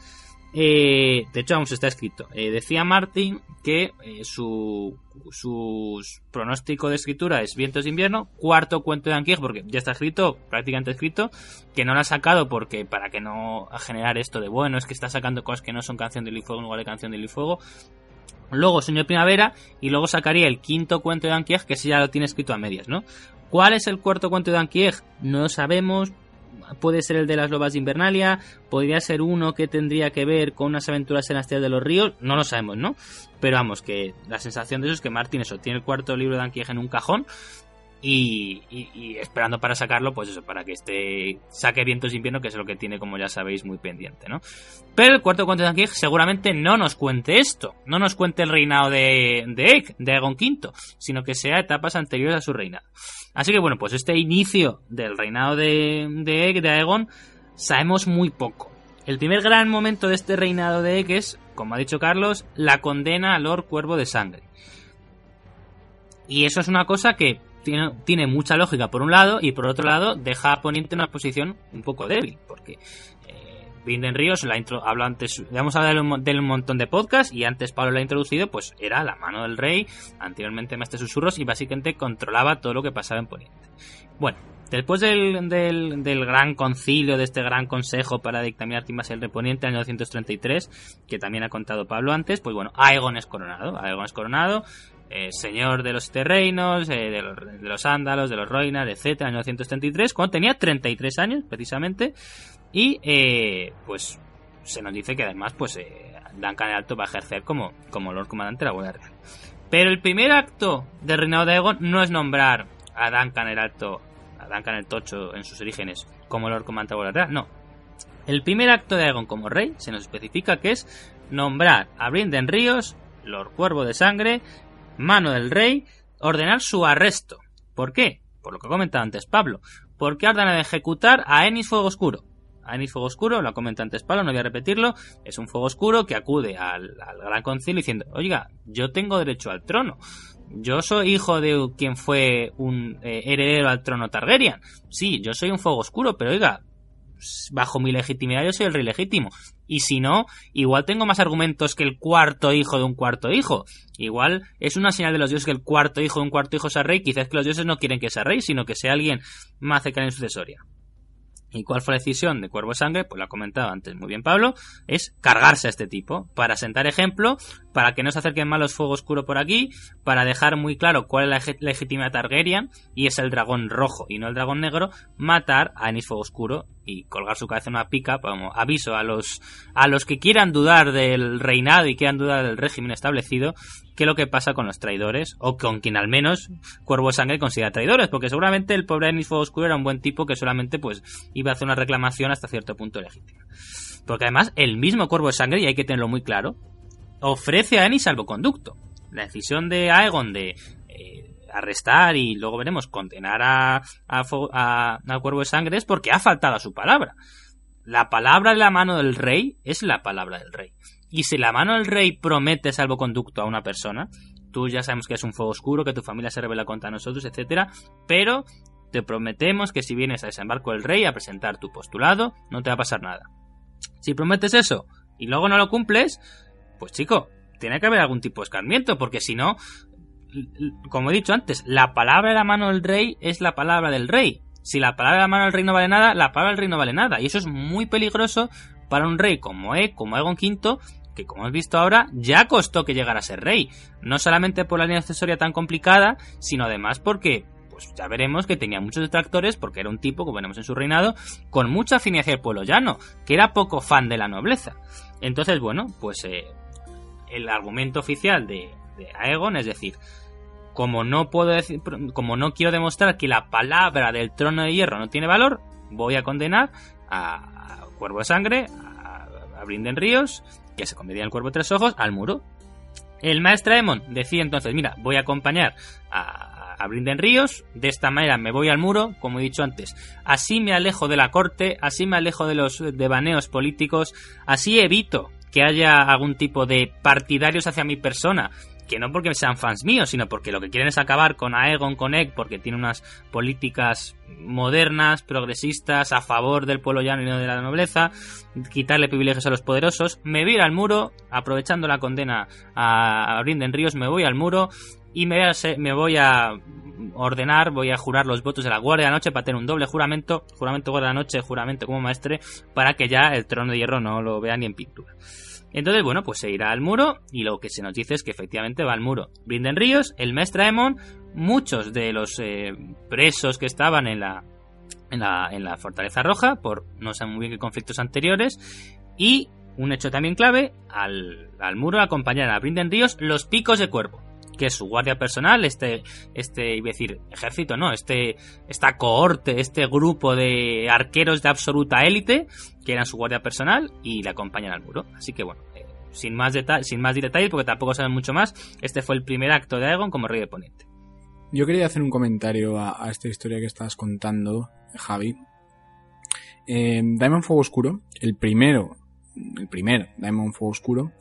Eh, de hecho, aún se está escrito. Eh, decía Martin que eh, su, su pronóstico de escritura es Vientos de Invierno, cuarto cuento de Anquieg, porque ya está escrito, prácticamente escrito, que no lo ha sacado porque para que no generar esto de bueno, es que está sacando cosas que no son canción de Fuego en lugar de canción de y Fuego. Luego Sueño de Primavera y luego sacaría el quinto cuento de Anquieg, que ese ya lo tiene escrito a medias, ¿no? ¿Cuál es el cuarto cuento de Anquieg? No lo sabemos. Puede ser el de las lobas de Invernalia, podría ser uno que tendría que ver con unas aventuras en las tierras de los ríos, no lo sabemos, ¿no? Pero vamos, que la sensación de eso es que Martin eso tiene el cuarto libro de Anquieg en un cajón y, y- esperando para sacarlo, pues eso, para que esté saque vientos de invierno, que es lo que tiene, como ya sabéis, muy pendiente, ¿no? Pero el cuarto cuento de Anquieg seguramente no nos cuente esto, no nos cuente el reinado de, de Egg, de Aegon V, sino que sea etapas anteriores a su reinado. Así que bueno, pues este inicio del reinado de, de Egg, de Aegon, sabemos muy poco. El primer gran momento de este reinado de Egg es, como ha dicho Carlos, la condena a Lord Cuervo de Sangre. Y eso es una cosa que tiene, tiene mucha lógica por un lado y por otro lado deja a Poniente en una posición un poco débil, porque eh, Vinden Ríos la intro, hablo antes, le hemos hablado del, mon- del montón de podcast y antes Pablo la ha introducido, pues era la mano del rey, anteriormente Mestre Susurros y básicamente controlaba todo lo que pasaba en Poniente. Bueno, después del, del, del gran concilio, de este gran consejo para dictaminar Timbas el Reponiente en 1933, que también ha contado Pablo antes, pues bueno, Aegon es coronado. Aegon es coronado eh, señor de los terrenos, eh, de, los, de los ándalos, de los roinas, etcétera, en 1933, cuando tenía 33 años, precisamente, y eh, pues se nos dice que además, pues Duncan el Alto va a ejercer como, como Lord Comandante de la Guardia Real. Pero el primer acto del reinado de Aegon no es nombrar a Duncan el Alto, a Duncan el Tocho en sus orígenes, como Lord Comandante de la Guardia Real, no. El primer acto de Aegon como rey se nos especifica que es nombrar a Brinden Ríos, Lord Cuervo de Sangre, mano del rey, ordenar su arresto. ¿Por qué? Por lo que ha comentado antes Pablo. Porque ordena de ejecutar a Enis Fuego Oscuro. Anis Fuego Oscuro, lo ha comentado antes Pablo, no voy a repetirlo, es un fuego oscuro que acude al, al Gran Concilio diciendo, oiga, yo tengo derecho al trono. Yo soy hijo de quien fue un eh, heredero al trono Targaryen. Sí, yo soy un fuego oscuro, pero oiga, bajo mi legitimidad yo soy el rey legítimo. Y si no, igual tengo más argumentos que el cuarto hijo de un cuarto hijo. Igual es una señal de los dioses que el cuarto hijo de un cuarto hijo sea rey. Quizás que los dioses no quieren que sea rey, sino que sea alguien más cercano en sucesoria. ¿Y cuál fue la decisión de Cuervo de Sangre? Pues lo ha comentado antes muy bien Pablo, es cargarse a este tipo, para sentar ejemplo, para que no se acerquen más los fuegos oscuros por aquí, para dejar muy claro cuál es la leg- legitimidad Targaryen, y es el dragón rojo y no el dragón negro, matar a Anis Fuego Oscuro y colgar su cabeza en una pica, como aviso a los, a los que quieran dudar del reinado y quieran dudar del régimen establecido, que lo que pasa con los traidores, o con quien al menos Cuervo Sangre considera traidores, porque seguramente el pobre Anis Fuego Oscuro era un buen tipo que solamente pues iba a hacer una reclamación hasta cierto punto legítima. Porque además el mismo Cuervo de Sangre, y hay que tenerlo muy claro, ofrece a Anis salvoconducto. La decisión de Aegon de eh, arrestar y luego veremos condenar a, a, a- a Cuervo de Sangre es porque ha faltado a su palabra. La palabra de la mano del rey es la palabra del rey. Y si la mano del rey promete salvoconducto a una persona, tú ya sabemos que es un fuego oscuro, que tu familia se revela contra nosotros, etcétera, pero te prometemos que si vienes a desembarco del rey a presentar tu postulado, no te va a pasar nada. Si prometes eso y luego no lo cumples, pues chico, tiene que haber algún tipo de escarmiento, porque si no, como he dicho antes, la palabra de la mano del rey es la palabra del rey. Si la palabra de la mano del rey no vale nada, la palabra del rey no vale nada. Y eso es muy peligroso para un rey como E, como Aegon V, que como hemos visto ahora, ya costó que llegara a ser rey. No solamente por la línea accesoria tan complicada, sino además porque, pues ya veremos que tenía muchos detractores, porque era un tipo, como veremos en su reinado, con mucha afinidad el pueblo llano, que era poco fan de la nobleza. Entonces, bueno, pues eh, el argumento oficial de, Aegon es decir, como no puedo decir, como no quiero demostrar que la palabra del trono de hierro no tiene valor, voy a condenar a, Cuervo de Sangre, a, a Brinden Ríos, que se convertía en el Cuervo de Tres Ojos, al muro. El maestro Aemon decía entonces, mira, voy a acompañar a, a Brinden Ríos, de esta manera me voy al muro, como he dicho antes, así me alejo de la corte, así me alejo de los devaneos políticos, así evito que haya algún tipo de partidarios hacia mi persona, que no porque sean fans míos, sino porque lo que quieren es acabar con Aegon, con Egg, porque tiene unas políticas modernas, progresistas, a favor del pueblo llano y no de la nobleza, quitarle privilegios a los poderosos. Me voy a ir al muro, aprovechando la condena a Brinden Ríos, me voy al muro y me voy, a, me voy a ordenar, voy a jurar los votos de la Guardia de la Noche para tener un doble juramento, juramento Guardia de la Noche, juramento como maestre, para que ya el trono de hierro no lo vea ni en pintura. Entonces, bueno, pues se irá al muro y lo que se nos dice es que efectivamente va al muro. Brinden Ríos, el maestro Aemon, muchos de los eh, presos que estaban en la, en la, en la Fortaleza Roja, por no sé muy bien qué conflictos anteriores, y un hecho también clave, al, al muro acompañan a Brinden Ríos los picos de cuervo, que es su guardia personal, este, este, iba a decir, ejército, no, este, esta cohorte, este grupo de arqueros de absoluta élite, que eran su guardia personal, y le acompañan al muro. Así que bueno, eh, sin más deta- sin más detalles, porque tampoco saben mucho más, este fue el primer acto de Aegon como rey de Poniente. Yo quería hacer un comentario a, a esta historia que estás contando, Javi. Eh, Diamond Fuego Oscuro, el primero, el primer Diamond Fuego Oscuro,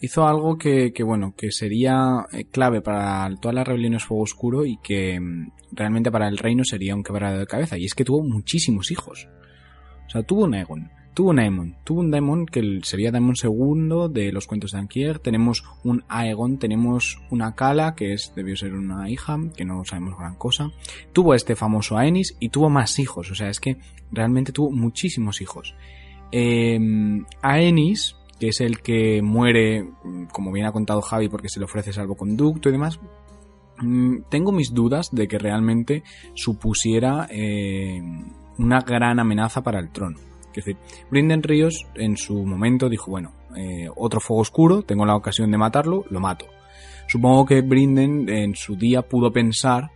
hizo algo que, que, bueno, que sería eh, clave para todas las rebeliones Fuego Oscuro y que mm, realmente para el reino sería un quebrado de cabeza. Y es que tuvo muchísimos hijos. O sea, tuvo un Aegon, tuvo un Aemon, tuvo un Daemon que sería Daemon segundo de los cuentos de Anquier, tenemos un Aegon, tenemos una Kala, que es, debió ser una hija, que no sabemos gran cosa, tuvo este famoso Aenys y tuvo más hijos, o sea, es que realmente tuvo muchísimos hijos. Eh, Aenys que es el que muere, como bien ha contado Javi, porque se le ofrece salvoconducto y demás, mm, tengo mis dudas de que realmente supusiera eh, una gran amenaza para el trono. Es decir, Brinden Ríos en su momento dijo, bueno, eh, otro fuego oscuro, tengo la ocasión de matarlo, lo mato. Supongo que Brinden en su día pudo pensar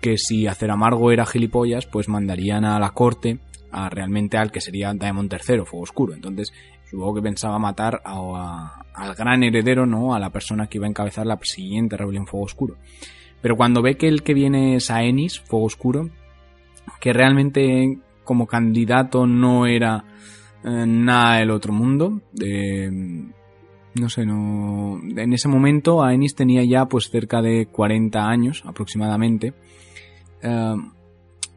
que si hacer amargo era gilipollas, pues mandarían a la corte a realmente al que sería Daemon III, Fuego Oscuro. Entonces, supongo que pensaba matar a- al gran heredero, ¿no? A la persona que iba a encabezar la siguiente rebelión Fuego Oscuro. Pero cuando ve que el que viene es Aenys, Fuego Oscuro, que realmente como candidato no era eh, nada del otro mundo, no sé, no. En ese momento Aenys tenía ya pues cerca de 40 años aproximadamente. Eh,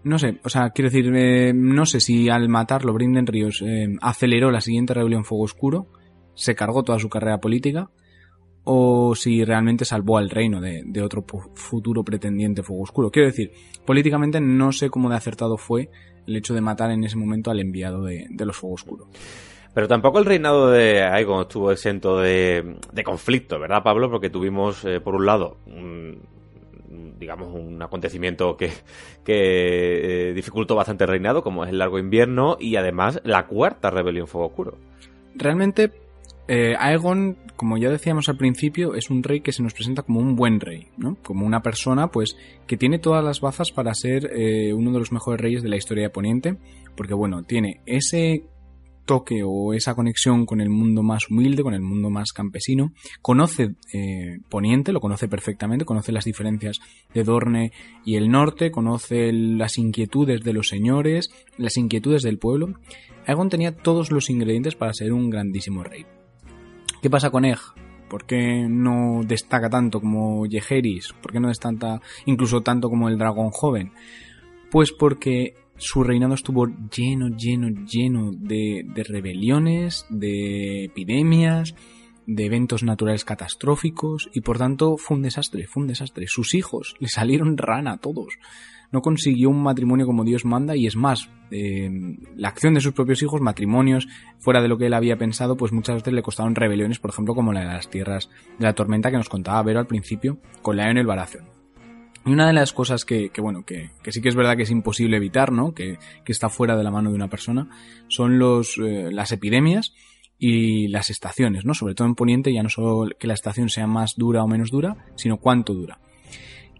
no sé, o sea, quiero decir, eh, no sé si al matarlo Brinden Ríos eh, aceleró la siguiente rebelión Fuego Oscuro, se cargó toda su carrera política, o si realmente salvó al reino de, otro futuro pretendiente Fuego Oscuro. Quiero decir, políticamente no sé cómo de acertado fue el hecho de matar en ese momento al enviado de, los Fuego Oscuro. Pero tampoco el reinado de Aegon estuvo exento de, de conflicto, ¿verdad, Pablo? Porque tuvimos, eh, por un lado, un- digamos, un acontecimiento que, que eh, dificultó bastante el reinado, como es el largo invierno, y además la cuarta rebelión Fuego Oscuro. Realmente, eh, Aegon, como ya decíamos al principio, es un rey que se nos presenta como un buen rey, ¿no? Como una persona, pues, que tiene todas las bazas para ser eh, uno de los mejores reyes de la historia de Poniente, porque, bueno, tiene ese toque o esa conexión con el mundo más humilde, con el mundo más campesino, conoce eh, Poniente, lo conoce perfectamente, conoce las diferencias de Dorne y el norte, conoce las inquietudes de los señores, las inquietudes del pueblo. Aegon tenía todos los ingredientes para ser un grandísimo rey. ¿Qué pasa con Egg? ¿Por qué no destaca tanto como Yeheris? ¿Por qué no destaca incluso tanto como el dragón joven? Pues porque su reinado estuvo lleno, lleno, lleno de, de rebeliones, de epidemias, de eventos naturales catastróficos y por tanto fue un desastre, fue un desastre. Sus hijos le salieron rana a todos. No consiguió un matrimonio como Dios manda y es más, eh, la acción de sus propios hijos, matrimonios fuera de lo que él había pensado, pues muchas veces le costaron rebeliones, por ejemplo como la de las tierras de la tormenta que nos contaba Vero al principio con la en el Baratheon. Y una de las cosas que, bueno, que, que, sí que es verdad que es imposible evitar, ¿no? Que, que está fuera de la mano de una persona, son los, eh, las epidemias y las estaciones, ¿no? Sobre todo en Poniente, ya no solo que la estación sea más dura o menos dura, sino cuánto dura.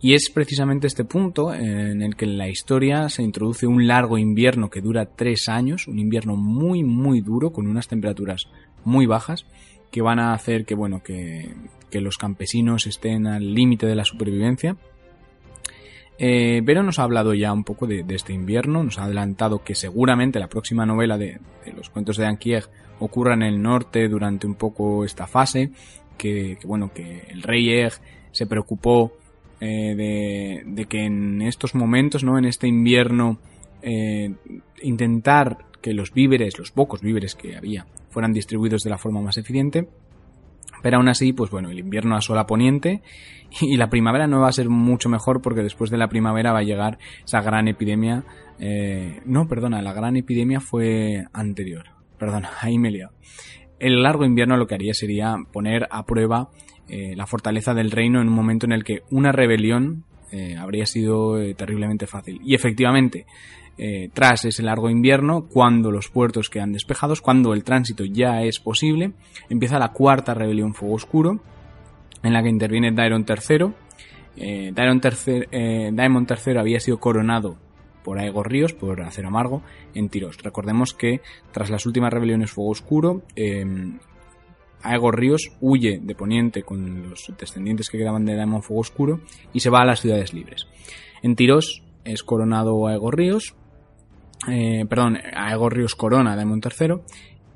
Y es precisamente este punto en el que en la historia se introduce un largo invierno que dura tres años, un invierno muy, muy duro, con unas temperaturas muy bajas, que van a hacer que, bueno, que, que los campesinos estén al límite de la supervivencia eh, Vero nos ha hablado ya un poco de, este invierno, nos ha adelantado que seguramente la próxima novela de, los cuentos de Anquieg ocurra en el norte durante un poco esta fase, que, bueno, que el rey Egg se preocupó eh, de, de, que en estos momentos, ¿no? En este invierno, eh, intentar que los víveres, los pocos víveres que había, fueran distribuidos de la forma más eficiente. Pero aún así, pues bueno, el invierno asola poniente y la primavera no va a ser mucho mejor porque después de la primavera va a llegar esa gran epidemia. Eh, no, perdona, la gran epidemia fue anterior. Perdona, ahí me he liado. El largo invierno lo que haría sería poner a prueba eh, la fortaleza del reino en un momento en el que una rebelión eh, habría sido eh, terriblemente fácil. Y efectivamente, eh, tras ese largo invierno, cuando los puertos quedan despejados, cuando el tránsito ya es posible, empieza la cuarta rebelión Fuego Oscuro, en la que interviene Daeron III. Eh, Daeron III eh, había sido coronado por Aegor Ríos, por Acero Amargo, en Tiros. Recordemos que tras las últimas rebeliones Fuego Oscuro, eh, Aegor Ríos huye de Poniente con los descendientes que quedaban de Daemon Fuego Oscuro y se va a las ciudades libres. En Tiros es coronado Aegor Ríos, eh, perdón, Aegor Ríos corona a Daemon III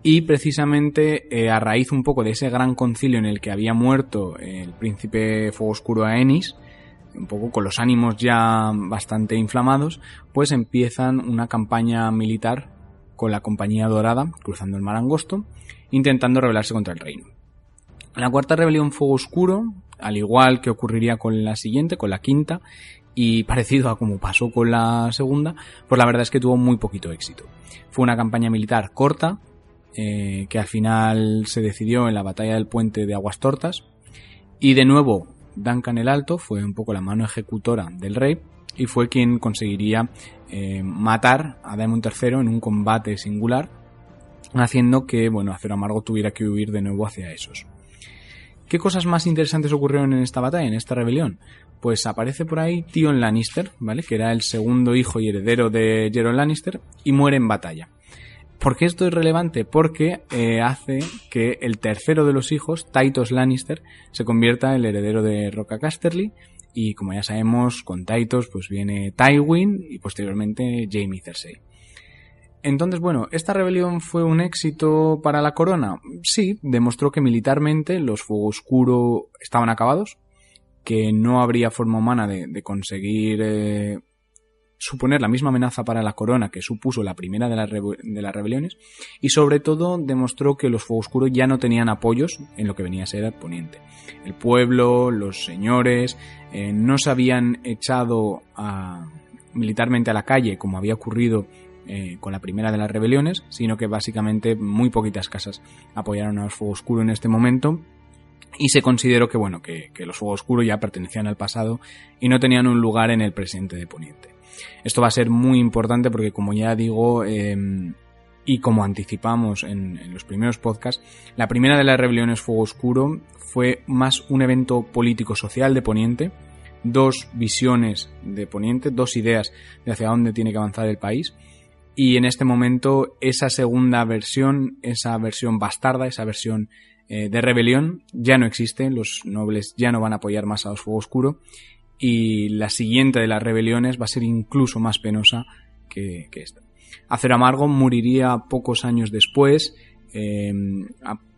y precisamente eh, a raíz un poco de ese gran concilio en el que había muerto el príncipe Fuego Oscuro Aenys, un poco con los ánimos ya bastante inflamados, pues empiezan una campaña militar con la Compañía Dorada cruzando el Mar Angosto, intentando rebelarse contra el reino. La cuarta rebelión Fuego Oscuro, al igual que ocurriría con la siguiente, con la quinta, y parecido a como pasó con la segunda, pues la verdad es que tuvo muy poquito éxito. Fue una campaña militar corta, eh, que al final se decidió en la batalla del puente de Aguas Tortas. Y de nuevo, Duncan el Alto fue un poco la mano ejecutora del rey y fue quien conseguiría eh, matar a Daemon III en un combate singular, haciendo que, bueno, Acero Amargo tuviera que huir de nuevo hacia esos. ¿Qué cosas más interesantes ocurrieron en esta batalla, en esta rebelión? Pues aparece por ahí Tion Lannister, ¿vale? Que era el segundo hijo y heredero de Jaron Lannister, y muere en batalla. ¿Por qué esto es relevante? Porque eh, hace que el tercero de los hijos, Titus Lannister, se convierta en el heredero de Roca Casterly. Y como ya sabemos, con Titus pues viene Tywin y posteriormente Jaime Cersei. Entonces, bueno, ¿esta rebelión fue un éxito para la corona? Sí, demostró que militarmente los Fuego Oscuro estaban acabados, que no habría forma humana de, conseguir eh, suponer la misma amenaza para la corona que supuso la primera de las, rebeliones, y sobre todo demostró que los Fuego Oscuro ya no tenían apoyos en lo que venía a ser el Poniente. El pueblo, los señores, eh, no se habían echado militarmente a la calle como había ocurrido eh, con la primera de las rebeliones, sino que básicamente muy poquitas casas apoyaron a los Fuego Oscuro en este momento. Y se consideró que, bueno, que, los Fuego Oscuro ya pertenecían al pasado y no tenían un lugar en el presente de Poniente. Esto va a ser muy importante porque, como ya digo, eh, y como anticipamos en, en, los primeros podcasts, la primera de las rebeliones Fuego Oscuro fue más un evento político-social de Poniente, dos visiones de Poniente, dos ideas de hacia dónde tiene que avanzar el país, y en este momento esa segunda versión, esa versión bastarda, esa versión eh, de rebelión ya no existe, los nobles ya no van a apoyar más a los Fuego Oscuro y la siguiente de las rebeliones va a ser incluso más penosa que, esta. Acero Amargo moriría pocos años después, eh,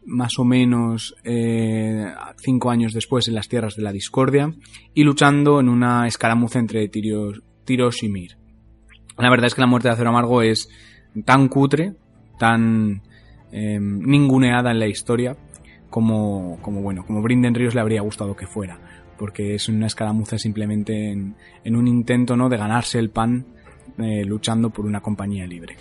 más o menos eh, cinco años después en las tierras de la discordia y luchando en una escaramuza entre Tiros, y Mir. La verdad es que la muerte de Acero Amargo es tan cutre, tan ninguneada en la historia, como, como bueno, como Brinden Ríos le habría gustado que fuera. Porque es una escaramuza simplemente en, en un intento ¿no? de ganarse el pan eh, luchando por una compañía libre.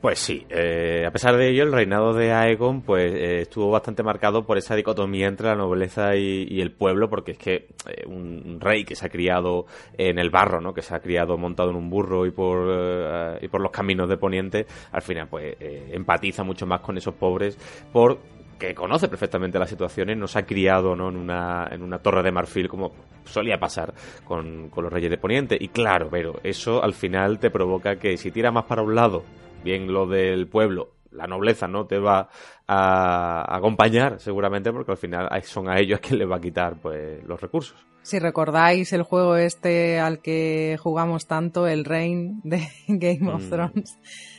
Pues sí, eh, a pesar de ello, el reinado de Aegon pues eh, estuvo bastante marcado por esa dicotomía entre la nobleza y, el pueblo, porque es que un rey que se ha criado en el barro, ¿no? que se ha criado montado en un burro y por, y por los caminos de Poniente, al final pues empatiza mucho más con esos pobres por que conoce perfectamente las situaciones, no se ha criado ¿no? en, una, en una torre de marfil como solía pasar con, con los reyes de Poniente. Y claro, pero eso al final te provoca que si tira más para un lado bien lo del pueblo, la nobleza no te va a acompañar seguramente porque al final son a ellos quien les va a quitar pues los recursos. Si recordáis el juego este al que jugamos tanto, el Reign de Game of Mm.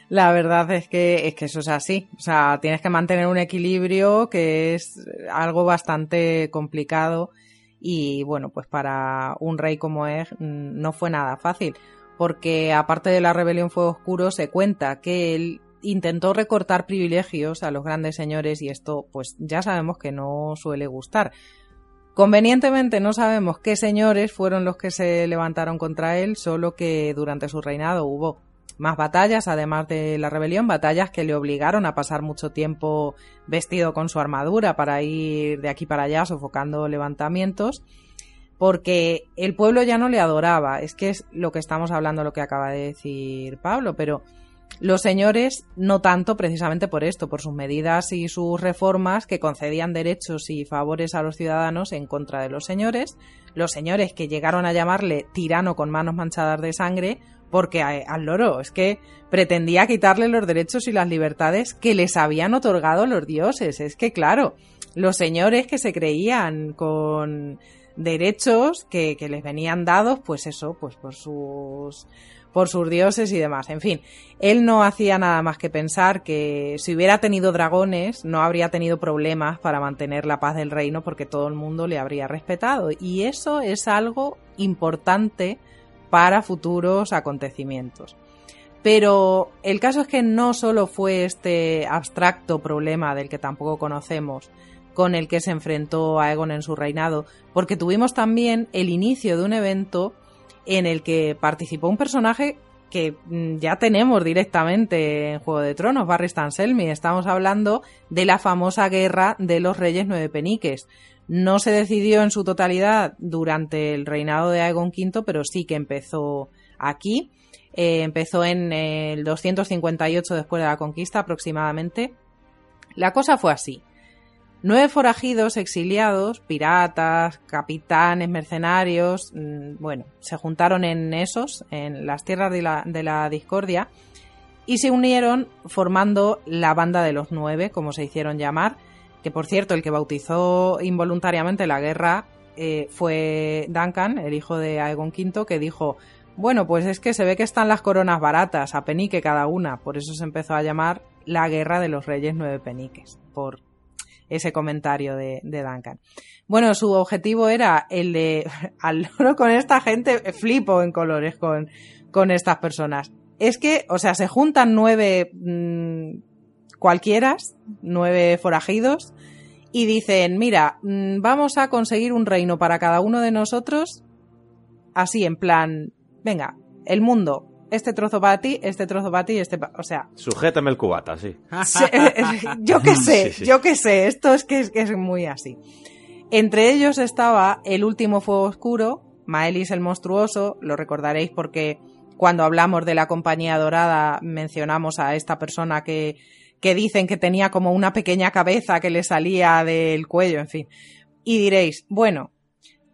La verdad es que, es que eso es así. O sea, tienes que mantener un equilibrio que es algo bastante complicado y bueno, pues para un rey como es mm, no fue nada fácil porque aparte de la rebelión Fuego Oscuro se cuenta que él intentó recortar privilegios a los grandes señores y esto pues ya sabemos que no suele gustar. Convenientemente no sabemos qué señores fueron los que se levantaron contra él, solo que durante su reinado hubo más batallas, además de la rebelión, batallas que le obligaron a pasar mucho tiempo vestido con su armadura para ir de aquí para allá sofocando levantamientos porque el pueblo ya no le adoraba. Es que es lo que estamos hablando, lo que acaba de decir Pablo, pero los señores no tanto precisamente por esto, por sus medidas y sus reformas que concedían derechos y favores a los ciudadanos en contra de los señores, los señores que llegaron a llamarle tirano con manos manchadas de sangre, porque a- al loro es que pretendía quitarle los derechos y las libertades que les habían otorgado los dioses. Es que claro, los señores que se creían con derechos que, que les venían dados, pues eso, pues por sus por sus dioses y demás. En fin, él no hacía nada más que pensar que si hubiera tenido dragones no habría tenido problemas para mantener la paz del reino porque todo el mundo le habría respetado. Y eso es algo importante para futuros acontecimientos. Pero el caso es que no solo fue este abstracto problema del que tampoco conocemos con el que se enfrentó Aegon en su reinado, porque tuvimos también el inicio de un evento en el que participó un personaje que mm, ya tenemos directamente en Juego de Tronos, Barry Stanselmi. Estamos hablando de la famosa guerra de los reyes nueve peniques. No se decidió en su totalidad durante el reinado de Aegon V, pero sí que empezó aquí. Eh, empezó en el 258 después de la conquista aproximadamente. La cosa fue así. Nueve forajidos exiliados, piratas, capitanes, mercenarios, mm, bueno, se juntaron en esos, en las tierras de la, de la discordia, y se unieron formando la banda de los nueve, como se hicieron llamar, que por cierto, el que bautizó involuntariamente la guerra eh, fue Duncan, el hijo de Aegon V, que dijo, bueno, pues es que se ve que están las coronas baratas, a penique cada una, por eso se empezó a llamar la guerra de los reyes nueve peniques, por ese comentario de, Duncan. Bueno, su objetivo era el de, al loro con esta gente, flipo en colores con, con estas personas. Es que, o sea, se juntan nueve mmm, cualquieras, nueve forajidos, y dicen, mira, mmm, vamos a conseguir un reino para cada uno de nosotros, así en plan, venga, el mundo, este trozo para ti, este trozo para ti, este pa o sea, Sujétame el cubata, sí. yo qué sé, Sí, sí. yo qué sé, esto es que, es que es muy así. Entre ellos estaba el último fuego oscuro, Maelis el monstruoso, lo recordaréis porque cuando hablamos de la compañía dorada mencionamos a esta persona que, que dicen que tenía como una pequeña cabeza que le salía del cuello, en fin. Y diréis, bueno,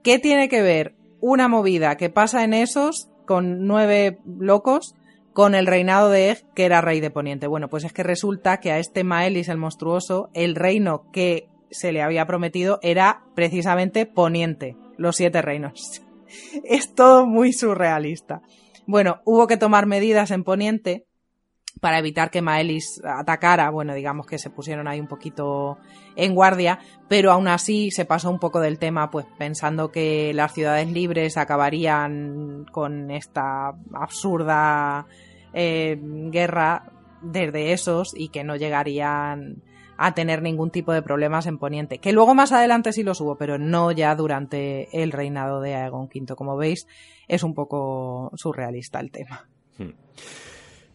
¿qué tiene que ver una movida que pasa en esos con nueve locos con el reinado de Eg, que era rey de Poniente. Bueno, pues es que resulta que a este Maelis el monstruoso, el reino que se le había prometido era precisamente Poniente, los siete reinos. Es todo muy surrealista. Bueno, hubo que tomar medidas en Poniente para evitar que Maelis atacara, bueno, digamos que se pusieron ahí un poquito en guardia, pero aún así se pasó un poco del tema, pues pensando que las ciudades libres acabarían con esta absurda eh, guerra desde esos y que no llegarían a tener ningún tipo de problemas en Poniente. Que luego más adelante sí los hubo, pero no ya durante el reinado de Aegon V. Como veis, es un poco surrealista el tema.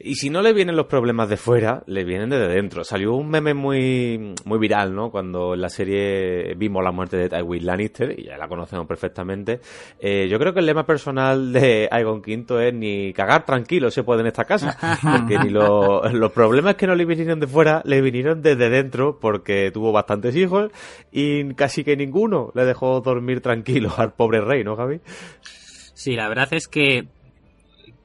Y si no le vienen los problemas de fuera, le vienen desde dentro. Salió un meme muy, muy viral, ¿no? Cuando en la serie vimos la muerte de Tywin Lannister, y ya la conocemos perfectamente. Eh, yo creo que el lema personal de Aegon V es ni cagar tranquilo se puede en esta casa. Porque ni lo- los problemas que no le vinieron de fuera, le vinieron desde dentro, porque tuvo bastantes hijos y casi que ninguno le dejó dormir tranquilo al pobre rey, ¿no, Javi? Sí, la verdad es que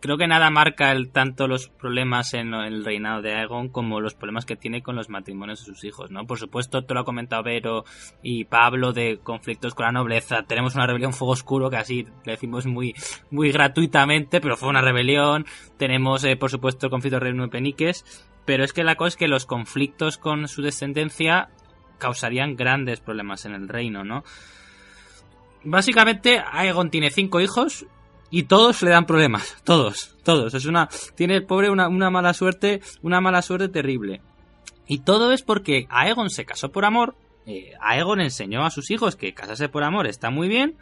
creo que nada marca el, tanto los problemas en el reinado de Aegon como los problemas que tiene con los matrimonios de sus hijos, ¿no? Por supuesto, te lo ha comentado Vero y Pablo de conflictos con la nobleza. Tenemos una rebelión Fuego Oscuro que así le decimos muy, muy gratuitamente, pero fue una rebelión. Tenemos, eh, por supuesto, el conflicto de Reino de Peniques. Pero es que la cosa es que los conflictos con su descendencia causarían grandes problemas en el reino, ¿no? Básicamente, Aegon tiene cinco hijos y todos le dan problemas. Todos, todos. Es una. Tiene el pobre una, una mala suerte, una mala suerte terrible. Y todo es porque Aegon se casó por amor. eh, Aegon enseñó a sus hijos que casarse por amor está muy bien.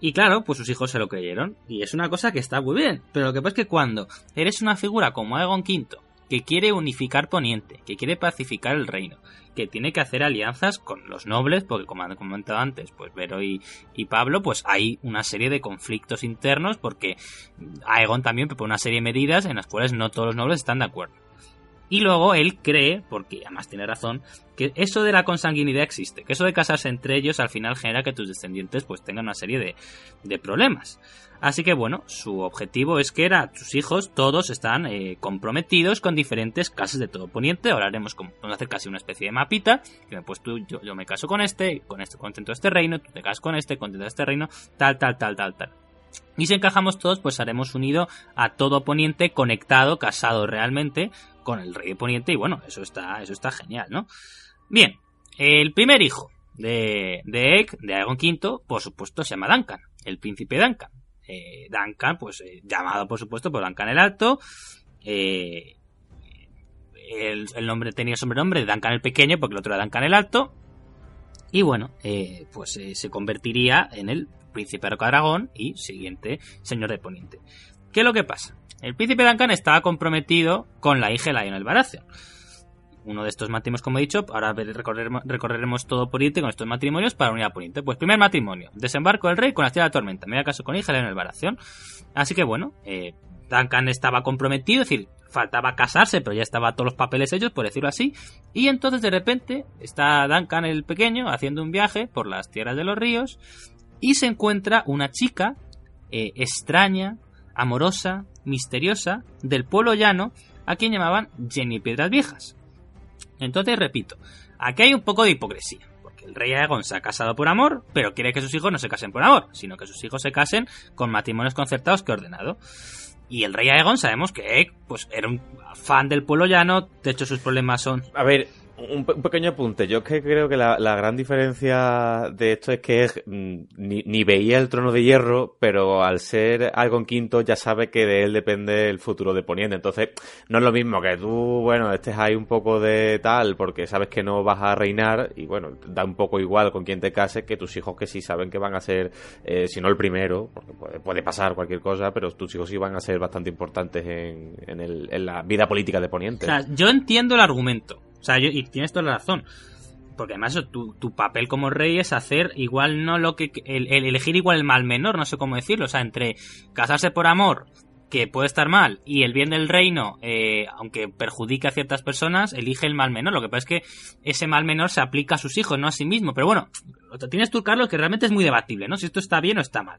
Y claro, pues sus hijos se lo creyeron. Y es una cosa que está muy bien. Pero lo que pasa es que cuando eres una figura como Aegon V, que quiere unificar Poniente, que quiere pacificar el reino, que tiene que hacer alianzas con los nobles, porque como han comentado antes, pues Vero y, Pablo, pues hay una serie de conflictos internos, porque Aegon también propone una serie de medidas en las cuales no todos los nobles están de acuerdo. Y luego él cree, porque además tiene razón, que eso de la consanguinidad existe, que eso de casarse entre ellos al final genera que tus descendientes pues tengan una serie de, de problemas. Así que bueno, su objetivo es que era, sus hijos todos están eh, comprometidos con diferentes casas de todo Poniente. Ahora haremos como, vamos a casi una especie de mapita, pues tú, yo, yo me caso con este, con este contento de este reino, tú te casas con este, contento de este reino, tal, tal, tal, tal, tal. Y si encajamos todos, pues haremos unido a todo Poniente conectado, casado realmente con el rey de Poniente y bueno, eso está, eso está genial, ¿no? Bien, el primer hijo de, de Egg, de Aegon V, por supuesto se llama Duncan, el príncipe Duncan. Eh, Duncan, pues eh, llamado por supuesto por Duncan el Alto, eh, el, el nombre tenía sobrenombre de Duncan el Pequeño porque el otro era Duncan el Alto, y bueno, pues se convertiría en el príncipe Aragón y siguiente señor de Poniente. ¿Qué es lo que pasa? El príncipe Duncan estaba comprometido con la hija de Lionel Baratheon. Uno de estos matrimonios, como he dicho, ahora recorreremos, recorreremos todo Poniente con estos matrimonios para unir a Poniente. Pues primer matrimonio, desembarco del rey con la estrella de la tormenta. Me voy a caso con hija de Lionel Baratheon. Así que bueno, eh, Duncan estaba comprometido, es decir, faltaba casarse, pero ya estaba todos los papeles hechos, por decirlo así. Y entonces de repente está Duncan el pequeño haciendo un viaje por las tierras de los ríos y se encuentra una chica eh, extraña, amorosa, misteriosa, del pueblo llano, a quien llamaban Jenny Piedras Viejas. Entonces, repito, aquí hay un poco de hipocresía. Porque el rey Aegon se ha casado por amor, pero quiere que sus hijos no se casen por amor, sino que sus hijos se casen con matrimonios concertados que ha ordenado. Y el rey Aegon sabemos que pues, era un fan del pueblo llano, de hecho sus problemas son... A ver, un, pe- un pequeño apunte. Yo es que creo que la, gran diferencia de esto es que es, mm, ni, ni veía el trono de hierro, pero al ser Algon Quinto ya sabe que de él depende el futuro de Poniente. Entonces, no es lo mismo que tú, bueno, estés ahí un poco de tal, porque sabes que no vas a reinar, y bueno, da un poco igual con quien te cases que tus hijos que sí saben que van a ser, eh, si no el primero, porque puede, puede pasar cualquier cosa, pero tus hijos sí van a ser bastante importantes en, en, el- en la vida política de Poniente. O sea, yo entiendo el argumento. O sea, yo- y tienes toda la razón. Porque además tu, tu papel como rey es hacer igual no lo que... El, el elegir igual el mal menor, no sé cómo decirlo. O sea, entre casarse por amor, que puede estar mal, y el bien del reino, eh, aunque perjudique a ciertas personas, elige el mal menor. Lo que pasa es que ese mal menor se aplica a sus hijos, no a sí mismo. Pero bueno, lo tienes tú, Carlos, que realmente es muy debatible, ¿no? Si esto está bien o está mal.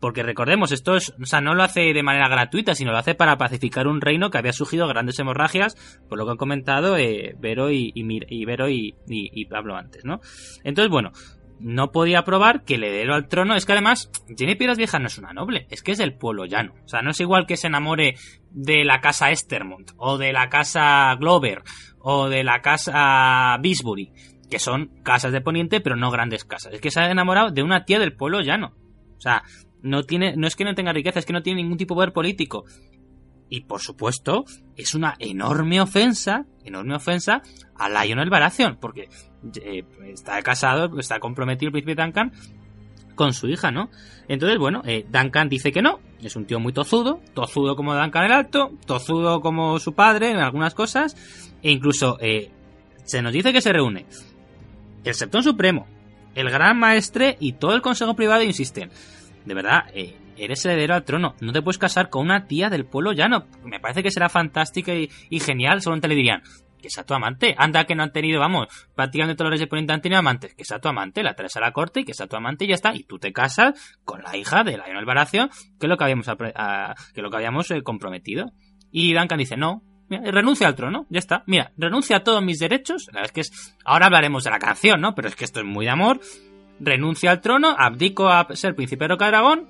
Porque recordemos, esto es, o sea, no lo hace de manera gratuita, sino lo hace para pacificar un reino que había surgido grandes hemorragias, por lo que han comentado eh, Vero y, y, y Vero y- y Pablo antes, ¿no? Entonces, bueno, no podía probar que el heredero al trono es que además Jenny Piedras Viejas no es una noble, es que es del pueblo llano. O sea, no es igual que se enamore de la casa Estermont, o de la casa Glover, o de la casa Bisbury, que son casas de poniente, pero no grandes casas. Es que se ha enamorado de una tía del pueblo llano. O sea, no tiene, no es que no tenga riqueza, es que no tiene ningún tipo de poder político. Y por supuesto, es una enorme ofensa, enorme ofensa a Lionel Baratheon, porque eh, está casado, está comprometido el príncipe Duncan con su hija, ¿no? Entonces, bueno, eh, Duncan dice que no, es un tío muy tozudo, tozudo como Duncan el Alto, tozudo como su padre en algunas cosas, e incluso eh, se nos dice que se reúne el Septón Supremo, el Gran Maestre y todo el Consejo Privado insisten. De verdad, eres heredero al trono. No te puedes casar con una tía del pueblo llano. Me parece que será fantástica y, y genial. Solamente le dirían que sea tu amante. Anda que no han tenido, vamos, prácticamente todos los reyes Poniente han tenido amantes. Que sea tu amante, la traes a la corte y que sea tu amante y ya está. Y tú te casas con la hija de Lionel Baratheon, que es lo que habíamos, apre- a- que lo que habíamos eh, comprometido. Y Duncan dice, no, renuncia al trono, ya está. Mira, renuncia a todos mis derechos. La verdad es que es, ahora hablaremos de la canción, ¿no? Pero es que esto es muy de amor. Renuncia al trono, abdico a ser príncipe de Roca Dragón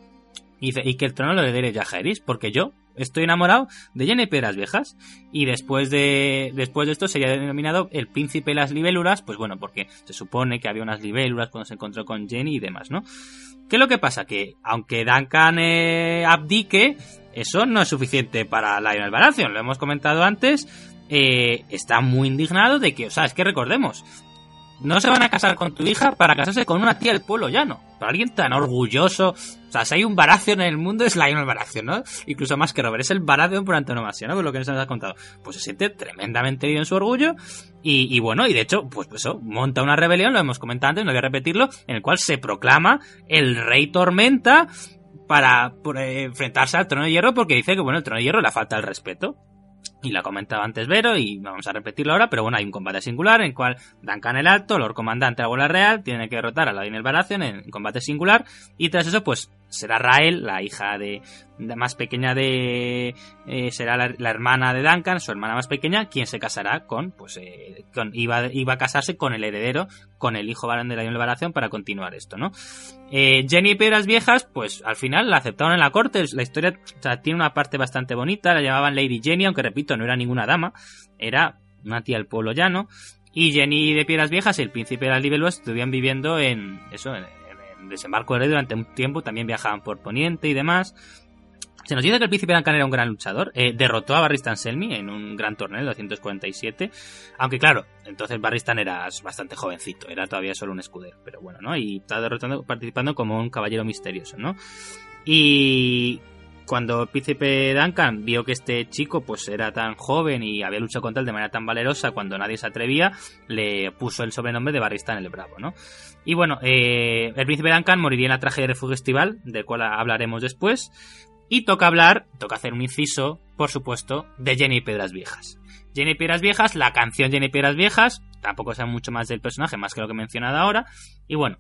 y, y que el trono lo herede Jaehaerys, porque yo estoy enamorado de Jenny Piedras Viejas. Y después de, después de esto sería denominado el príncipe de las libélulas, pues bueno, porque se supone que había unas libélulas cuando se encontró con Jenny y demás, ¿no? ¿Qué es lo que pasa? Que aunque Duncan eh, abdique, eso no es suficiente para Lionel Baratheon, lo hemos comentado antes, eh, está muy indignado de que, o sea, es que recordemos, no se van a casar con tu hija para casarse con una tía del pueblo llano. Para alguien tan orgulloso. O sea, si hay un Baratheon en el mundo es Lionel Baratheon, ¿no? Incluso más que Robert. Es el Baratheon por antonomasia, ¿no? Por lo que nos has contado. Pues se siente tremendamente herido en su orgullo. Y, bueno, y de hecho, pues eso, monta una rebelión, lo hemos comentado antes, no voy a repetirlo, en el cual se proclama el Rey Tormenta para eh, enfrentarse al Trono de Hierro porque dice que, bueno, el Trono de Hierro le falta el respeto. Y la comentaba antes Vero y vamos a repetirlo ahora, pero bueno, hay un combate singular en el cual Duncan el Alto, Lord Comandante de la Bola Real, tiene que derrotar a Lionel Baratheon en combate singular y tras eso pues será Rael, la hija de, más pequeña de... eh, será la, la hermana de Duncan, su hermana más pequeña, quien se casará con, pues, eh, con, iba, iba a casarse con el heredero, con el hijo varón de Lionel Baratheon para continuar esto, ¿no? Eh, Jenny y Piedras Viejas, pues al final la aceptaron en la corte. La historia tiene una parte bastante bonita. La llamaban Lady Jenny, aunque repito, no era ninguna dama. Era una tía del pueblo llano. Y Jenny de Piedras Viejas y el príncipe de las estuvieron viviendo en eso, en Desembarco del Rey durante un tiempo. También viajaban por Poniente y demás. Se nos dice que el príncipe Duncan era un gran luchador. Eh, derrotó a Barristan Selmy en un gran torneo de 247. Aunque claro, entonces Barristan era bastante jovencito. Era todavía solo un escudero. Pero bueno, ¿no? Y estaba derrotando, participando como un caballero misterioso, ¿no? Y cuando el príncipe Duncan vio que este chico pues era tan joven y había luchado contra él de manera tan valerosa cuando nadie se atrevía, le puso el sobrenombre de Barristan el Bravo, ¿no? Y bueno, eh, el príncipe Duncan moriría en la tragedia de refugio estival, del cual hablaremos después. Y toca hablar, toca hacer un inciso, por supuesto, de Jenny Piedras Viejas. Jenny Piedras Viejas, la canción Jenny Piedras Viejas, tampoco sé mucho más del personaje, más que lo que he mencionado ahora. Y bueno,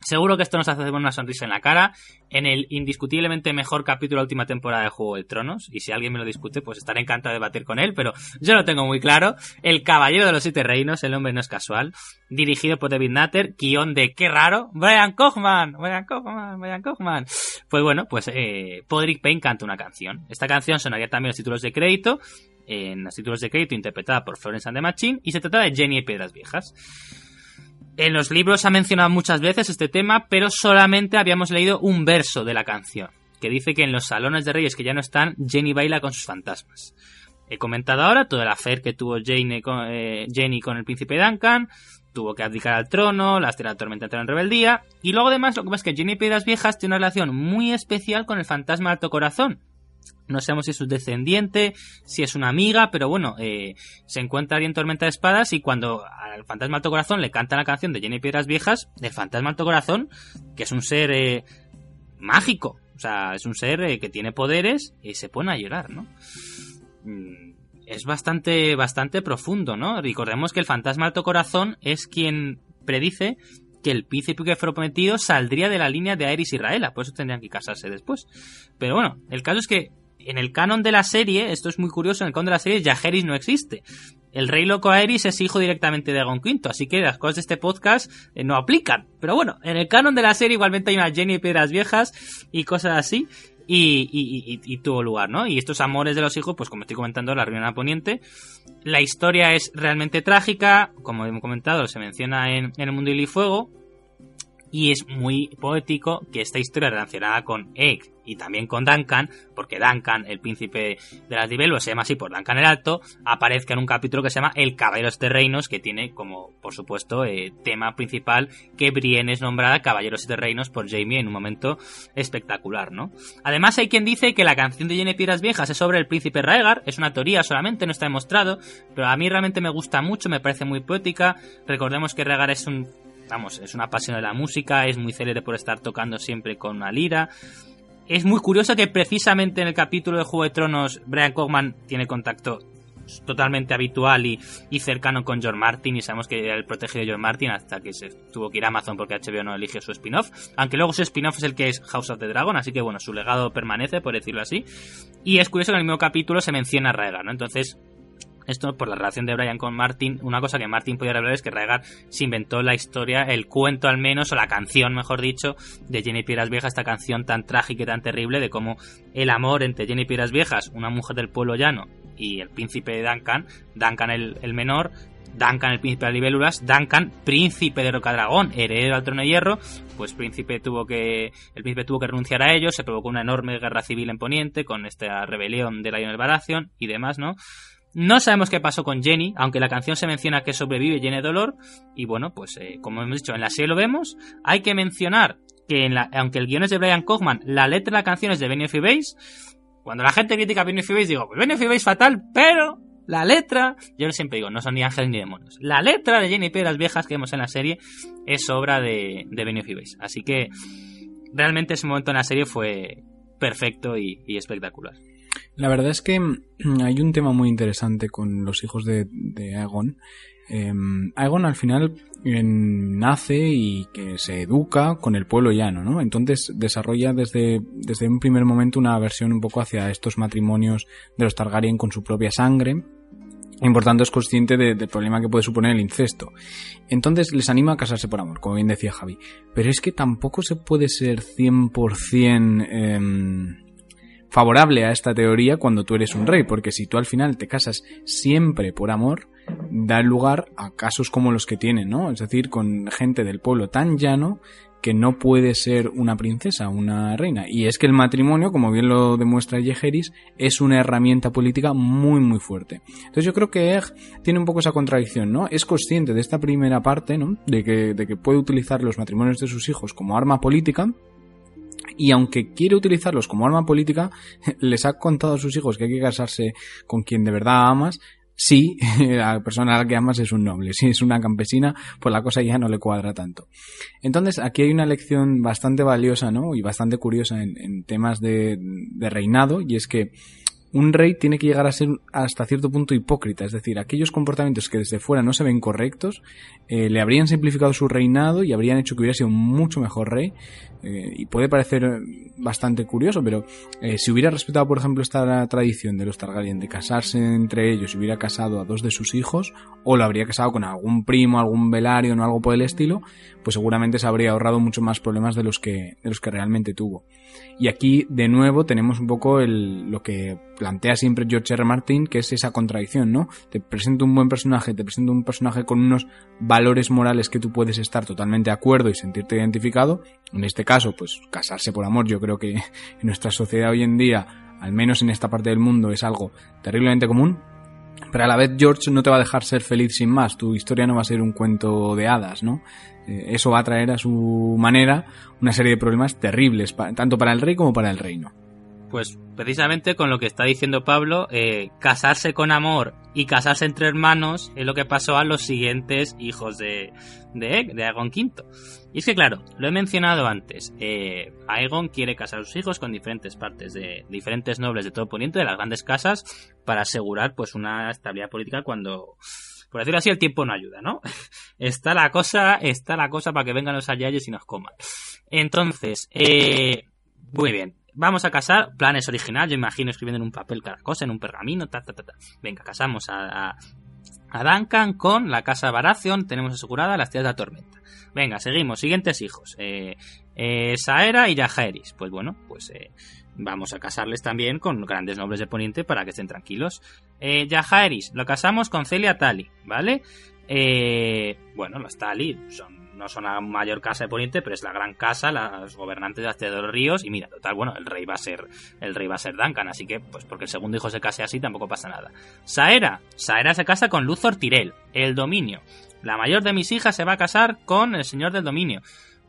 Seguro que esto nos hace una sonrisa en la cara en el indiscutiblemente mejor capítulo de la última temporada de Juego de Tronos. Y si alguien me lo discute, pues estaré encantado de debatir con él, pero yo lo tengo muy claro. El Caballero de los Siete Reinos, el hombre no es casual, dirigido por David Nutter, guion de qué raro, Brian Kochman, Brian Kochman, Brian Kochman. Pues bueno, pues eh, Podrick Payne canta una canción. Esta canción sonaría también en los títulos de crédito, en los títulos de crédito interpretada por Florence and the Machine, y se trata de Jenny y Piedras Viejas. En los libros se ha mencionado muchas veces este tema, pero solamente habíamos leído un verso de la canción, que dice que en los salones de reyes que ya no están, Jenny baila con sus fantasmas. He comentado ahora todo el affair que tuvo Jenny con, eh, con el príncipe Duncan, tuvo que abdicar al trono, la estrella tormenta entró en rebeldía, y luego además lo que pasa es que Jenny Piedras Viejas tiene una relación muy especial con el fantasma Alto Corazón, no sabemos si es su descendiente, si es una amiga, pero bueno, eh, se encuentra ahí en Tormenta de Espadas y cuando al fantasma Alto Corazón le canta la canción de Jenny Piedras Viejas, el fantasma Alto Corazón, que es un ser eh, mágico, o sea, es un ser eh, que tiene poderes y se pone a llorar, ¿no? Mm, es bastante, bastante profundo, ¿no? Recordemos que el fantasma Alto Corazón es quien predice que el príncipe que fue prometido saldría de la línea de Aerys y Raela, por eso tendrían que casarse después. Pero bueno, el caso es que en el canon de la serie, esto es muy curioso, en el canon de la serie Jaehaerys no existe. El rey loco Aerys es hijo directamente de Aegon V, así que las cosas de este podcast eh, no aplican. Pero bueno, en el canon de la serie igualmente hay una Jenny y Piedras Viejas y cosas así. Y, tuvo lugar, ¿no? Y estos amores de los hijos, pues como estoy comentando, la reunión a Poniente. La historia es realmente trágica, como hemos comentado, se menciona en, en el mundo y fuego y es muy poético que esta historia relacionada con Egg y también con Duncan, porque Duncan, el príncipe de las Libellulas, se llama así por Duncan el Alto, aparezca en un capítulo que se llama El Caballeros de Reinos, que tiene como, por supuesto, eh, tema principal que Brienne es nombrada Caballeros de Reinos por Jamie en un momento espectacular, ¿no? Además hay quien dice que la canción de Jenny Piedras Viejas es sobre el príncipe Raegar, es una teoría solamente, no está demostrado, pero a mí realmente me gusta mucho, me parece muy poética, recordemos que Raegar es un vamos, es una pasión de la música, es muy célebre por estar tocando siempre con una lira. Es muy curioso que precisamente en el capítulo de Juego de Tronos Brian Cogman tiene contacto totalmente habitual y, cercano con George Martin y sabemos que era el protegido de George Martin hasta que se tuvo que ir a Amazon porque HBO no eligió su spin-off, aunque luego su spin-off es el que es House of the Dragon, así que bueno, su legado permanece, por decirlo así. Y es curioso que en el mismo capítulo se menciona a Raegar, ¿no? Entonces, esto por la relación de Brian con Martin, una cosa que Martin podía revelar es que Raegar se inventó la historia, el cuento al menos, o la canción, mejor dicho, de Jenny Piedras Viejas, esta canción tan trágica y tan terrible de cómo el amor entre Jenny Piedras Viejas, una mujer del pueblo llano, y el príncipe Duncan, Duncan el, menor, Duncan el príncipe de libélulas, Duncan príncipe de Rocadragón, heredero al trono de hierro, pues príncipe tuvo que el príncipe tuvo que renunciar a ello, se provocó una enorme guerra civil en Poniente con esta rebelión de Lionel Baratheon y demás, ¿no? No sabemos qué pasó con Jenny, aunque la canción se menciona que sobrevive llena de dolor. Y bueno, pues eh, como hemos dicho, en la serie lo vemos. Hay que mencionar que en la, aunque el guion es de Brian Kochman, la letra de la canción es de Benny Base. Cuando la gente critica a Benny Base, digo, pues Benny Base fatal, pero la letra, yo siempre digo, no son ni ángeles ni demonios. La letra de Jenny Piedras Viejas que vemos en la serie es obra de, de Base. Así que realmente ese momento en la serie fue perfecto y espectacular. La verdad es que mm, hay un tema muy interesante con los hijos de, Aegon. Em, Aegon al final nace y que se educa con el pueblo llano, ¿no? Entonces desarrolla desde, desde un primer momento una versión un poco hacia estos matrimonios de los Targaryen con su propia sangre. Y por tanto es consciente del problema que puede suponer el incesto. Entonces les anima a casarse por amor, como bien decía Javi. Pero es que tampoco se puede ser 100% eh, favorable a esta teoría cuando tú eres un rey, porque si tú al final te casas siempre por amor, da lugar a casos como los que tienen, ¿no? Es decir, con gente del pueblo tan llano que no puede ser una princesa, una reina. Y es que el matrimonio, como bien lo demuestra Yeheris, es una herramienta política muy, muy fuerte. Entonces yo creo que Egg tiene un poco esa contradicción, ¿no? Es consciente de esta primera parte, ¿no? De que, de que puede utilizar los matrimonios de sus hijos como arma política, y aunque quiere utilizarlos como arma política, les ha contado a sus hijos que hay que casarse con quien de verdad amas. Sí, la persona a la que amas es un noble. Si es una campesina, pues la cosa ya no le cuadra tanto. Entonces, aquí hay una lección bastante valiosa, ¿no? Y bastante curiosa en, en temas de reinado, y es que un rey tiene que llegar a ser hasta cierto punto hipócrita, es decir, aquellos comportamientos que desde fuera no se ven correctos, eh, le habrían simplificado su reinado y habrían hecho que hubiera sido un mucho mejor rey. eh, y puede parecer bastante curioso, pero eh, si hubiera respetado, por ejemplo, esta tradición de los Targaryen de casarse entre ellos y hubiera casado a dos de sus hijos, o lo habría casado con algún primo, algún velario, o algo por el estilo, pues seguramente se habría ahorrado mucho más problemas de los que, de los que realmente tuvo. Y aquí, de nuevo, tenemos un poco el, lo que plantea siempre George R. Martin, que es esa contradicción, ¿no? Te presento un buen personaje, te presento un personaje con unos valores morales que tú puedes estar totalmente de acuerdo y sentirte identificado. En este caso, pues casarse por amor, yo creo que en nuestra sociedad hoy en día, al menos en esta parte del mundo, es algo terriblemente común. Pero a la vez George no te va a dejar ser feliz sin más. Tu historia no va a ser un cuento de hadas, ¿no? Eh, eso va a traer a su manera una serie de problemas terribles, tanto para el rey como para el reino. Pues precisamente con lo que está diciendo Pablo, eh, casarse con amor y casarse entre hermanos es lo que pasó a los siguientes hijos de, de, de Aegon V. Y es que claro, lo he mencionado antes, eh, Aegon quiere casar a sus hijos con diferentes partes de diferentes nobles de todo Poniente, de las grandes casas, para asegurar pues una estabilidad política cuando, por decirlo así, el tiempo no ayuda, ¿no? está la cosa, está la cosa para que vengan los ayayes y nos coman. Entonces, eh, muy bien. Vamos a casar, planes original, yo imagino escribiendo en un papel cada cosa, en un pergamino, ta, ta, ta. Venga, casamos a, a, Duncan con la casa Baratheon, tenemos asegurada las tías de la tormenta. Venga, seguimos, siguientes hijos. Eh, eh, Saera y Yajaeris. Pues bueno, pues eh, vamos a casarles también con grandes nobles de Poniente para que estén tranquilos. Eh, Yajaeris, lo casamos con Celia Tali, ¿vale? Eh, bueno, los Tali son no son la mayor casa de Poniente, pero es la gran casa, las gobernantes de las los ríos, y mira, total, bueno, el rey va a ser, el rey va a ser Duncan, así que, pues porque el segundo hijo se case así, tampoco pasa nada. Saera, Saera se casa con Luthor Tyrell, el dominio. La mayor de mis hijas se va a casar con el señor del dominio.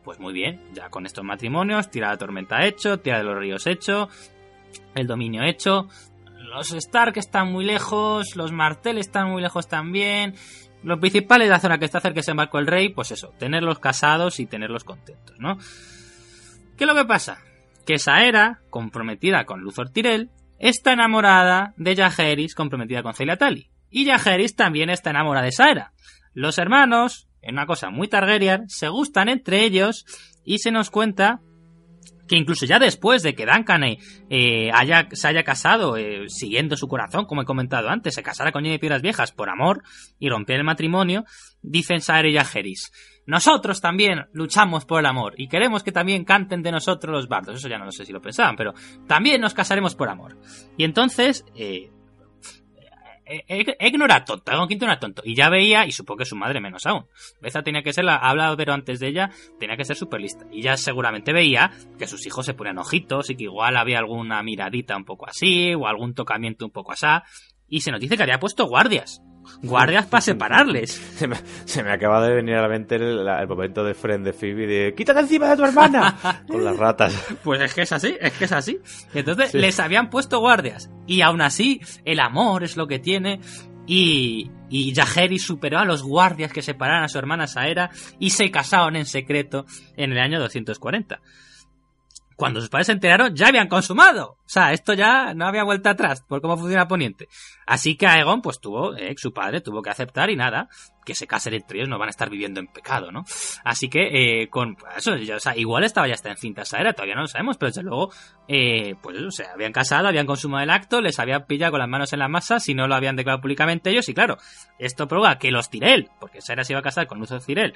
Pues muy bien, ya con estos matrimonios, tira de tormenta hecho, tira de los ríos hecho, el dominio hecho, los Stark están muy lejos, los Martel están muy lejos también, lo principal es la zona que está cerca de ese barco el rey, pues eso, tenerlos casados y tenerlos contentos, ¿no? ¿Qué es lo que pasa? Que Saera, comprometida con Luthor Tyrell, está enamorada de Jaehaerys, comprometida con Celia Tali. Y Jaehaerys también está enamorada de Saera. Los hermanos, en una cosa muy Targaryen, se gustan entre ellos y se nos cuenta que incluso ya después de que Duncan eh, eh, haya, se haya casado eh, siguiendo su corazón, como he comentado antes, se casara con Jenny Piedras Viejas por amor y romper el matrimonio, dicen Saera y Jaehaerys, nosotros también luchamos por el amor y queremos que también canten de nosotros los bardos. Eso ya no lo sé si lo pensaban, pero también nos casaremos por amor. Y entonces, Egg no era tonto, V no era tonto. Y ya veía, y supongo que su madre menos aún. Esta tenía que ser, ha hablado pero antes de ella, tenía que ser súper lista. Y ya seguramente veía que sus hijos se ponían ojitos y que igual había alguna miradita un poco así, o algún tocamiento un poco así. Y se nos dice que había puesto guardias. Guardias para separarles. Se me, se me acaba de venir a la mente el, momento de Friend de Phoebe de ¡Quítate encima de tu hermana! Con las ratas. Pues es que es así, es que es así. Entonces Sí. les habían puesto guardias. Y aún así, el amor es lo que tiene. Y, y superó a los guardias que separaron a su hermana Saera y se casaron en secreto en el año 240. Cuando sus padres se enteraron, ya habían consumado. O sea, esto ya no había vuelta atrás por cómo funciona Poniente. Así que Aegon, pues tuvo, eh, su padre tuvo que aceptar y nada, que se casen entre ellos, no van a estar viviendo en pecado, ¿no? Así que, eh, con eso, ya, o sea, igual estaba ya hasta encinta esa era, todavía no lo sabemos, pero desde luego, eh, pues o sea, habían casado, habían consumado el acto, les habían pillado con las manos en la masa, si no lo habían declarado públicamente ellos, y claro, esto provoca que los Tyrell, porque Saera se iba a casar con Luthor Tyrell,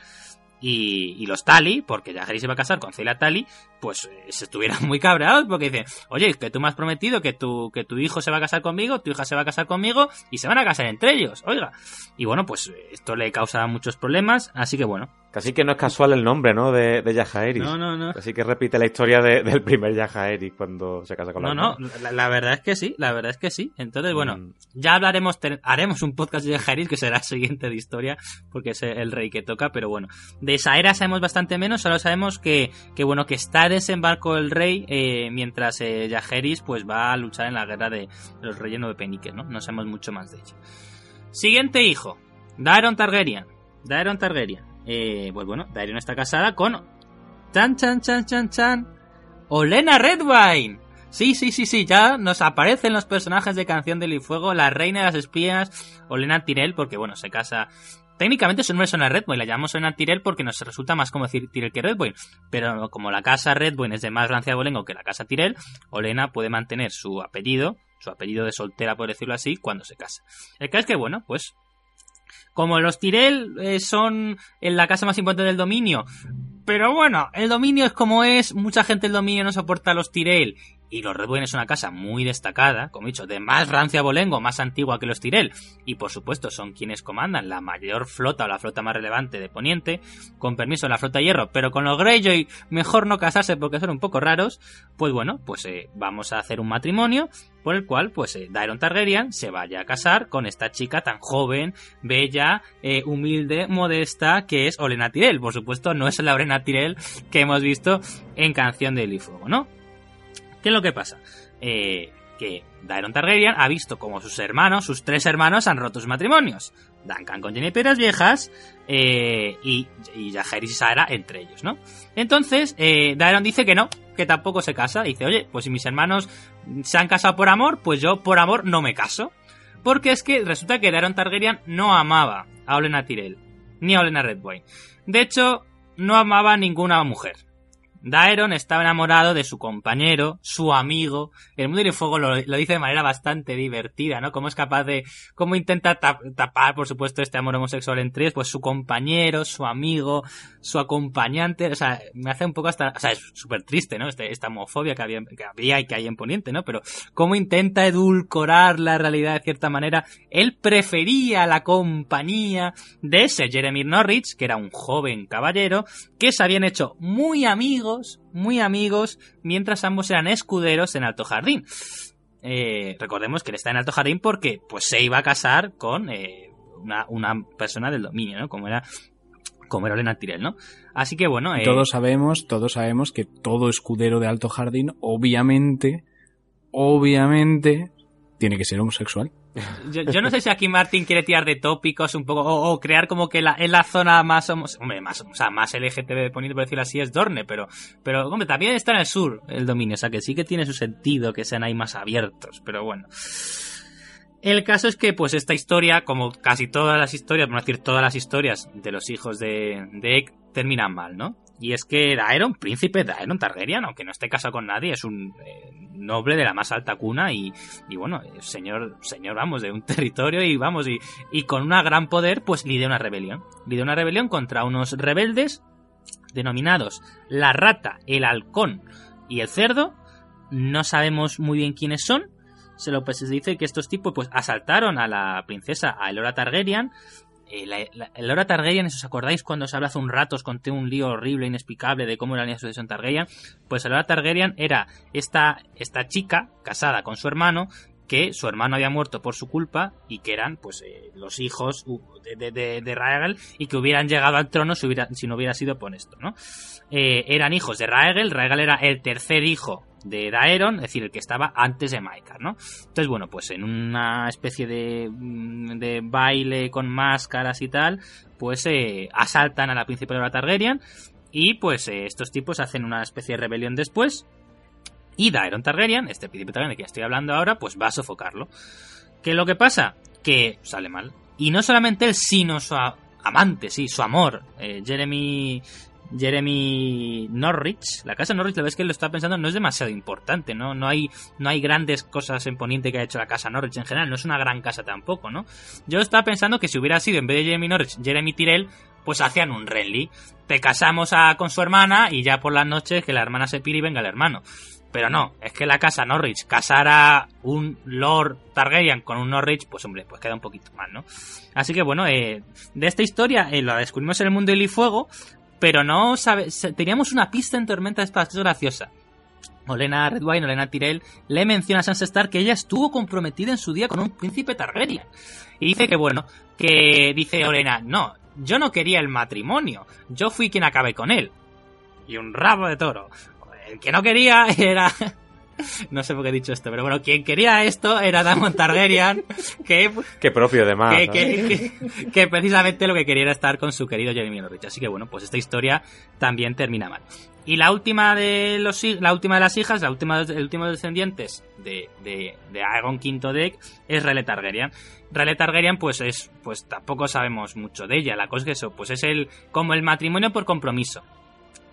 y, y los Tali, porque ya se iba a casar con Celia Tali, pues eh, se estuvieran muy cabreados porque dicen, oye, que tú me has prometido que tu, que tu hijo se va a casar conmigo, tu hija se va a casar conmigo y se van a casar entre ellos, oiga. Y bueno, pues eh, esto le causa muchos problemas, así que bueno. Casi que no es casual el nombre, ¿no? De, de Yajaeris. No, no, no. Así que repite la historia de- del primer Yajaeris cuando se casa con la No, no, la, la verdad es que sí, la verdad es que sí. Entonces, bueno, Mm. ya hablaremos, te- haremos un podcast de Jairis que será el siguiente de historia, porque es el rey que toca, pero bueno. De esa era sabemos bastante menos, solo sabemos que, que bueno, que está desembarcó el rey eh, mientras eh, Jaehaerys pues va a luchar en la guerra de los reyes de Peniques, ¿no? No sabemos mucho más de ello. Siguiente hijo, Daeron Targaryen. Daeron Targaryen. Eh, pues bueno, Daeron está casada con chan chan chan chan chan Olena Redwine. Sí, sí, sí, sí, ya nos aparecen los personajes de Canción del Fuego, la reina de las espías, Olena Tyrell, porque bueno, se casa Técnicamente su nombre es Olena Redwine, la llamamos Olena Tyrell porque nos resulta más como decir Tyrell que Redwine. Pero como la casa Redwine es de más rancia bolengo que la casa Tyrell, Olena puede mantener su apellido, su apellido de soltera, por decirlo así, cuando se casa. El caso es que, bueno, pues como los Tyrell eh, son en la casa más importante del dominio, pero bueno, el dominio es como es, mucha gente del dominio no soporta los Tyrell y los Redwine es una casa muy destacada, como he dicho, de más rancia bolengo, más antigua que los Tyrell, y por supuesto son quienes comandan la mayor flota o la flota más relevante de Poniente, con permiso de la flota hierro, pero con los Greyjoy mejor no casarse porque son un poco raros, pues bueno, pues eh, vamos a hacer un matrimonio por el cual pues eh, Targaryen se vaya a casar con esta chica tan joven, bella, eh, humilde, modesta, que es Olena Tyrell. Por supuesto, no es la Olena Tyrell que hemos visto en Canción de Hielo y Fuego, ¿no? ¿Qué es lo que pasa? Eh, que Daeron Targaryen ha visto como sus hermanos, sus tres hermanos, han roto sus matrimonios. Duncan con Jenny Piedras Viejas eh, y, y Jaehaerys y Saera entre ellos, ¿no? Entonces, eh, Daeron dice que no, que tampoco se casa. Dice, oye, pues si mis hermanos se han casado por amor, pues yo por amor no me caso. Porque es que resulta que Daeron Targaryen no amaba a Olena Tyrell, ni a Olena Redwine. De hecho, no amaba a ninguna mujer. Daeron estaba enamorado de su compañero, su amigo. El mundo del fuego lo, dice de manera bastante divertida, ¿no? Cómo es capaz de, cómo intenta tap- tapar, por supuesto, este amor homosexual entre ellos, pues su compañero, su amigo, su acompañante, o sea, me hace un poco hasta, o sea, es súper triste, ¿no? Este- esta homofobia que había, que y que hay en Poniente, ¿no? Pero cómo intenta edulcorar la realidad de cierta manera. Él prefería la compañía de ese Jeremy Norwich, que era un joven caballero, que se habían hecho muy amigos, muy amigos, mientras ambos eran escuderos en Alto Jardín. Eh, recordemos que él está en Alto Jardín porque pues se iba a casar con eh, una, persona del dominio, ¿no? Como era, como era Olena Tyrell, ¿no? Así que bueno, eh, Todos sabemos, todos sabemos que todo escudero de Alto Jardín, obviamente, obviamente, tiene que ser homosexual. Yo, no sé si aquí Martin quiere tirar de tópicos un poco o, crear como que la, en la zona más hombre, más, o sea, más LGTB de por decirlo así, es Dorne, pero, pero hombre, también está en el sur el dominio, o sea que sí que tiene su sentido que sean ahí más abiertos, pero bueno. El caso es que, pues, esta historia, como casi todas las historias, por no decir todas las historias de los hijos de, de terminan mal, ¿no? Y es que Daeron, príncipe Daeron Targaryen, aunque no esté casado con nadie, es un eh, noble de la más alta cuna y, y bueno, eh, señor, señor, vamos, de un territorio y vamos, y, y con una gran poder, pues lidia una rebelión. Lidia una rebelión contra unos rebeldes denominados la rata, el halcón y el cerdo. No sabemos muy bien quiénes son. Se lo pues, se dice que estos tipos pues asaltaron a la princesa Aelora Targaryen. Eh, la, la- Targaryen, os acordáis cuando se habló hace un rato, os conté un lío horrible, inexplicable de cómo era la sucesión Targaryen. Pues Aelora Targaryen era esta, esta chica casada con su hermano que su hermano había muerto por su culpa y que eran pues eh, los hijos de, de, de, Raegal y que hubieran llegado al trono si, no hubiera sido por esto, ¿no? Eh, eran hijos de Raegal, Raegal era el tercer hijo de Daeron, es decir, el que estaba antes de Maekar, ¿no? Entonces, bueno, pues en una especie de, mm, de baile con máscaras y tal, pues eh, asaltan a la príncipe de la Targaryen y pues eh, estos tipos hacen una especie de rebelión después y Daeron Targaryen, este príncipe Targaryen de que estoy hablando ahora, pues va a sofocarlo. ¿Qué es lo que pasa? Que sale mal. Y no solamente él, sino su amante, sí, su amor, eh, Jeremy... Jeremy Norwich, la casa Norwich, la vez que lo está pensando, no es demasiado importante, ¿no? No hay, no hay grandes cosas en Poniente que ha hecho la casa Norwich en general, no es una gran casa tampoco, ¿no? Yo estaba pensando que si hubiera sido en vez de Jeremy Norwich, Jeremy Tyrell, pues hacían un Renly. Te casamos a- con su hermana y ya por las noches que la hermana se pire y venga el hermano. Pero no, es que la casa Norwich casar a un Lord Targaryen con un Norwich, pues hombre, pues queda un poquito mal, ¿no? Así que bueno, eh, de esta historia eh, la descubrimos en el mundo del fuego, pero no sabe, teníamos una pista en Tormenta Espadas, es graciosa. Olena Redwine, Olena Tyrell, le menciona a Sansa Stark que ella estuvo comprometida en su día con un príncipe Targaryen. Y dice que bueno, que dice Olena, no, yo no quería el matrimonio, yo fui quien acabé con él. Y un rabo de toro. el que no quería era no sé por qué he dicho esto, pero bueno, quien quería esto era Damon Targaryen, que, Qué propio, además. que, que- que- que precisamente lo que quería era estar con su querido Jeremy Norwich. Así que bueno, pues esta historia también termina mal. Y la última de los la última de las hijas, la última el último de los descendientes de, de, de Aegon V Deck es Rhaele Targaryen. Rhaele Targaryen pues es pues tampoco sabemos mucho de ella. La cosa es que eso, pues es el como el matrimonio por compromiso.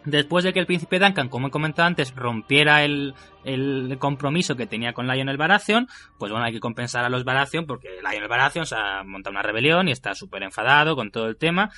Después de que el príncipe Duncan, como he comentado antes, rompiera el, el compromiso que tenía con Lionel Baratheon, pues bueno, hay que compensar a los Baratheon porque Lionel Baratheon se ha montado una rebelión y está súper enfadado con todo el tema.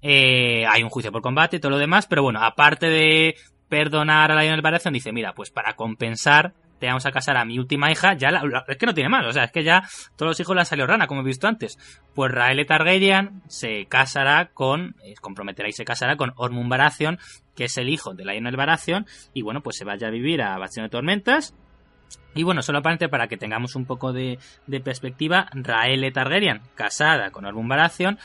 Eh, hay un juicio por combate y todo lo demás, pero bueno, aparte de perdonar a Lionel Baratheon, dice, mira, pues para compensar te vamos a casar a mi última hija, ya la- la- es que no tiene más, o sea, es que ya todos los hijos le han salido rana, como he visto antes. Pues Raele Targaryen se casará con, eh, comprometerá y se casará con Ormund Baratheon, que es el hijo de Lionel Baratheon, y bueno, pues se vaya a vivir a Bastión de Tormentas. Y bueno, solamente para que tengamos un poco de, de perspectiva, Raele Targaryen, casada con Ormund Baratheon,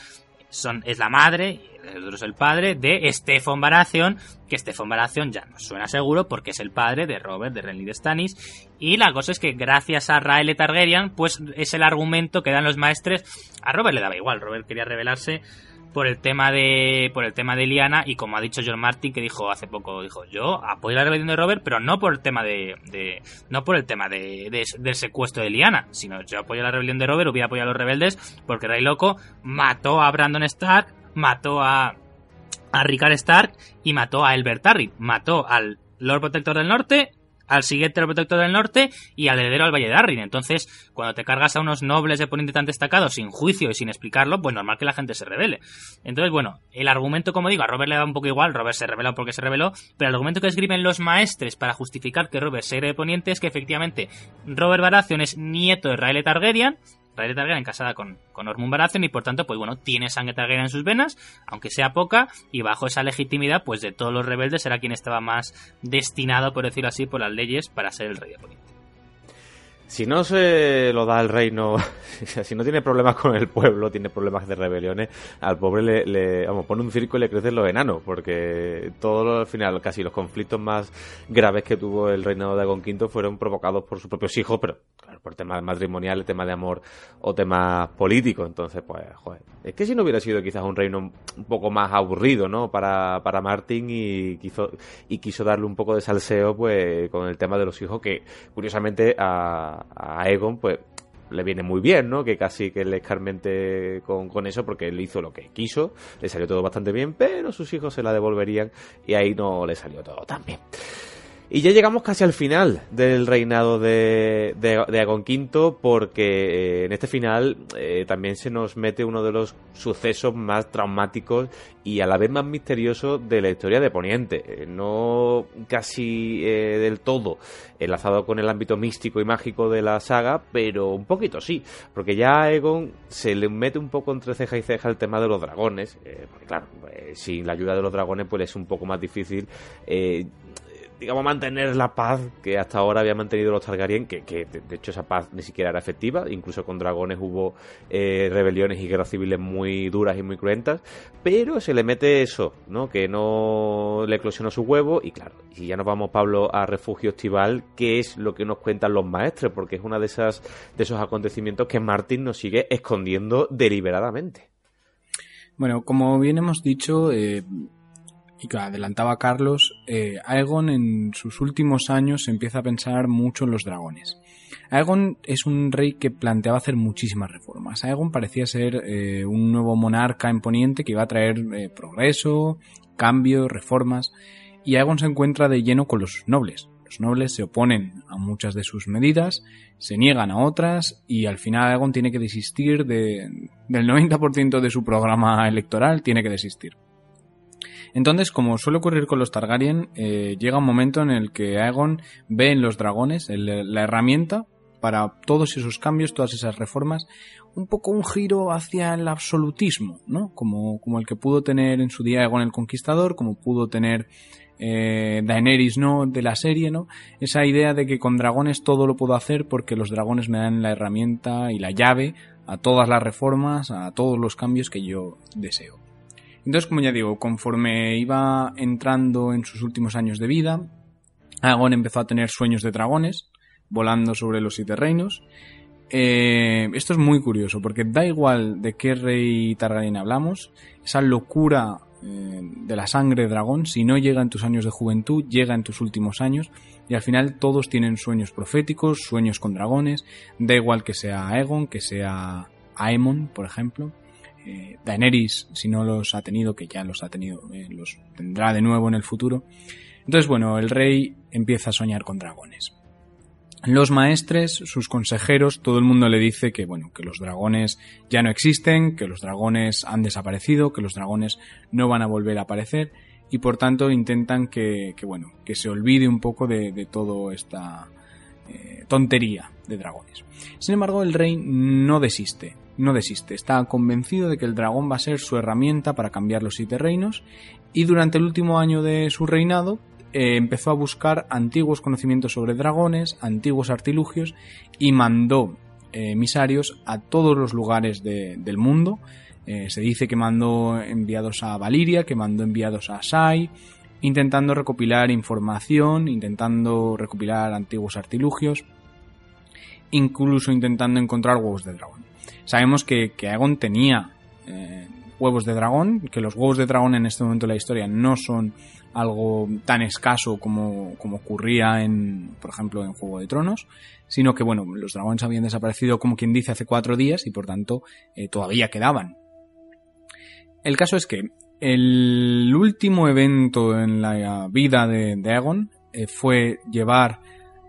es la madre, y el otro es el padre, de Stefan Baratheon, que Stefan Baratheon ya nos suena seguro porque es el padre de Robert de Renly de Stannis. Y la cosa es que gracias a Raele Targaryen, pues es el argumento que dan los maestres. A Robert le daba igual, Robert quería rebelarse por el tema de por el tema de Liana y como ha dicho John Martin que dijo hace poco dijo yo apoyo la rebelión de Robert pero no por el tema de, no por el tema de, de- del secuestro de Liana sino yo apoyo la rebelión de Robert hubiera apoyado a los rebeldes porque Rey Loco mató a Brandon Stark mató a a Rickard Stark y mató a Elbert Tarry mató al Lord Protector del Norte al siguiente Lord Protector del Norte y al heredero al Valle de Arryn. Entonces, cuando te cargas a unos nobles de poniente tan destacados sin juicio y sin explicarlo, pues normal que la gente se revele. Entonces, bueno, el argumento, como digo, a Robert le da un poco igual, Robert se reveló porque se reveló, pero el argumento que escriben los maestres para justificar que Robert se de poniente es que efectivamente Robert Baratheon es nieto de Raele Targaryen, Raele Targaryen casada con, con Ormund Baratheon y por tanto, pues bueno, tiene sangre Targaryen en sus venas, aunque sea poca, y bajo esa legitimidad, pues de todos los rebeldes era quien estaba más destinado, por decirlo así, por las leyes para ser el rey de Poniente. Si no se lo da el reino, si no tiene problemas con el pueblo, tiene problemas de rebeliones, al pobre le, le- vamos, pone un circo y le crecen los enanos, porque todo al final, casi los conflictos más graves que tuvo el reinado de Agon V fueron provocados por sus propios hijos, pero claro, por temas matrimoniales, temas de amor o temas políticos. Entonces, pues, joder, es que si no hubiera sido quizás un reino un poco más aburrido, ¿no? Para, para Martin y quiso, y quiso darle un poco de salseo, pues, con el tema de los hijos que, curiosamente, a, a Aegon, pues, le viene muy bien, ¿no? Que casi que le escarmente con, con eso porque él hizo lo que quiso, le salió todo bastante bien, pero sus hijos se la devolverían y ahí no le salió todo tan bien. Y ya llegamos casi al final del reinado de, de, de V porque eh, en este final eh, también se nos mete uno de los sucesos más traumáticos y a la vez más misteriosos de la historia de Poniente. Eh, no casi del todo enlazado con el ámbito místico y mágico de la saga, pero un poquito sí, porque ya a Aegon se le mete un poco entre ceja y ceja el tema de los dragones, porque claro, sin la ayuda de los dragones pues es un poco más difícil digamos, mantener la paz que hasta ahora había mantenido los Targaryen, que, de, hecho esa paz ni siquiera era efectiva, incluso con dragones hubo eh, rebeliones y guerras civiles muy duras y muy cruentas, pero se le mete eso, ¿no? Que no le eclosionó su huevo y claro, y ya nos vamos, Pablo, a Refugio Estival, que es lo que nos cuentan los maestres, porque es uno de, de esos acontecimientos que Martin nos sigue escondiendo deliberadamente. Bueno, como bien hemos dicho, eh, y que adelantaba Carlos, eh, Aegon en sus últimos años empieza a pensar mucho en los dragones. Aegon es un rey que planteaba hacer muchísimas reformas. Aegon parecía ser eh, un nuevo monarca en Poniente que iba a traer eh, progreso, cambios, reformas, y Aegon se encuentra de lleno con los nobles. Los nobles se oponen a muchas de sus medidas, se niegan a otras y al final Aegon tiene que desistir de, del 90% de su programa electoral, tiene que desistir. Entonces, como suele ocurrir con los Targaryen, eh, llega un momento en el que Aegon ve en los dragones la herramienta para todos esos cambios, todas esas reformas, un poco un giro hacia el absolutismo, ¿no? Como, como el que pudo tener en su día Aegon el Conquistador, como pudo tener eh, Daenerys, ¿no? De la serie, ¿no? Esa idea de que con dragones todo lo puedo hacer porque los dragones me dan la herramienta y la llave a todas las reformas, a todos los cambios que yo deseo. Entonces, como ya digo, conforme iba entrando en sus últimos años de vida, Aegon empezó a tener sueños de dragones, volando sobre los siete reinos. Eh, esto es muy curioso, porque da igual de qué rey Targaryen hablamos, esa locura eh, de la sangre de dragón, si no llega en tus años de juventud, llega en tus últimos años, y al final todos tienen sueños proféticos, sueños con dragones, da igual que sea Aegon, que sea Aemon, por ejemplo. Eh, Daenerys, si no los ha tenido, que ya los ha tenido, eh, los tendrá de nuevo en el futuro. Entonces, bueno, el rey empieza a soñar con dragones. Los maestres, sus consejeros, todo el mundo le dice que, bueno, que los dragones ya no existen, que los dragones han desaparecido, que los dragones no van a volver a aparecer, y por tanto intentan que, bueno, que se olvide un poco de, de toda esta eh, tontería de dragones. Sin embargo, el rey no desiste, no desiste, está convencido de que el dragón va a ser su herramienta para cambiar los siete reinos, y durante el último año de su reinado, eh, empezó a buscar antiguos conocimientos sobre dragones, antiguos artilugios y mandó eh, emisarios a todos los lugares de- del mundo. Eh, se dice que mandó enviados a Valiria, que mandó enviados a Sai, intentando recopilar información, intentando recopilar antiguos artilugios, incluso intentando encontrar huevos de dragón. Sabemos que, que Aegon tenía eh, huevos de dragón, que los huevos de dragón en este momento de la historia no son algo tan escaso como, como ocurría en, por ejemplo, en Juego de Tronos, sino que, bueno, los dragones habían desaparecido, como quien dice, hace cuatro días y por tanto eh, todavía quedaban. El caso es que el último evento en la vida de, de Aegon eh, fue llevar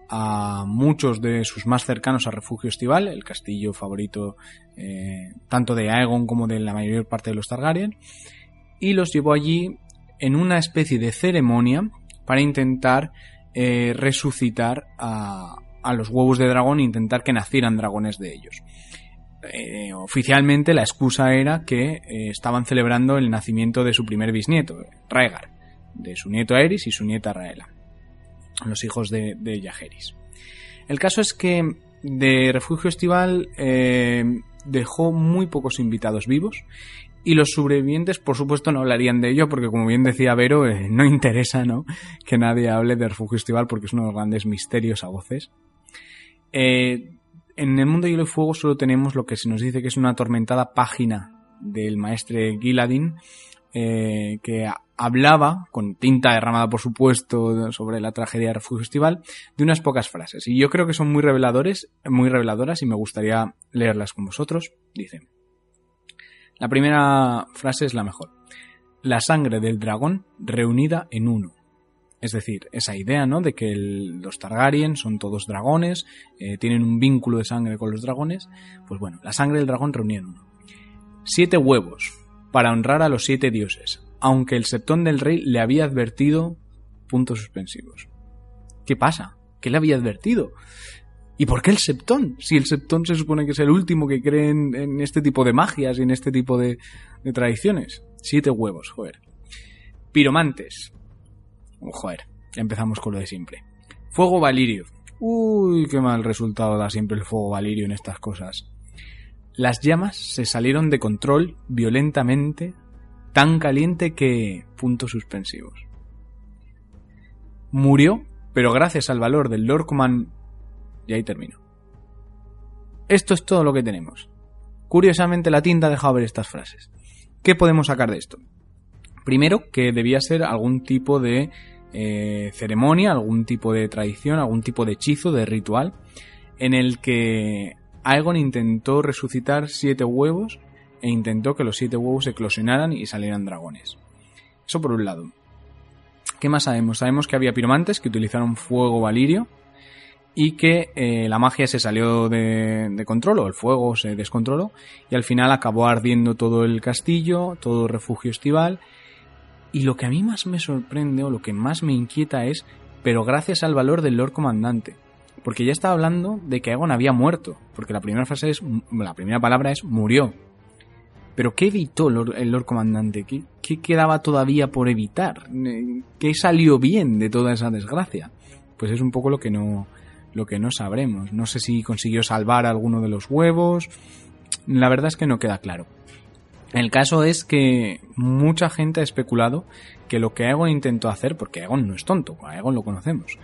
a muchos de sus más cercanos a Refugio Estival, el castillo favorito eh, tanto de Aegon como de la mayor parte de los Targaryen, y los llevó allí en una especie de ceremonia para intentar eh, resucitar a, los huevos de dragón e intentar que nacieran dragones de ellos. Eh, oficialmente la excusa era que estaban celebrando el nacimiento de su primer bisnieto, Rhaegar, de su nieto Aerys y su nieta Raela, los hijos de, de Jaehaerys. El caso es que de Refugio Estival eh, dejó muy pocos invitados vivos y los sobrevivientes, por supuesto, no hablarían de ello porque, como bien decía Vero, eh, no interesa ¿no? que nadie hable de Refugio Estival porque es uno de los grandes misterios a voces. Eh, en el mundo de hielo y fuego solo tenemos lo que se nos dice que es una atormentada página del maestre Giladin que hablaba, con tinta derramada por supuesto, sobre la tragedia de Refugio Estival, de unas pocas frases. Y yo creo que son muy reveladores, muy reveladoras y me gustaría leerlas con vosotros. Dice. La primera frase es la mejor. La sangre del dragón reunida en uno. Es decir, esa idea, ¿no? De que los Targaryen son todos dragones, eh, tienen un vínculo de sangre con los dragones. Pues bueno, la sangre del dragón reunida en uno. Siete huevos, para honrar a los siete dioses, aunque el septón del rey le había advertido puntos suspensivos. ¿Qué pasa? ¿Qué le había advertido? ¿Y por qué el septón? Si el septón se supone que es el último que cree en, este tipo de magias y en este tipo de, de tradiciones. Siete huevos, joder. Piromantes. Oh, joder, ya empezamos con lo de siempre. Fuego Valirio. Uy, qué mal resultado da siempre el fuego Valirio en estas cosas. Las llamas se salieron de control violentamente, tan caliente que... puntos suspensivos. Murió, pero gracias al valor del Lord Command... Y ahí termino. Esto es todo lo que tenemos. Curiosamente la tinta ha dejado ver estas frases. ¿Qué podemos sacar de esto? Primero, que debía ser algún tipo de eh, ceremonia, algún tipo de tradición, algún tipo de hechizo, de ritual, en el que Aegon intentó resucitar siete huevos e intentó que los siete huevos eclosionaran y salieran dragones. Eso por un lado. ¿Qué más sabemos? Sabemos que había piromantes que utilizaron fuego valirio y que eh, la magia se salió de, control o el fuego se descontroló y al final acabó ardiendo todo el castillo, todo el refugio estival y lo que a mí más me sorprende o lo que más me inquieta es, pero gracias al valor del Lord Comandante. Porque ya estaba hablando de que Aegon había muerto. Porque la primera frase es, la primera palabra es murió. Pero ¿qué evitó el Lord Comandante? ¿Qué, ¿Qué, quedaba todavía por evitar? ¿Qué salió bien de toda esa desgracia? Pues es un poco lo que no, lo que no sabremos. No sé si consiguió salvar alguno de los huevos. La verdad es que no queda claro. El caso es que mucha gente ha especulado que lo que Aegon intentó hacer, porque Aegon no es tonto, a Aegon lo conocemos,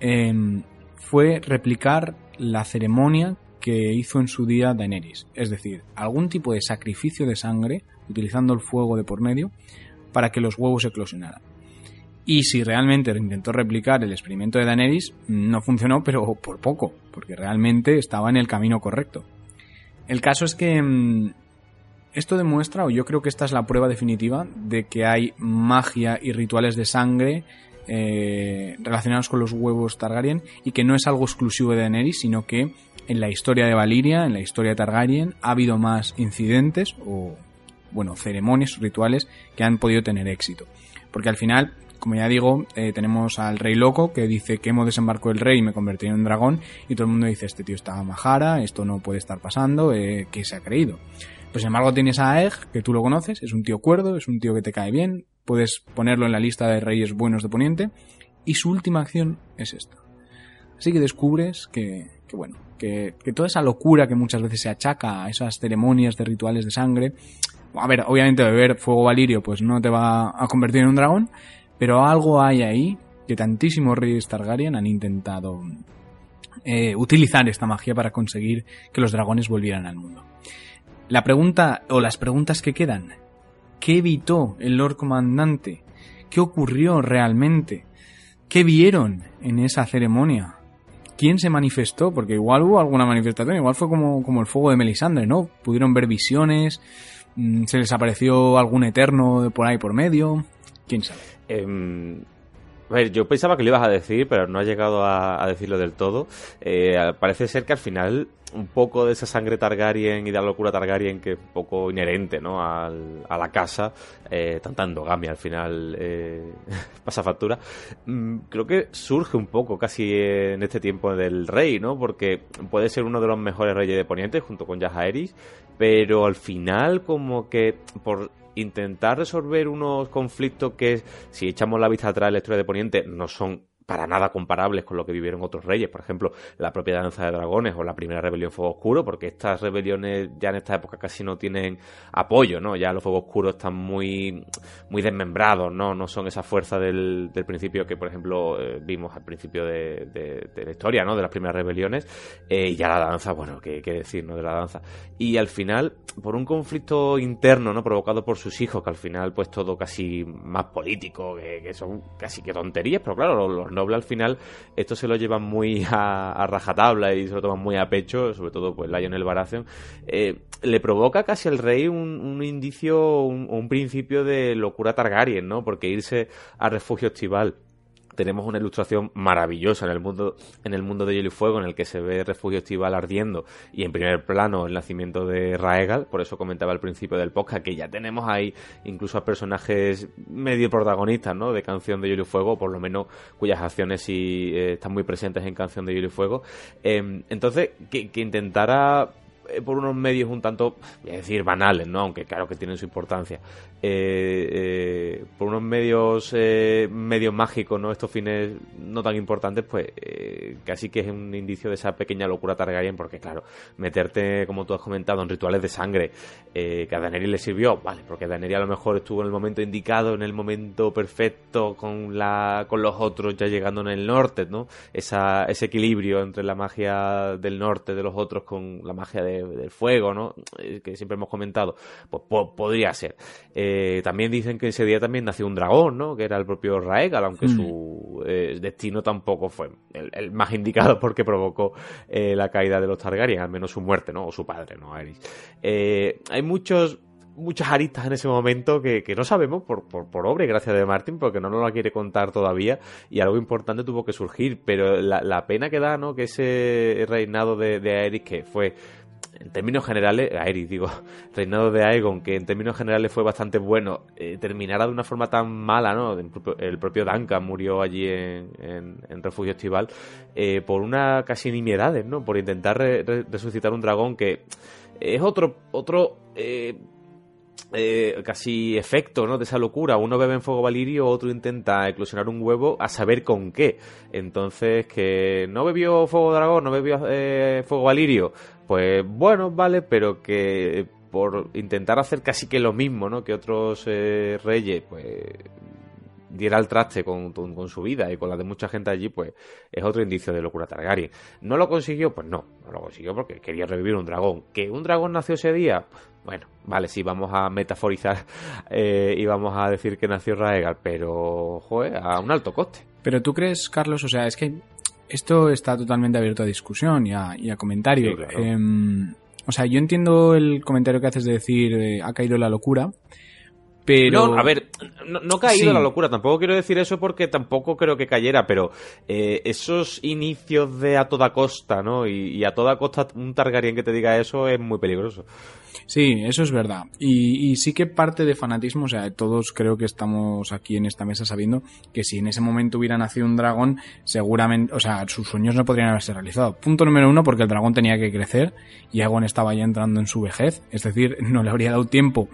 em, fue replicar la ceremonia que hizo en su día Daenerys, es decir, algún tipo de sacrificio de sangre utilizando el fuego de por medio para que los huevos eclosionaran. Y si realmente intentó replicar el experimento de Daenerys, no funcionó, pero por poco, porque realmente estaba en el camino correcto. El caso es que mm, esto demuestra, o yo creo que esta es la prueba definitiva, de que hay magia y rituales de sangre eh, relacionados con los huevos Targaryen y que no es algo exclusivo de Daenerys, sino que en la historia de Valiria, en la historia de Targaryen, ha habido más incidentes o, bueno, ceremonias, rituales que han podido tener éxito. Porque al final, como ya digo, eh, tenemos al rey loco que dice que hemos desembarcado el rey y me convertí en un dragón y todo el mundo dice, este tío está majara, esto no puede estar pasando, eh, ¿qué se ha creído? Pues sin embargo tienes a Aeg, que tú lo conoces, es un tío cuerdo, es un tío que te cae bien, puedes ponerlo en la lista de reyes buenos de Poniente, y su última acción es esta. Así que descubres que, que bueno, que, toda esa locura que muchas veces se achaca a esas ceremonias de rituales de sangre, a ver, obviamente beber fuego valirio pues no te va a convertir en un dragón, pero algo hay ahí que tantísimos reyes Targaryen han intentado eh, utilizar esta magia para conseguir que los dragones volvieran al mundo. La pregunta, o las preguntas que quedan, ¿qué evitó el Lord Comandante? ¿Qué ocurrió realmente? ¿Qué vieron en esa ceremonia? ¿Quién se manifestó? Porque igual hubo alguna manifestación, igual fue como, como el fuego de Melisandre, ¿no? Pudieron ver visiones, mm, se les apareció algún eterno por ahí por medio, quién sabe. Em, a ver, yo pensaba que lo ibas a decir, pero no ha llegado a, decirlo del todo. Eh, parece ser que al final un poco de esa sangre Targaryen y de la locura Targaryen que es un poco inherente ¿no? Al, a la casa, eh, tanta endogamia al final eh, pasa factura, mm, creo que surge un poco casi en este tiempo del rey, ¿no? porque puede ser uno de los mejores reyes de Poniente junto con Jaehaerys, pero al final como que por intentar resolver unos conflictos que, si echamos la vista atrás de la historia de Poniente, no son para nada comparables con lo que vivieron otros reyes, por ejemplo, la propia danza de dragones o la primera rebelión Fuego Oscuro, porque estas rebeliones ya en esta época casi no tienen apoyo, ¿no? Ya los Fuegos Oscuros están muy, muy desmembrados, ¿no? No son esa fuerza del, del principio que, por ejemplo, eh, vimos al principio de, de, la historia, ¿no? De las primeras rebeliones, eh, y ya la danza, bueno, qué, decir, ¿no? De la danza. Y al final, por un conflicto interno, ¿no? Provocado por sus hijos, que al final, pues todo casi más político, que, que son casi que tonterías, pero claro, los, los al final esto se lo llevan muy a, a, rajatabla y se lo toman muy a pecho, sobre todo pues Lionel Baratheon, eh, le provoca casi al rey un, un indicio, un, un, principio de locura Targaryen, ¿no? Porque irse a refugio estival tenemos una ilustración maravillosa en el mundo en el mundo de Hielo y Fuego en el que se ve Refugio Estival ardiendo y en primer plano el nacimiento de Raegal, por eso comentaba al principio del podcast que ya tenemos ahí incluso a personajes medio protagonistas, ¿no? de Canción de Hielo y Fuego, por lo menos cuyas acciones sí eh, están muy presentes en Canción de Hielo y Fuego. Eh, entonces, que, intentara por unos medios un tanto, voy a decir, banales, ¿no? Aunque claro que tienen su importancia. Eh, eh, por unos medios eh, medios mágicos, ¿no? Estos fines no tan importantes, pues eh, casi que es un indicio de esa pequeña locura Targaryen, porque claro, meterte, como tú has comentado, en rituales de sangre, que a Daenerys le sirvió, vale, porque Daenerys a lo mejor estuvo en el momento indicado, en el momento perfecto, con la con los otros ya llegando en el norte, ¿no? Esa, ese equilibrio entre la magia del norte de los otros con la magia de del fuego, ¿no? Eh, que siempre hemos comentado, pues po podría ser. Eh, también dicen que ese día también nació un dragón, ¿no? Que era el propio Raegal, aunque mm. su eh, destino tampoco fue el, el, más indicado porque provocó eh, la caída de los Targaryen, al menos su muerte, ¿no? O su padre, ¿no? Aerys. Hay muchos muchas aristas en ese momento que, que no sabemos por, por, por, obra y gracia de Martin, porque no nos la quiere contar todavía y algo importante tuvo que surgir, pero la, la pena que da, ¿no? Que ese reinado de, de Aerys que fue en términos generales, Aerys digo, reinado de Aegon, que en términos generales fue bastante bueno, eh, terminara de una forma tan mala, ¿no? El propio, Duncan murió allí en, en, Refugio Estival eh, por una casi nimiedades, ¿no? Por intentar re, re, resucitar un dragón que es otro, otro eh, eh, casi efecto ¿no? de esa locura. Uno bebe en fuego valirio, otro intenta eclosionar un huevo a saber con qué. Entonces, que no bebió fuego dragón, no bebió eh, fuego valirio, pues bueno, vale, pero que por intentar hacer casi que lo mismo, ¿no? Que otros eh, reyes, pues diera el traste con, con- con su vida y con la de mucha gente allí, pues es otro indicio de locura Targaryen. ¿No lo consiguió? Pues no, no lo consiguió porque quería revivir un dragón. ¿Que un dragón nació ese día? Bueno, vale, sí, vamos a metaforizar eh, y vamos a decir que nació Raegar, pero, joder, a un alto coste. Pero tú crees, Carlos, o sea, es que esto está totalmente abierto a discusión y a, y a comentario. Sí, claro. Em, o sea, yo entiendo el comentario que haces de decir eh, ha caído la locura, pero... No, a ver, no, no ha caído Sí. la locura, tampoco quiero decir eso porque tampoco creo que cayera, pero eh, esos inicios de a toda costa, ¿no? Y, y a toda costa un Targaryen que te diga eso es muy peligroso. Sí, eso es verdad. Y, y sí que parte de fanatismo, o sea, todos creo que estamos aquí en esta mesa sabiendo que si en ese momento hubiera nacido un dragón, seguramente, o sea, sus sueños no podrían haberse realizado. Punto número uno, porque el dragón tenía que crecer y Aegon estaba ya entrando en su vejez, es decir, no le habría dado tiempo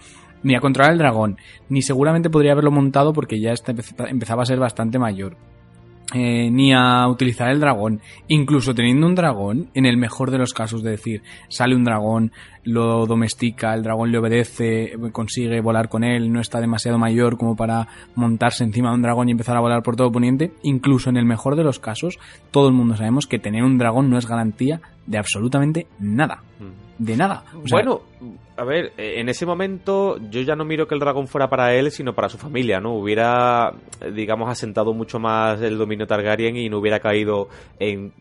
ni a controlar el dragón, ni seguramente podría haberlo montado porque ya empez- empezaba a ser bastante mayor. Eh, ni a utilizar el dragón, incluso teniendo un dragón, en el mejor de los casos de decir, sale un dragón, lo domestica, el dragón le obedece, consigue volar con él, no está demasiado mayor como para montarse encima de un dragón y empezar a volar por todo Poniente, incluso en el mejor de los casos, todo el mundo sabemos que tener un dragón no es garantía de absolutamente nada, de nada. O sea, bueno, a ver, en ese momento yo ya no miro que el dragón fuera para él, sino para su familia, ¿no? Hubiera, digamos, asentado mucho más el dominio Targaryen y no hubiera caído en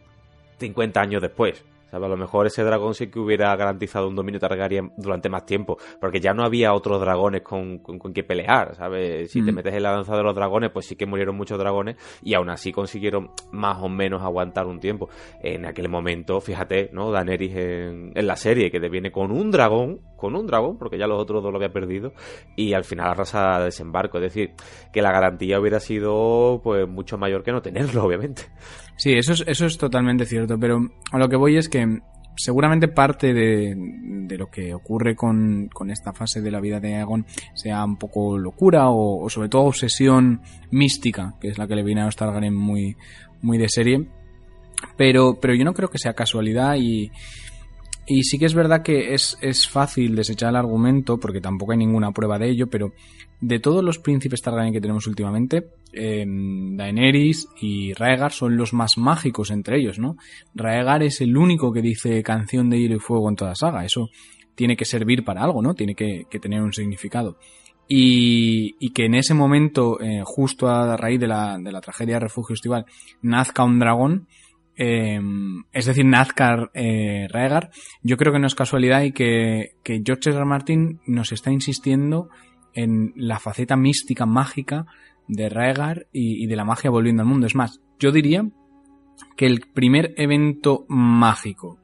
50 años después. A lo mejor ese dragón sí que hubiera garantizado un dominio Targaryen durante más tiempo, porque ya no había otros dragones con, con, con que pelear, ¿sabes? Si te Mm. metes en la danza de los dragones, pues sí que murieron muchos dragones y aún así consiguieron más o menos aguantar un tiempo. En aquel momento, fíjate, ¿no? Daenerys en, en la serie, que te viene con un dragón, con un dragón, porque ya los otros dos lo había perdido, y al final arrasa desembarco. Es decir, que la garantía hubiera sido pues mucho mayor que no tenerlo, obviamente. Sí, eso es, eso es totalmente cierto, pero a lo que voy es que seguramente parte de, de lo que ocurre con, con esta fase de la vida de Aegon sea un poco locura o, o sobre todo obsesión mística, que es la que le viene a los Targaryen muy, muy de serie. Pero, pero yo no creo que sea casualidad y, y sí que es verdad que es, es fácil desechar el argumento, porque tampoco hay ninguna prueba de ello, pero de todos los príncipes Targaryen que tenemos últimamente, eh, Daenerys y Raegar son los más mágicos entre ellos, ¿no? Raegar es el único que dice canción de hielo y fuego en toda la saga, eso tiene que servir para algo, ¿no? Tiene que, tener un significado. Y, que en ese momento, eh, justo a raíz de la, tragedia Refugio Estival, nazca un dragón, eh, es decir, Nazca eh, Raegar, yo creo que no es casualidad y que, que George. R. Martin nos está insistiendo en la faceta mística, mágica de Raegar y, y de la magia volviendo al mundo. Es más, yo diría que el primer evento mágico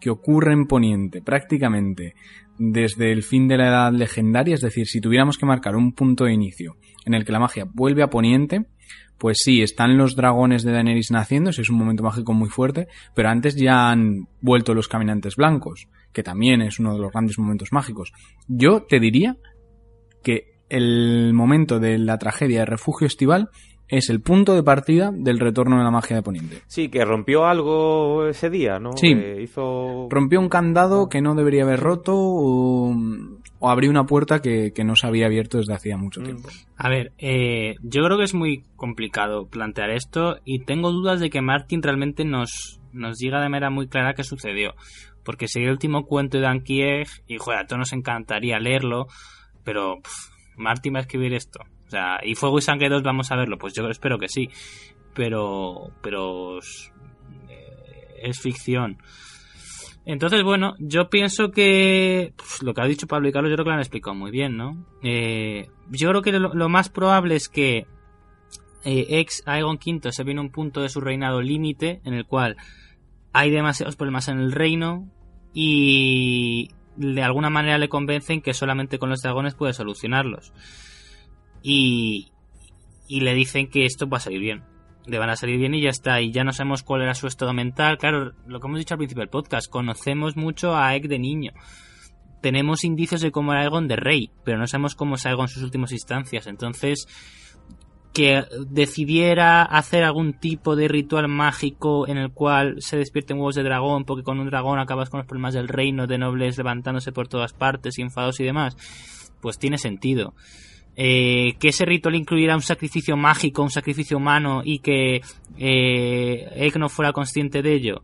que ocurre en Poniente prácticamente desde el fin de la edad legendaria, es decir, si tuviéramos que marcar un punto de inicio en el que la magia vuelve a Poniente, pues sí, están los dragones de Daenerys naciendo, es un momento mágico muy fuerte, pero antes ya han vuelto los caminantes blancos, que también es uno de los grandes momentos mágicos. Yo te diría que el momento de la tragedia de refugio estival es el punto de partida del retorno de la magia de Poniente. Sí, que rompió algo ese día, ¿no? Sí. Hizo... Rompió un candado que no debería haber roto o, o abrió una puerta que, que no se había abierto desde hacía mucho tiempo. A ver, eh, yo creo que es muy complicado plantear esto y tengo dudas de que Martin realmente nos, nos diga de manera muy clara qué sucedió. Porque sería el último cuento de Ankieg y, joder, a todos nos encantaría leerlo, pero pff, Martin va a escribir esto. O sea, y Fuego y Sangre 2 vamos a verlo, pues yo espero que sí. Pero, pero es, eh, ficción. Entonces, bueno, yo pienso que pues, lo que ha dicho Pablo y Carlos, yo creo que lo han explicado muy bien, ¿no? Eh, yo creo que lo, más probable es que eh, ex Aegon V se viene un punto de su reinado límite en el cual hay demasiados problemas en el reino y de alguna manera le convencen que solamente con los dragones puede solucionarlos. Y, y le dicen que esto va a salir bien. Le van a salir bien y ya está. Y ya no sabemos cuál era su estado mental. Claro, lo que hemos dicho al principio del podcast, conocemos mucho a Egg de niño. Tenemos indicios de cómo era Aegon de rey, pero no sabemos cómo es Aegon en sus últimas instancias. Entonces, que decidiera hacer algún tipo de ritual mágico en el cual se despierten huevos de dragón, porque con un dragón acabas con los problemas del reino, de nobles levantándose por todas partes, enfadados y demás, pues tiene sentido. Eh, que ese ritual incluyera un sacrificio mágico, un sacrificio humano y que eh, Egg no fuera consciente de ello,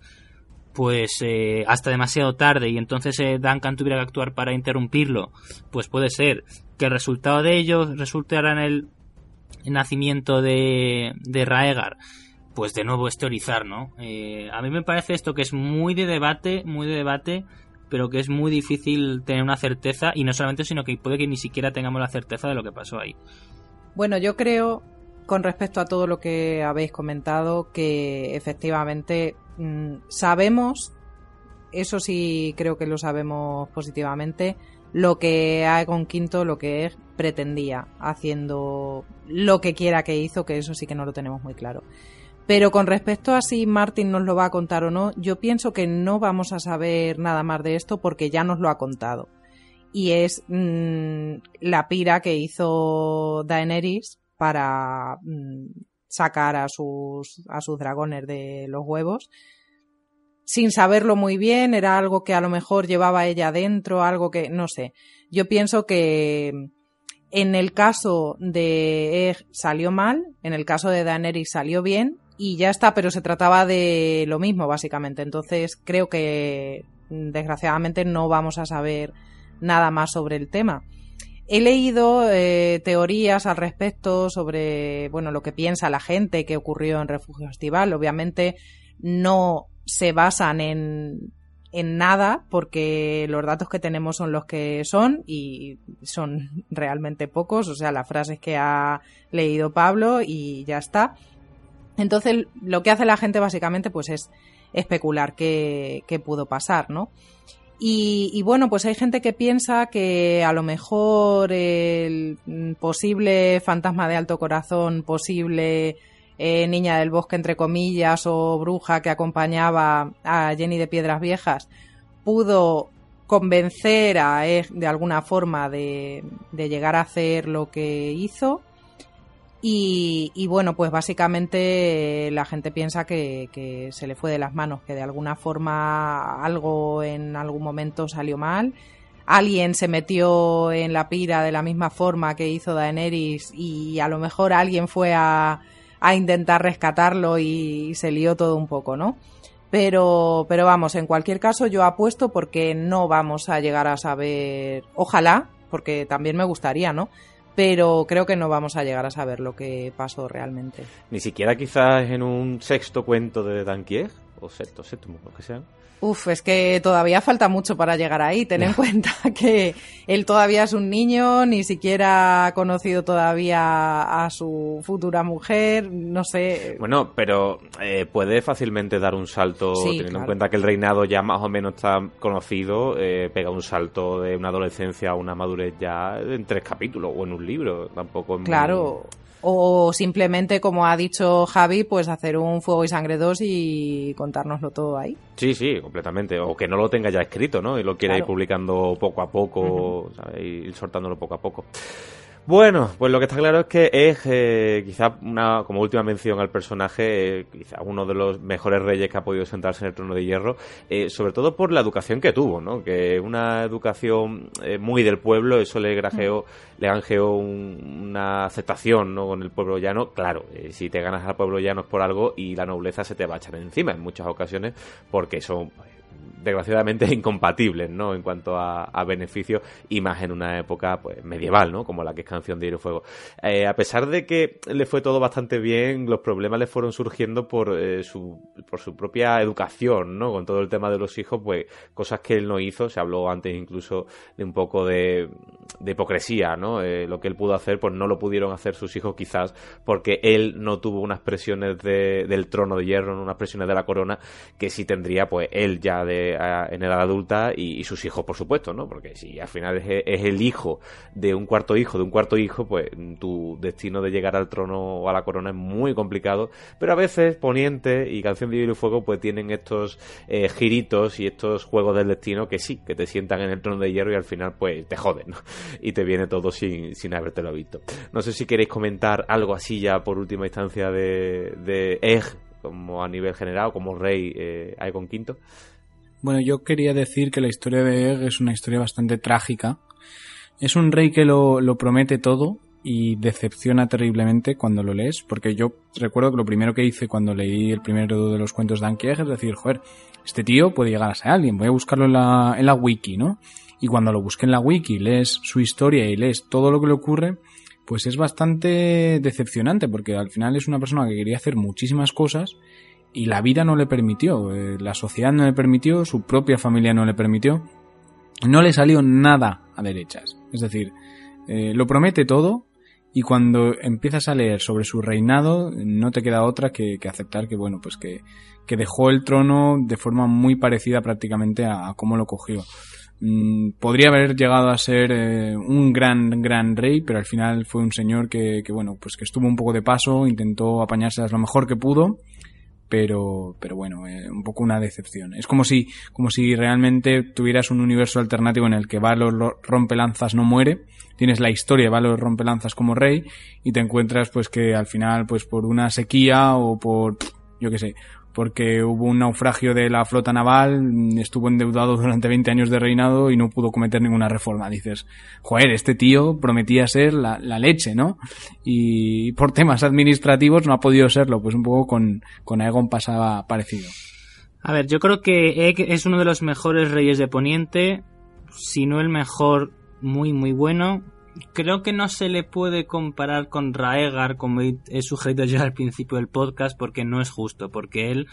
pues eh, hasta demasiado tarde y entonces eh, Duncan tuviera que actuar para interrumpirlo, pues puede ser que el resultado de ello resultara en el nacimiento de, de Raegar, pues de nuevo es teorizar, ¿no? Eh, a mí me parece esto que es muy de debate, muy de debate, pero que es muy difícil tener una certeza, y no solamente, sino que puede que ni siquiera tengamos la certeza de lo que pasó ahí. Bueno, yo creo, con respecto a todo lo que habéis comentado, que efectivamente mm, sabemos, eso sí creo que lo sabemos positivamente, lo que Aegon V, lo que pretendía, haciendo lo que quiera que hizo, que eso sí que no lo tenemos muy claro. Pero con respecto a si Martin nos lo va a contar o no, yo pienso que no vamos a saber nada más de esto porque ya nos lo ha contado. Y es mmm, la pira que hizo Daenerys para mmm, sacar a sus, a sus dragones de los huevos. Sin saberlo muy bien, era algo que a lo mejor llevaba ella dentro, algo que, no sé. Yo pienso que en el caso de Egg salió mal, en el caso de Daenerys salió bien, y ya está, pero se trataba de lo mismo, básicamente. Entonces creo que desgraciadamente no vamos a saber nada más sobre el tema. He leído eh, teorías al respecto sobre bueno lo que piensa la gente que ocurrió en Refugio Estival. Obviamente no se basan en, en nada porque los datos que tenemos son los que son y son realmente pocos. O sea, las frases que ha leído Pablo y ya está. Entonces, lo que hace la gente básicamente pues es especular qué, pudo pasar, ¿no? Y, y, bueno, pues hay gente que piensa que a lo mejor el posible fantasma de alto corazón, posible eh, niña del bosque, entre comillas, o bruja que acompañaba a Jenny de Piedras Viejas, pudo convencer a Egg de alguna forma de, de llegar a hacer lo que hizo y, bueno, pues básicamente la gente piensa que, que, se le fue de las manos, que de alguna forma algo en algún momento salió mal. Alguien se metió en la pira de la misma forma que hizo Daenerys y a lo mejor alguien fue a, a intentar rescatarlo y, se lió todo un poco, ¿no? Pero, pero vamos, en cualquier caso yo apuesto porque no vamos a llegar a saber, ojalá, porque también me gustaría, ¿no? pero creo que no vamos a llegar a saber lo que pasó realmente. Ni siquiera quizás en un sexto cuento de Danquier, o sexto, séptimo, lo que sea. Uf, es que todavía falta mucho para llegar ahí. Ten en cuenta que él todavía es un niño, ni siquiera ha conocido todavía a su futura mujer, no sé. Bueno, pero eh, puede fácilmente dar un salto, sí, teniendo claro. en cuenta que el reinado ya más o menos está conocido, eh, pega un salto de una adolescencia a una madurez ya en tres capítulos o en un libro, tampoco. Claro. Muy o simplemente, como ha dicho Javi, pues hacer un Fuego y Sangre 2 y contárnoslo todo ahí. Sí, sí, completamente. O que no lo tenga ya escrito, ¿no? Y lo quiera claro. ir publicando poco a poco, uh -huh. ¿sabes? ir soltándolo poco a poco. Bueno, pues lo que está claro es que es eh, quizá una, como última mención al personaje, eh, quizá uno de los mejores reyes que ha podido sentarse en el trono de hierro, eh, sobre todo por la educación que tuvo, ¿no? Que una educación eh, muy del pueblo, eso le grajeó, mm. le granjeó un, una aceptación, ¿no? Con el pueblo llano, claro, eh, si te ganas al pueblo llano es por algo y la nobleza se te va a echar encima en muchas ocasiones porque son desgraciadamente incompatibles, ¿no? En cuanto a, a beneficios y más en una época pues medieval, ¿no? Como la que es Canción de Hielo y Fuego. Eh, a pesar de que le fue todo bastante bien, los problemas le fueron surgiendo por, eh, su, por su propia educación, ¿no? Con todo el tema de los hijos, pues cosas que él no hizo. Se habló antes incluso de un poco de, de hipocresía, ¿no? Eh, lo que él pudo hacer, pues no lo pudieron hacer sus hijos quizás porque él no tuvo unas presiones de, del trono de hierro, unas presiones de la corona que sí tendría, pues él ya de en edad adulta y, sus hijos, por supuesto, ¿no? Porque si al final es, es, el hijo de un cuarto hijo de un cuarto hijo, pues tu destino de llegar al trono o a la corona es muy complicado. Pero a veces Poniente y Canción de Hielo y Fuego pues tienen estos eh, giritos y estos juegos del destino que sí, que te sientan en el trono de hierro y al final pues te joden, ¿no? Y te viene todo sin, sin habértelo visto. No sé si queréis comentar algo así ya por última instancia de, de Egg, como a nivel general, como rey eh, Aegon V. Bueno, yo quería decir que la historia de Egg es una historia bastante trágica. Es un rey que lo, lo promete todo y decepciona terriblemente cuando lo lees, porque yo recuerdo que lo primero que hice cuando leí el primero de los cuentos de Anki Egg es decir, joder, este tío puede llegar a ser alguien, voy a buscarlo en la, en la wiki, ¿no? Y cuando lo busqué en la wiki, lees su historia y lees todo lo que le ocurre, pues es bastante decepcionante, porque al final es una persona que quería hacer muchísimas cosas y la vida no le permitió, eh, la sociedad no le permitió, su propia familia no le permitió, no le salió nada a derechas. Es decir, eh, lo promete todo y cuando empiezas a leer sobre su reinado no te queda otra que, aceptar que bueno pues que, que, dejó el trono de forma muy parecida prácticamente a, a cómo lo cogió. Mm, podría haber llegado a ser eh, un gran gran rey pero al final fue un señor que, que bueno pues que estuvo un poco de paso intentó apañarse lo mejor que pudo pero, pero bueno, eh, un poco una decepción. Es como si, como si realmente tuvieras un universo alternativo en el que Valor Rompelanzas no muere, tienes la historia de Valor Rompelanzas como rey y te encuentras pues que al final pues por una sequía o por, yo qué sé, porque hubo un naufragio de la flota naval, estuvo endeudado durante 20 años de reinado y no pudo cometer ninguna reforma. Dices, joder, este tío prometía ser la, leche, ¿no? Y por temas administrativos no ha podido serlo, pues un poco con, con Aegon pasaba parecido. A ver, yo creo que Egg es uno de los mejores reyes de Poniente, si no el mejor, muy muy bueno creo que no se le puede comparar con Raegar, como he sugerido ya al principio del podcast, porque no es justo, porque él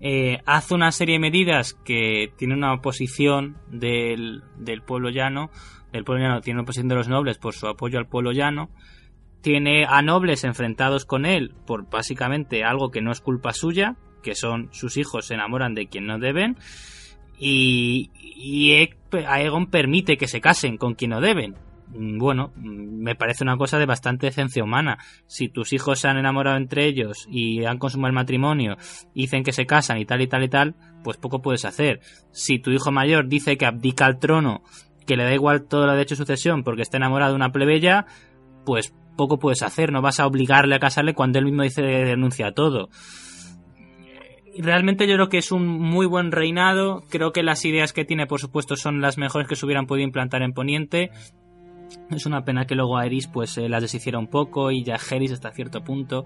eh, hace una serie de medidas que tiene una oposición del, del pueblo llano, del pueblo llano tiene una oposición de los nobles por su apoyo al pueblo llano, tiene a nobles enfrentados con él por básicamente algo que no es culpa suya, que son sus hijos se enamoran de quien no deben, y, y Aegon permite que se casen con quien no deben bueno, mm, me parece una cosa de bastante esencia humana. Si tus hijos se han enamorado entre ellos y han consumado el matrimonio, dicen que se casan y tal y tal y tal, pues poco puedes hacer. Si tu hijo mayor dice que abdica al trono, que le da igual todo lo de hecho sucesión porque está enamorado de una plebeya, pues poco puedes hacer. No vas a obligarle a casarle cuando él mismo dice denuncia todo realmente yo creo que es un muy buen reinado. Creo que las ideas que tiene, por supuesto, son las mejores que se hubieran podido implantar en Poniente. Es una pena que luego Aerys pues eh, las deshiciera un poco y ya Geris hasta cierto punto.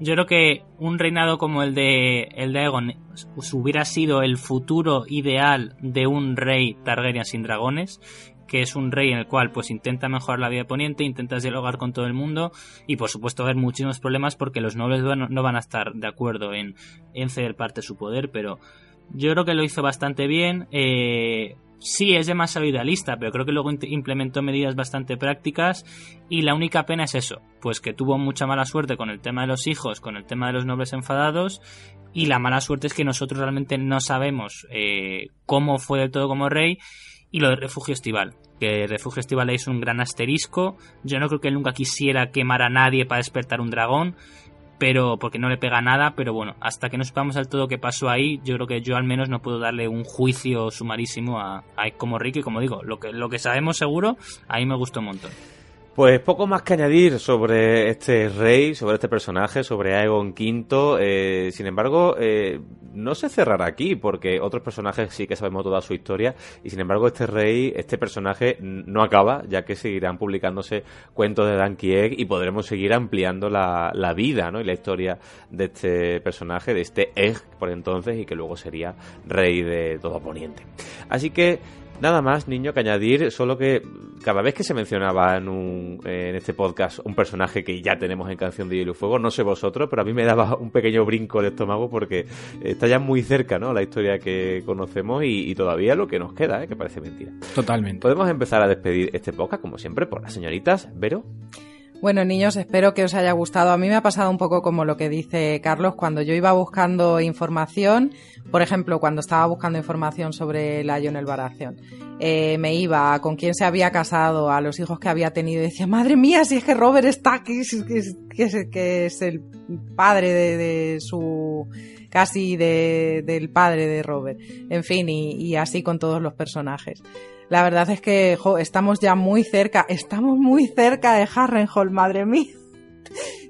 Yo creo que un reinado como el de el de Aegon pues, hubiera sido el futuro ideal de un rey Targaryen sin dragones, que es un rey en el cual pues intenta mejorar la vida de Poniente, intenta dialogar con todo el mundo y por supuesto haber muchísimos problemas porque los nobles no van a estar de acuerdo en, en ceder parte de su poder, pero yo creo que lo hizo bastante bien. Eh, sí es demasiado idealista, pero creo que luego implementó medidas bastante prácticas y la única pena es eso, pues que tuvo mucha mala suerte con el tema de los hijos, con el tema de los nobles enfadados y la mala suerte es que nosotros realmente no sabemos eh, cómo fue del todo como rey y lo de refugio estival, que refugio estival es un gran asterisco, yo no creo que él nunca quisiera quemar a nadie para despertar un dragón, pero porque no le pega nada, pero bueno, hasta que no sepamos al todo qué pasó ahí, yo creo que yo al menos no puedo darle un juicio sumarísimo a, a como Ricky, como digo, lo que, lo que sabemos seguro, ahí me gustó un montón. Pues poco más que añadir sobre este rey, sobre este personaje, sobre Aegon V. Eh, sin embargo, eh, no se cerrará aquí, porque otros personajes sí que sabemos toda su historia, y sin embargo este rey, este personaje no acaba, ya que seguirán publicándose cuentos de Dan Egg y podremos seguir ampliando la, la vida ¿no? y la historia de este personaje, de este Egg por entonces, y que luego sería rey de todo Poniente. Así que Nada más, niño, que añadir, solo que cada vez que se mencionaba en, un, en este podcast un personaje que ya tenemos en Canción de Hielo y Fuego, no sé vosotros, pero a mí me daba un pequeño brinco de estómago porque está ya muy cerca, ¿no? La historia que conocemos y, todavía lo que nos queda, ¿eh? Que parece mentira. Totalmente. Podemos empezar a despedir este podcast, como siempre, por las señoritas. Vero. Bueno, niños, espero que os haya gustado. A mí me ha pasado un poco como lo que dice Carlos cuando yo iba buscando información. Por ejemplo, cuando estaba buscando información sobre la Lionel Baratheon, eh, me iba con quién se había casado, a los hijos que había tenido y decía, madre mía, si es que Robert está aquí, que es, que es, el padre de, su casi de, del padre de Robert. En fin, y así con todos los personajes. La verdad es que estamos ya muy cerca, estamos muy cerca de Harrenhal, madre mía.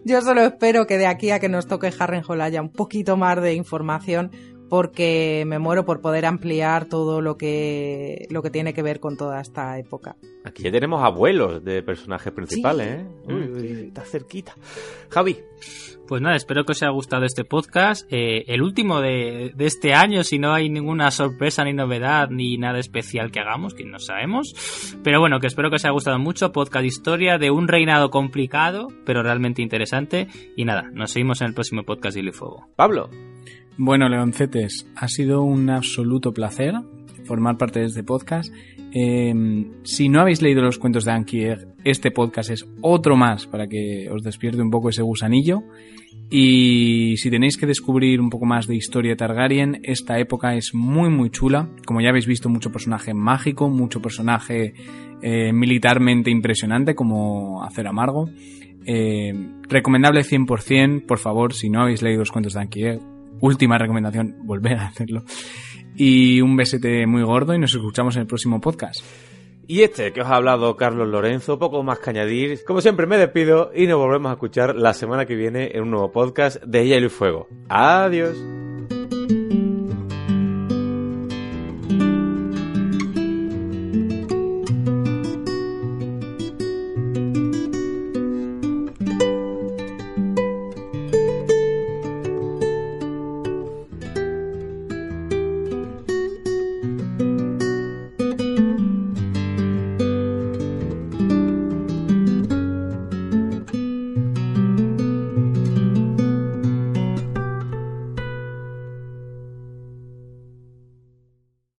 Yo solo espero que de aquí a que nos toque Harrenhal haya un poquito más de información porque me muero por poder ampliar todo lo que lo que tiene que ver con toda esta época. Aquí ya tenemos abuelos de personajes principales, Sí. ¿eh? Uy, uy, está cerquita. Javi, Pues nada, espero que os haya gustado este podcast. Eh, el último de, de este año, si no hay ninguna sorpresa ni novedad ni nada especial que hagamos, que no sabemos. Pero bueno, que espero que os haya gustado mucho. Podcast historia de un reinado complicado, pero realmente interesante. Y nada, nos seguimos en el próximo podcast de Hilo y Fuego. Pablo. Bueno, Leoncetes, ha sido un absoluto placer formar parte de este podcast. Eh, si no habéis leído los cuentos de Anki Egg, este podcast es otro más para que os despierte un poco ese gusanillo. Y si tenéis que descubrir un poco más de historia Targaryen, esta época es muy muy chula. Como ya habéis visto, mucho personaje mágico, mucho personaje eh, militarmente impresionante como Acero Amargo. Eh, recomendable 100%, por favor, si no habéis leído los cuentos de Anki Egg, última recomendación, volver a hacerlo. Y un besete muy gordo y nos escuchamos en el próximo podcast. Y este que os ha hablado Carlos Lorenzo, poco más que añadir. Como siempre me despido y nos volvemos a escuchar la semana que viene en un nuevo podcast de Hielo y Fuego. Adiós.